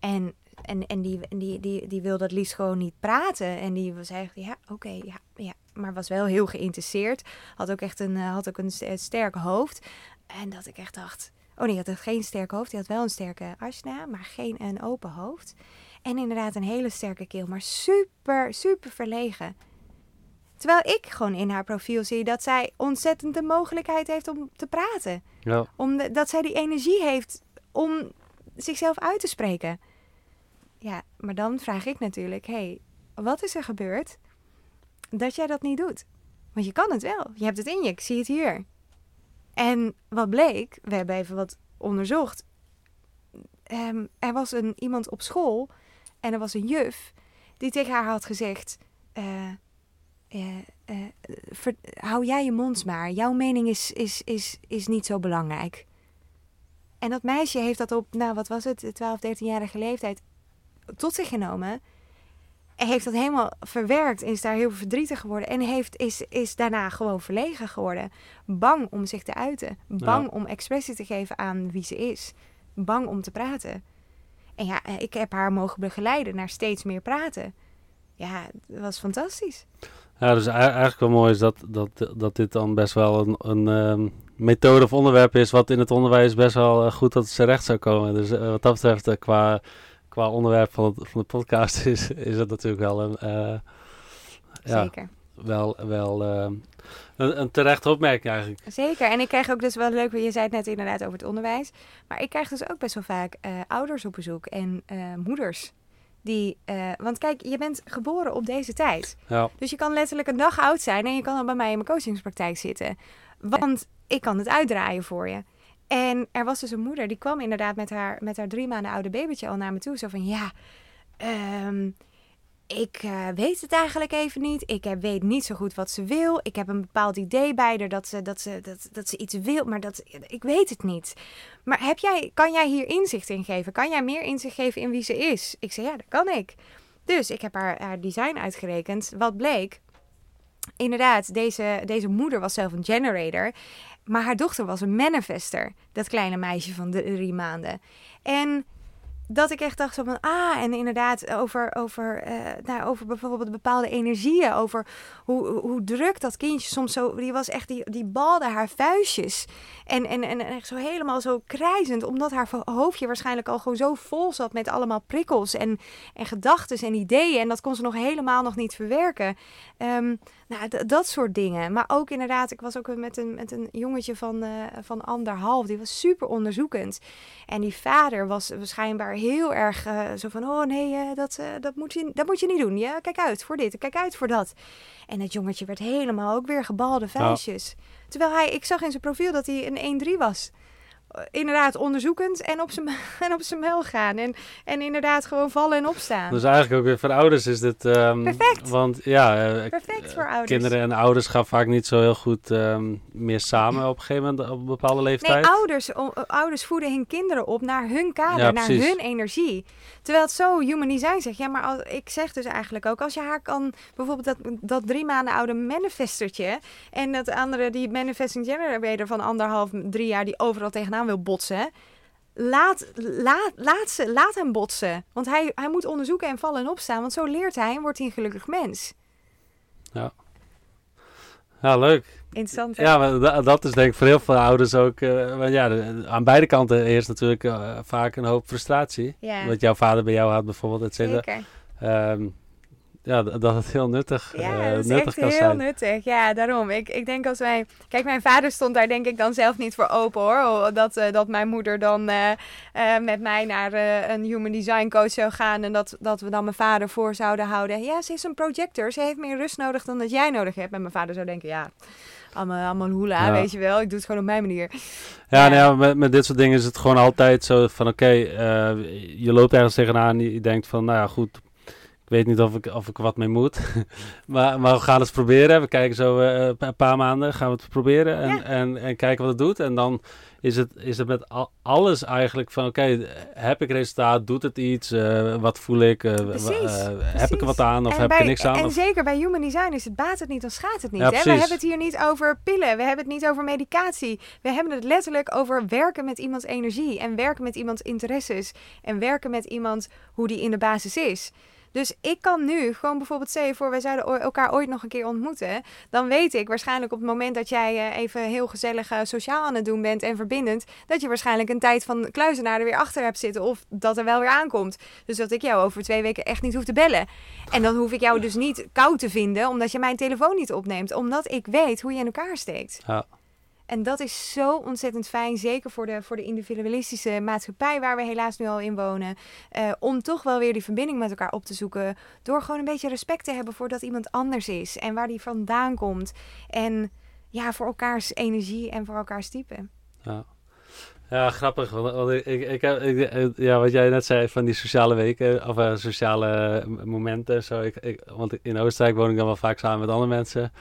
En, en, en, die, en die, die, die wilde het liefst gewoon niet praten. En die was eigenlijk, ja, oké, ja, ja. Maar was wel heel geïnteresseerd. Had ook echt een, eh, had ook een sterk hoofd. En dat ik echt dacht, oh nee, had geen sterk hoofd. Die had wel een sterke asna, maar geen een open hoofd. En inderdaad een hele sterke keel, maar super, super verlegen. Terwijl ik gewoon in haar profiel zie dat zij ontzettend de mogelijkheid heeft om te praten. Ja. Om dat zij die energie heeft om zichzelf uit te spreken. Ja, maar dan vraag ik natuurlijk: hey, wat is er gebeurd dat jij dat niet doet? Want je kan het wel. Je hebt het in je. Ik zie het hier. En wat bleek, we hebben even wat onderzocht. Um, er was een, iemand op school en er was een juf die tegen haar had gezegd: uh, uh, uh, hou jij je mond maar. Jouw mening is, is, is, is niet zo belangrijk. En dat meisje heeft dat op, nou wat was het, 12, 13-jarige leeftijd tot zich genomen. En heeft dat helemaal verwerkt en is daar heel verdrietig geworden. En heeft, is, is daarna gewoon verlegen geworden. Bang om zich te uiten. Bang om expressie te geven aan wie ze is. Bang om te praten. En ja, ik heb haar mogen begeleiden naar steeds meer praten. Ja, dat was fantastisch. Ja, dus eigenlijk wel mooi is dat, dat, dat dit dan best wel een, een ehm, methode of onderwerp is... wat in het onderwijs best wel uh, goed tot zijn recht zou komen. Dus uh, wat dat betreft, uh, qua qua onderwerp van, het, van de podcast is, is het natuurlijk wel een. Zeker. Ja, wel, wel uh, een, een terechte opmerking eigenlijk. Zeker. En ik krijg ook dus wel leuk, je zei het net inderdaad over het onderwijs. Maar ik krijg dus ook best wel vaak uh, ouders op bezoek en moeders. Die, want kijk, je bent geboren op deze tijd. Ja. Dus je kan letterlijk een dag oud zijn en je kan dan bij mij in mijn coachingspraktijk zitten. Want ik kan het uitdraaien voor je. En er was dus een moeder, die kwam inderdaad met haar, met haar drie maanden oude babytje al naar me toe. Zo van, ja, um, ik uh, weet het eigenlijk even niet. Ik heb, weet niet zo goed wat ze wil. Ik heb een bepaald idee bij haar dat ze, dat ze, dat, dat ze iets wil, maar dat, ik weet het niet. Maar heb jij, kan jij hier inzicht in geven? Kan jij meer inzicht geven in wie ze is? Ik zei, ja, dat kan ik. Dus ik heb haar, haar design uitgerekend. Wat bleek? Inderdaad, deze, deze moeder was zelf een generator. Maar haar dochter was een manifester, dat kleine meisje van de drie maanden. En dat ik echt dacht zo van, ah, en inderdaad over, over, uh, over bijvoorbeeld bepaalde energieën, over hoe, hoe druk dat kindje soms zo, die was echt, die, die balde haar vuistjes en, en, en echt zo helemaal zo krijzend, omdat haar hoofdje waarschijnlijk al gewoon zo vol zat met allemaal prikkels en, en gedachten en ideeën en dat kon ze nog helemaal nog niet verwerken. Um, nou, dat soort dingen. Maar ook inderdaad, ik was ook met een, met een jongetje van, uh, van anderhalf. Die was super onderzoekend. En die vader was schijnbaar heel erg uh, zo van... Oh nee, uh, dat, dat, moet je, dat moet je niet doen. Ja, kijk uit voor dit, kijk uit voor dat. En het jongetje werd helemaal ook weer gebalde vuistjes. Terwijl hij, ik zag in zijn profiel dat hij een 1-3 was inderdaad onderzoekend en op zijn, en op zijn mel gaan. En, en inderdaad gewoon vallen en opstaan. Dus eigenlijk ook weer voor ouders is dit... Um, Perfect. Want ja, uh, Perfect voor ouders. kinderen en ouders gaan vaak niet zo heel goed um, meer samen op een gegeven moment, op een bepaalde leeftijd. Nee, ouders, ouders voeden hun kinderen op naar hun kader, ja, naar hun energie. Terwijl het zo human design zegt. Ja, maar als, ik zeg dus eigenlijk ook, als je haar kan, bijvoorbeeld dat, dat drie maanden oude manifestertje en dat andere, die manifesting generator van anderhalf, drie jaar, die overal tegenaan wil botsen. Laat, laat, laat, ze, laat hem botsen. Want hij, hij moet onderzoeken en vallen en opstaan. Want zo leert hij en wordt hij een gelukkig mens. Ja. Ja, leuk. Interessant. Ja, maar dat is denk ik voor heel veel ouders ook. Uh, want ja, aan beide kanten eerst natuurlijk uh, vaak een hoop frustratie. Ja. Wat jouw vader bij jou had bijvoorbeeld, et cetera. Zeker. Um, ja, dat het heel nuttig, ja, uh, dat is nuttig echt heel nuttig. Ja, daarom. Ik, ik denk als wij... Kijk, mijn vader stond daar denk ik dan zelf niet voor open hoor. Dat, uh, dat mijn moeder dan uh, met mij naar een human design coach zou gaan. En dat, dat we dan mijn vader voor zouden houden. Ja, ze is een projector. Ze heeft meer rust nodig dan dat jij nodig hebt. En mijn vader zou denken, ja... Allemaal, allemaal hula, weet je wel. Ik doe het gewoon op mijn manier. Ja, Nou ja met, met dit soort dingen is het gewoon altijd zo van... Oké, okay, je loopt ergens tegenaan en je denkt van... Nou ja, goed weet niet of ik, of ik wat mee moet. maar, maar we gaan het proberen. We kijken zo uh, een paar maanden, gaan we het proberen en, en, en kijken wat het doet. En dan is het, is het met al, alles eigenlijk van oké, heb ik resultaat, doet het iets, uh, wat voel ik, uh, heb ik er wat aan of heb ik er niks aan? En of... zeker bij human design is het baat het niet, dan schaadt het niet. Ja, hè? We hebben het hier niet over pillen, we hebben het niet over medicatie. We hebben het letterlijk over werken met iemands energie en werken met iemands interesses en werken met iemand hoe die in de basis is. Dus ik kan nu gewoon bijvoorbeeld zeggen voor wij zouden elkaar ooit nog een keer ontmoeten. Dan weet ik waarschijnlijk op het moment dat jij eh, even heel gezellig uh, sociaal aan het doen bent en verbindend. Dat je waarschijnlijk een tijd van kluizenaar er weer achter hebt zitten. Of dat er wel weer aankomt. Dus dat ik jou over twee weken echt niet hoef te bellen. En dan hoef ik jou dus niet koud te vinden omdat je mijn telefoon niet opneemt. Omdat ik weet hoe je in elkaar steekt. En dat is zo ontzettend fijn, zeker voor de, voor de individualistische maatschappij waar we helaas nu al in wonen. Uh, om toch wel weer die verbinding met elkaar op te zoeken. Door gewoon een beetje respect te hebben voor dat iemand anders is en waar die vandaan komt. En ja, voor elkaars energie en voor elkaars type. Ja. Ja, grappig. Want ik, ik, ik, ja, wat jij net zei van die sociale weken of uh, sociale momenten. Zo. Ik, ik, want in Oostenrijk woon ik dan wel vaak samen met andere mensen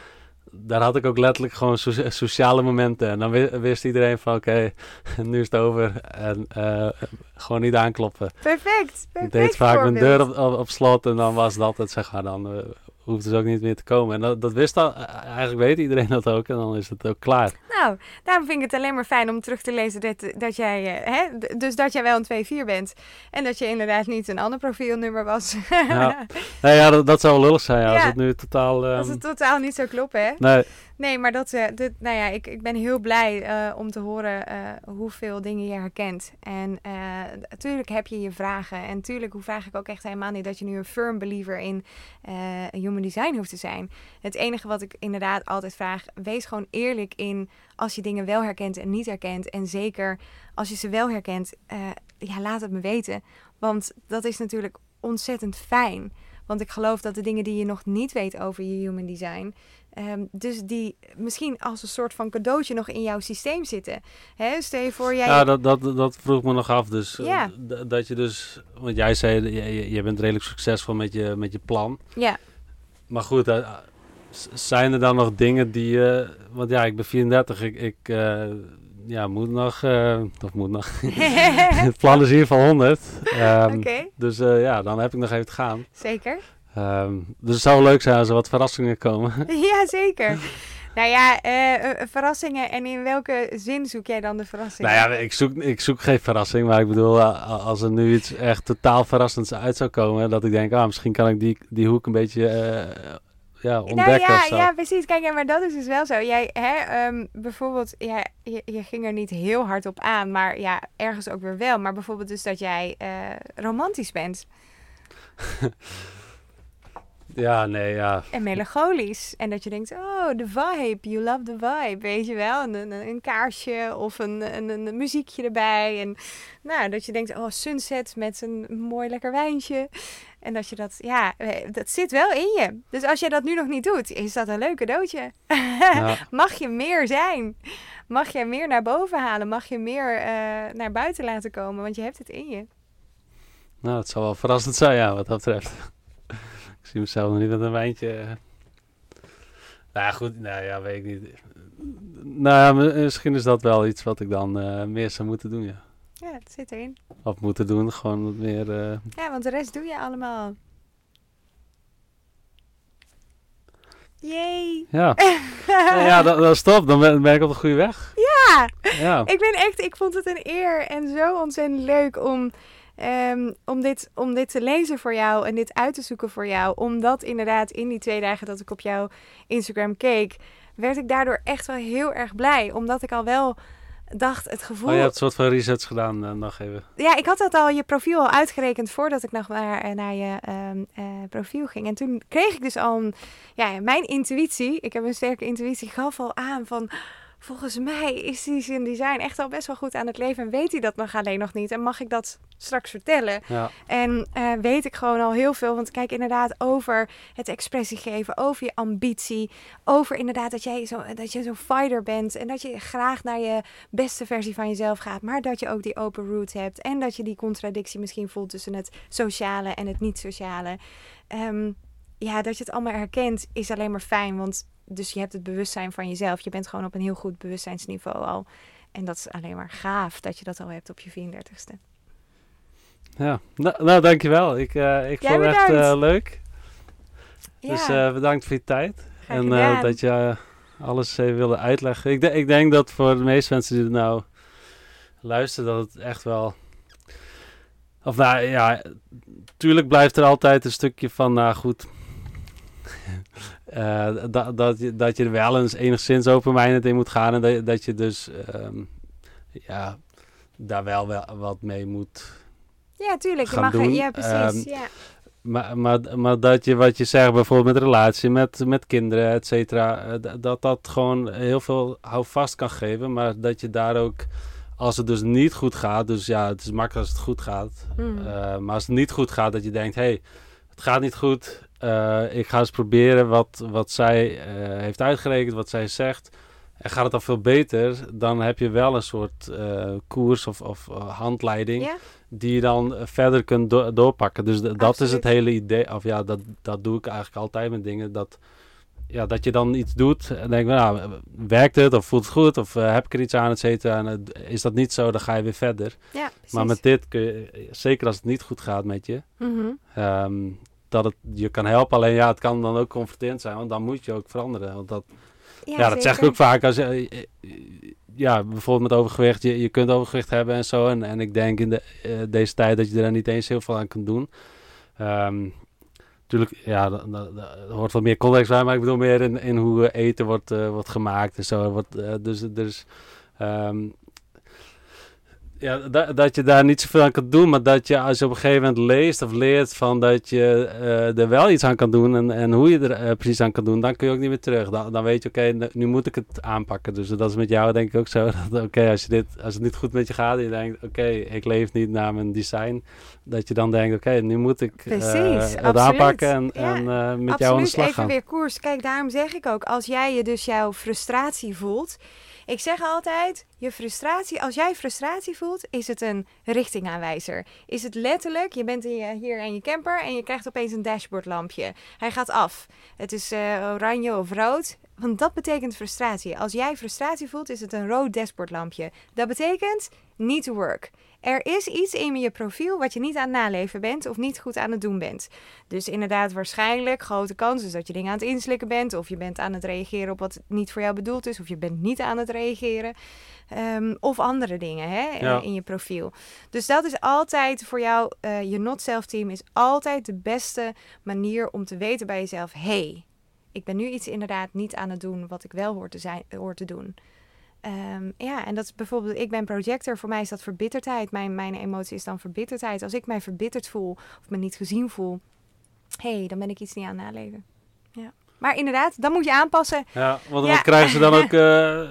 daar had ik ook letterlijk gewoon sociale momenten. En dan wist iedereen van oké, nu is het over. En uh, gewoon niet aankloppen. Perfect, perfect Ik deed vaak mijn deur op, op, slot en dan was dat het, zeg maar. Dan uh, hoeft dus ook niet meer te komen. En dat, dat wist al, eh, eigenlijk weet iedereen dat ook. En dan is het ook klaar. Nou, daarom vind ik het alleen maar fijn om terug te lezen dat, dat jij, hè, dus dat jij wel een 2-4 bent. En dat je inderdaad niet een ander profielnummer was. ja, nee, ja dat, dat zou lullig zijn ja, als het nu totaal... Um... Als het totaal niet zo klopt, hè? Nee. Nee, maar dat, uh, dit, nou ja, ik, ik ben heel blij uh, om te horen uh, hoeveel dingen je herkent. En natuurlijk heb je je vragen. En natuurlijk vraag ik ook echt helemaal niet dat je nu een firm believer in human design hoeft te zijn. Het enige wat ik inderdaad altijd vraag, wees gewoon eerlijk in als je dingen wel herkent en niet herkent. En zeker als je ze wel herkent, ja, laat het me weten. Want dat is natuurlijk ontzettend fijn. Want ik geloof dat de dingen die je nog niet weet over je human design, um, dus die misschien als een soort van cadeautje nog in jouw systeem zitten. Hè? Stel je voor jij. Ja, dat, dat, dat vroeg me nog af. Dus ja. Uh, dat je dus, want jij zei, je, je bent redelijk succesvol met je, met je plan. Ja. Maar goed, uh, zijn er dan nog dingen die je, uh, want ja, ik ben 34, ik, ik uh, ja, moet nog, uh, of moet nog. het plan is ieder geval 100. Um, okay. Dus ja, dan heb ik nog even te gaan. Zeker. Um, dus het zou leuk zijn als er wat verrassingen komen. ja, zeker. Nou ja, uh, verrassingen. En in welke zin zoek jij dan de verrassing? Nou ja, ik zoek, ik zoek geen verrassing. Maar ik bedoel, als er nu iets echt totaal verrassends uit zou komen. Dat ik denk, ah, misschien kan ik die, die hoek een beetje ja, nou ontdekken nou, ja, zo. Ja, precies. Kijk, maar dat is dus wel zo. Jij, hè, um, bijvoorbeeld, ja, je, je, ging er niet heel hard op aan, maar ja, ergens ook weer wel. Maar bijvoorbeeld dus dat jij uh, romantisch bent. ja, nee, ja. En melancholisch. En dat je denkt, oh, de vibe, you love the vibe, weet je wel. Een, een, een kaarsje of een, een, een, muziekje erbij. En nou, dat je denkt, oh, sunset met een mooi lekker wijntje. En dat je dat, ja, eh, dat zit wel in je. Dus als je dat nu nog niet doet, is dat een leuk cadeautje. Ja. Mag je meer zijn? Mag je meer naar boven halen? Mag je meer uh, naar buiten laten komen? Want je hebt het in je. Nou, het zal wel verrassend zijn, ja, wat dat betreft. Zie mezelf nog niet met een wijntje. Nou ja, goed, nou ja, weet ik niet. Nou ja, misschien is dat wel iets wat ik dan uh, meer zou moeten doen, ja. Ja, het zit erin. Of moeten doen, gewoon wat meer... Uh... Ja, want de rest doe je allemaal. Yay! Ja, ja dat, dat stop. Dan ben, ben, ik op de goede weg. Ja. ja, ik ben echt... Ik vond het een eer en zo ontzettend leuk om... Um, om, dit, om dit te lezen voor jou en dit uit te zoeken voor jou. Omdat inderdaad in die twee dagen dat ik op jouw Instagram keek, werd ik daardoor echt wel heel erg blij. Omdat ik al wel dacht het gevoel... Oh, je hebt een soort van resets gedaan uh, nog even. Ja, ik had dat al, je profiel al uitgerekend voordat ik nog naar, eh, naar je um, uh, profiel ging. En toen kreeg ik dus al een, ja, mijn intuïtie, ik heb een sterke intuïtie, gaf al aan van... volgens mij is die in design echt al best wel goed aan het leven. En weet hij dat nog alleen nog niet. En mag ik dat straks vertellen? Ja. En eh, weet ik gewoon al heel veel. Want kijk inderdaad over het expressie geven. Over je ambitie. Over inderdaad dat, jij zo, dat je zo'n fighter bent. En dat je graag naar je beste versie van jezelf gaat. Maar dat je ook die open route hebt. En dat je die contradictie misschien voelt tussen het sociale en het niet-sociale. Ehm, ja, dat je het allemaal herkent is alleen maar fijn. Want dus je hebt het bewustzijn van jezelf. Je bent gewoon op een heel goed bewustzijnsniveau al. En dat is alleen maar gaaf dat je dat al hebt op je 34ste. Ja, nou, nou dankjewel. Ik, uh, ik vond het echt uh, leuk. Ja. Dus uh, bedankt voor je tijd. Graag en dat je alles even wilde uitleggen. Ik, de, ik denk dat voor de meeste mensen die er nou luisteren, dat het echt wel... Of nou ja, tuurlijk blijft er altijd een stukje van, nou goed... Uh, dat, dat, je, dat je er wel eens enigszins open-minded in moet gaan. En dat, dat je dus um, ja, daar wel, wel wat mee moet Ja, tuurlijk. Je mag doen. ja, precies. Ehm, ja. Maar, maar, maar dat je wat je zegt, bijvoorbeeld met relatie, met, met kinderen, et cetera, eh, dat dat gewoon heel veel houvast kan geven. Maar dat je daar ook, als het dus niet goed gaat, dus ja, het is makkelijk als het goed gaat. Mhm. eh, maar als het niet goed gaat, dat je denkt, hé, hey, het gaat niet goed. Eh, ik ga eens proberen wat, wat zij eh, heeft uitgerekend, wat zij zegt. En gaat het dan veel beter, dan heb je wel een soort eh, koers of, of handleiding ja? die je dan verder kunt do- doorpakken. Dus dat is het hele idee. Of ja, dat, dat doe ik eigenlijk altijd met dingen. Dat, ja, dat je dan iets doet en denk nou, werkt het of voelt het goed of heb ik er iets aan, et cetera. En is dat niet zo, dan ga je weer verder. ja, precies. Maar met dit kun je, zeker als het niet goed gaat met je, Mhm. ehm, dat het je kan helpen. Alleen ja, het kan dan ook confronterend zijn, want dan moet je ook veranderen. Want dat, ja, dat zeg ik ook vaak. Als, eh, eh, ja, bijvoorbeeld met overgewicht. Je, je kunt overgewicht hebben en zo. En, en ik denk in de, eh, deze tijd dat je er niet eens heel veel aan kunt doen. Ehm natuurlijk, ja, dat hoort wat meer context bij. Maar ik bedoel meer in, in hoe eten wordt, wordt gemaakt en zo. Wordt, dus dus ehm, ja, dat, dat je daar niet zoveel aan kan doen, maar dat je als je op een gegeven moment leest of leert van dat je eh, er wel iets aan kan doen en, en hoe je er eh, precies aan kan doen, dan kun je ook niet meer terug. Dan, dan weet je, oké, nu- nu moet ik het aanpakken. Dus dat is met jou denk ik ook zo. Oké, als, je dit, als het niet goed met je gaat en je denkt, oké, ik leef niet naar mijn design, dat je dan denkt, oké, nu moet ik eh, Precies, het absoluut. aanpakken en, Ja, en met jou aan de Absoluut, slag even gaan. weer koers. Kijk, daarom zeg ik ook, als jij je dus jouw frustratie voelt. Ik zeg altijd, je frustratie, als jij frustratie voelt, is het een richtingaanwijzer. Is het letterlijk, je bent hier in je camper en je krijgt opeens een dashboardlampje. Hij gaat af. Het is eh, oranje of rood. Want dat betekent frustratie. Als jij frustratie voelt, is het een rood dashboardlampje. Dat betekent need to work. Er is iets in je profiel wat je niet aan het naleven bent of niet goed aan het doen bent. Dus inderdaad, waarschijnlijk grote kans is dat je dingen aan het inslikken bent. Of je bent aan het reageren op wat niet voor jou bedoeld is. Of je bent niet aan het reageren. Ehm, of andere dingen hè, Ja. in je profiel. Dus dat is altijd voor jou, eh, je not-self team is altijd de beste manier om te weten bij jezelf. hey, ik ben nu iets inderdaad niet aan het doen wat ik wel hoor te, zijn, hoor te doen. Ehm, ja, en dat is bijvoorbeeld, ik ben projector, voor mij is dat verbitterdheid. Mijn, mijn emotie is dan verbitterdheid. Als ik mij verbitterd voel of me niet gezien voel, hé, hey, dan ben ik iets niet aan het naleven. Ja. Maar inderdaad, dan moet je aanpassen. Ja, want Ja. wat krijgen ze dan ook eh, eh,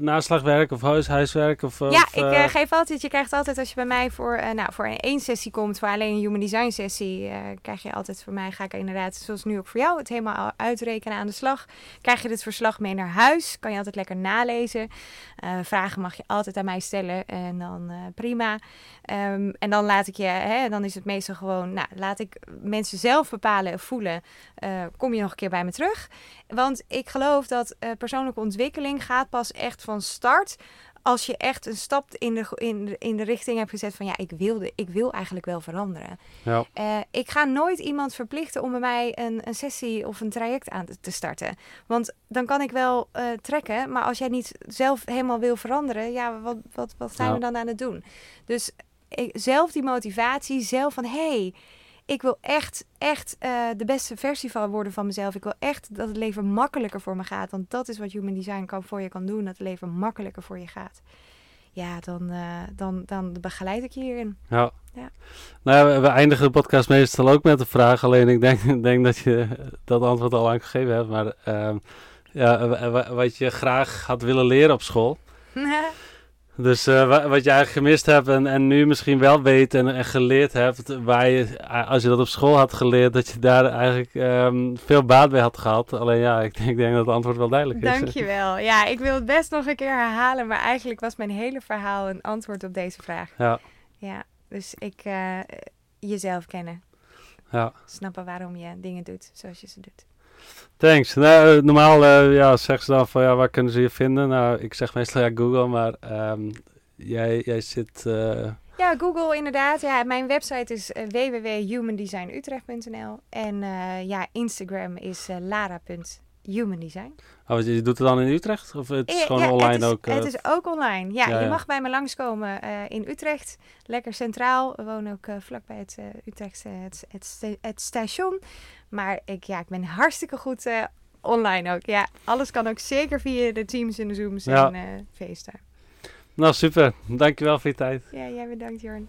naslagwerk of huis, huiswerk? Of, ja, of, ik eh, geef altijd, je krijgt altijd als je bij mij voor, nou, voor een één sessie komt, voor alleen een human design sessie, krijg je altijd voor mij, ga ik inderdaad, zoals nu ook voor jou, het helemaal uitrekenen aan de slag. Krijg je dit verslag mee naar huis, kan je altijd lekker nalezen. Vragen mag je altijd aan mij stellen en dan prima. Ehm, en dan laat ik je, hè, dan is het meestal gewoon, nou, laat ik mensen zelf bepalen en voelen, kom je nog een keer bij me terug. Want ik geloof dat eh, persoonlijke ontwikkeling gaat pas echt van start als je echt een stap in de, in, de, in de richting hebt gezet van ja, ik, wilde, ik wil eigenlijk wel veranderen. Ja, Eh, ik ga nooit iemand verplichten om bij mij een, een sessie of een traject aan te starten. Want dan kan ik wel eh, trekken, maar als jij niet zelf helemaal wil veranderen, ja, wat, wat, wat zijn Ja. we dan aan het doen? Dus ik, zelf die motivatie, zelf van hé, hey, ik wil echt, echt eh, de beste versie van worden van mezelf. Ik wil echt dat het leven makkelijker voor me gaat. Want dat is wat Human Design kan, voor je kan doen. Dat het leven makkelijker voor je gaat. Ja, dan, eh, dan, dan begeleid ik je hierin. ja. Ja. Nou ja, we, we eindigen de podcast meestal ook met een vraag. Alleen ik denk, denk dat je dat antwoord al lang gegeven hebt. Maar ehm, ja, wa- wa- wat je graag had willen leren op school. Dus eh, wa- wat je eigenlijk gemist hebt en, en nu misschien wel weet en, en geleerd hebt, waar je, als je dat op school had geleerd, dat je daar eigenlijk ehm, veel baat bij had gehad. Alleen ja, ik denk, ik denk dat het antwoord wel duidelijk is. Dankjewel. Ja, ik wil het best nog een keer herhalen, maar eigenlijk was mijn hele verhaal een antwoord op deze vraag. Ja, Ja, dus ik eh, jezelf kennen. ja. Snappen waarom je dingen doet zoals je ze doet. Thanks. Nou, eh, normaal eh, ja, zeggen ze dan van ja, waar kunnen ze je vinden? Nou, ik zeg meestal ja, Google, maar ehm, jij, jij zit. eh, Ja, Google inderdaad. Ja, mijn website is uh, www.humandesignutrecht.nl en ja, Instagram is lara.humandesign. Oh, je doet het dan in Utrecht? Of het is ja, gewoon ja, online het is, ook? Het is ook online. Ja, ja, je mag bij me langskomen in Utrecht. Lekker centraal. We wonen ook vlakbij het Utrechtse het, het, het, station. Maar ik, ja, ik ben hartstikke goed uh, online ook. Ja, alles kan ook zeker via de Teams en de Zooms Ja. en uh, FaceTime. Nou, super. Dankjewel voor je tijd. Ja, jij bedankt, Jorn.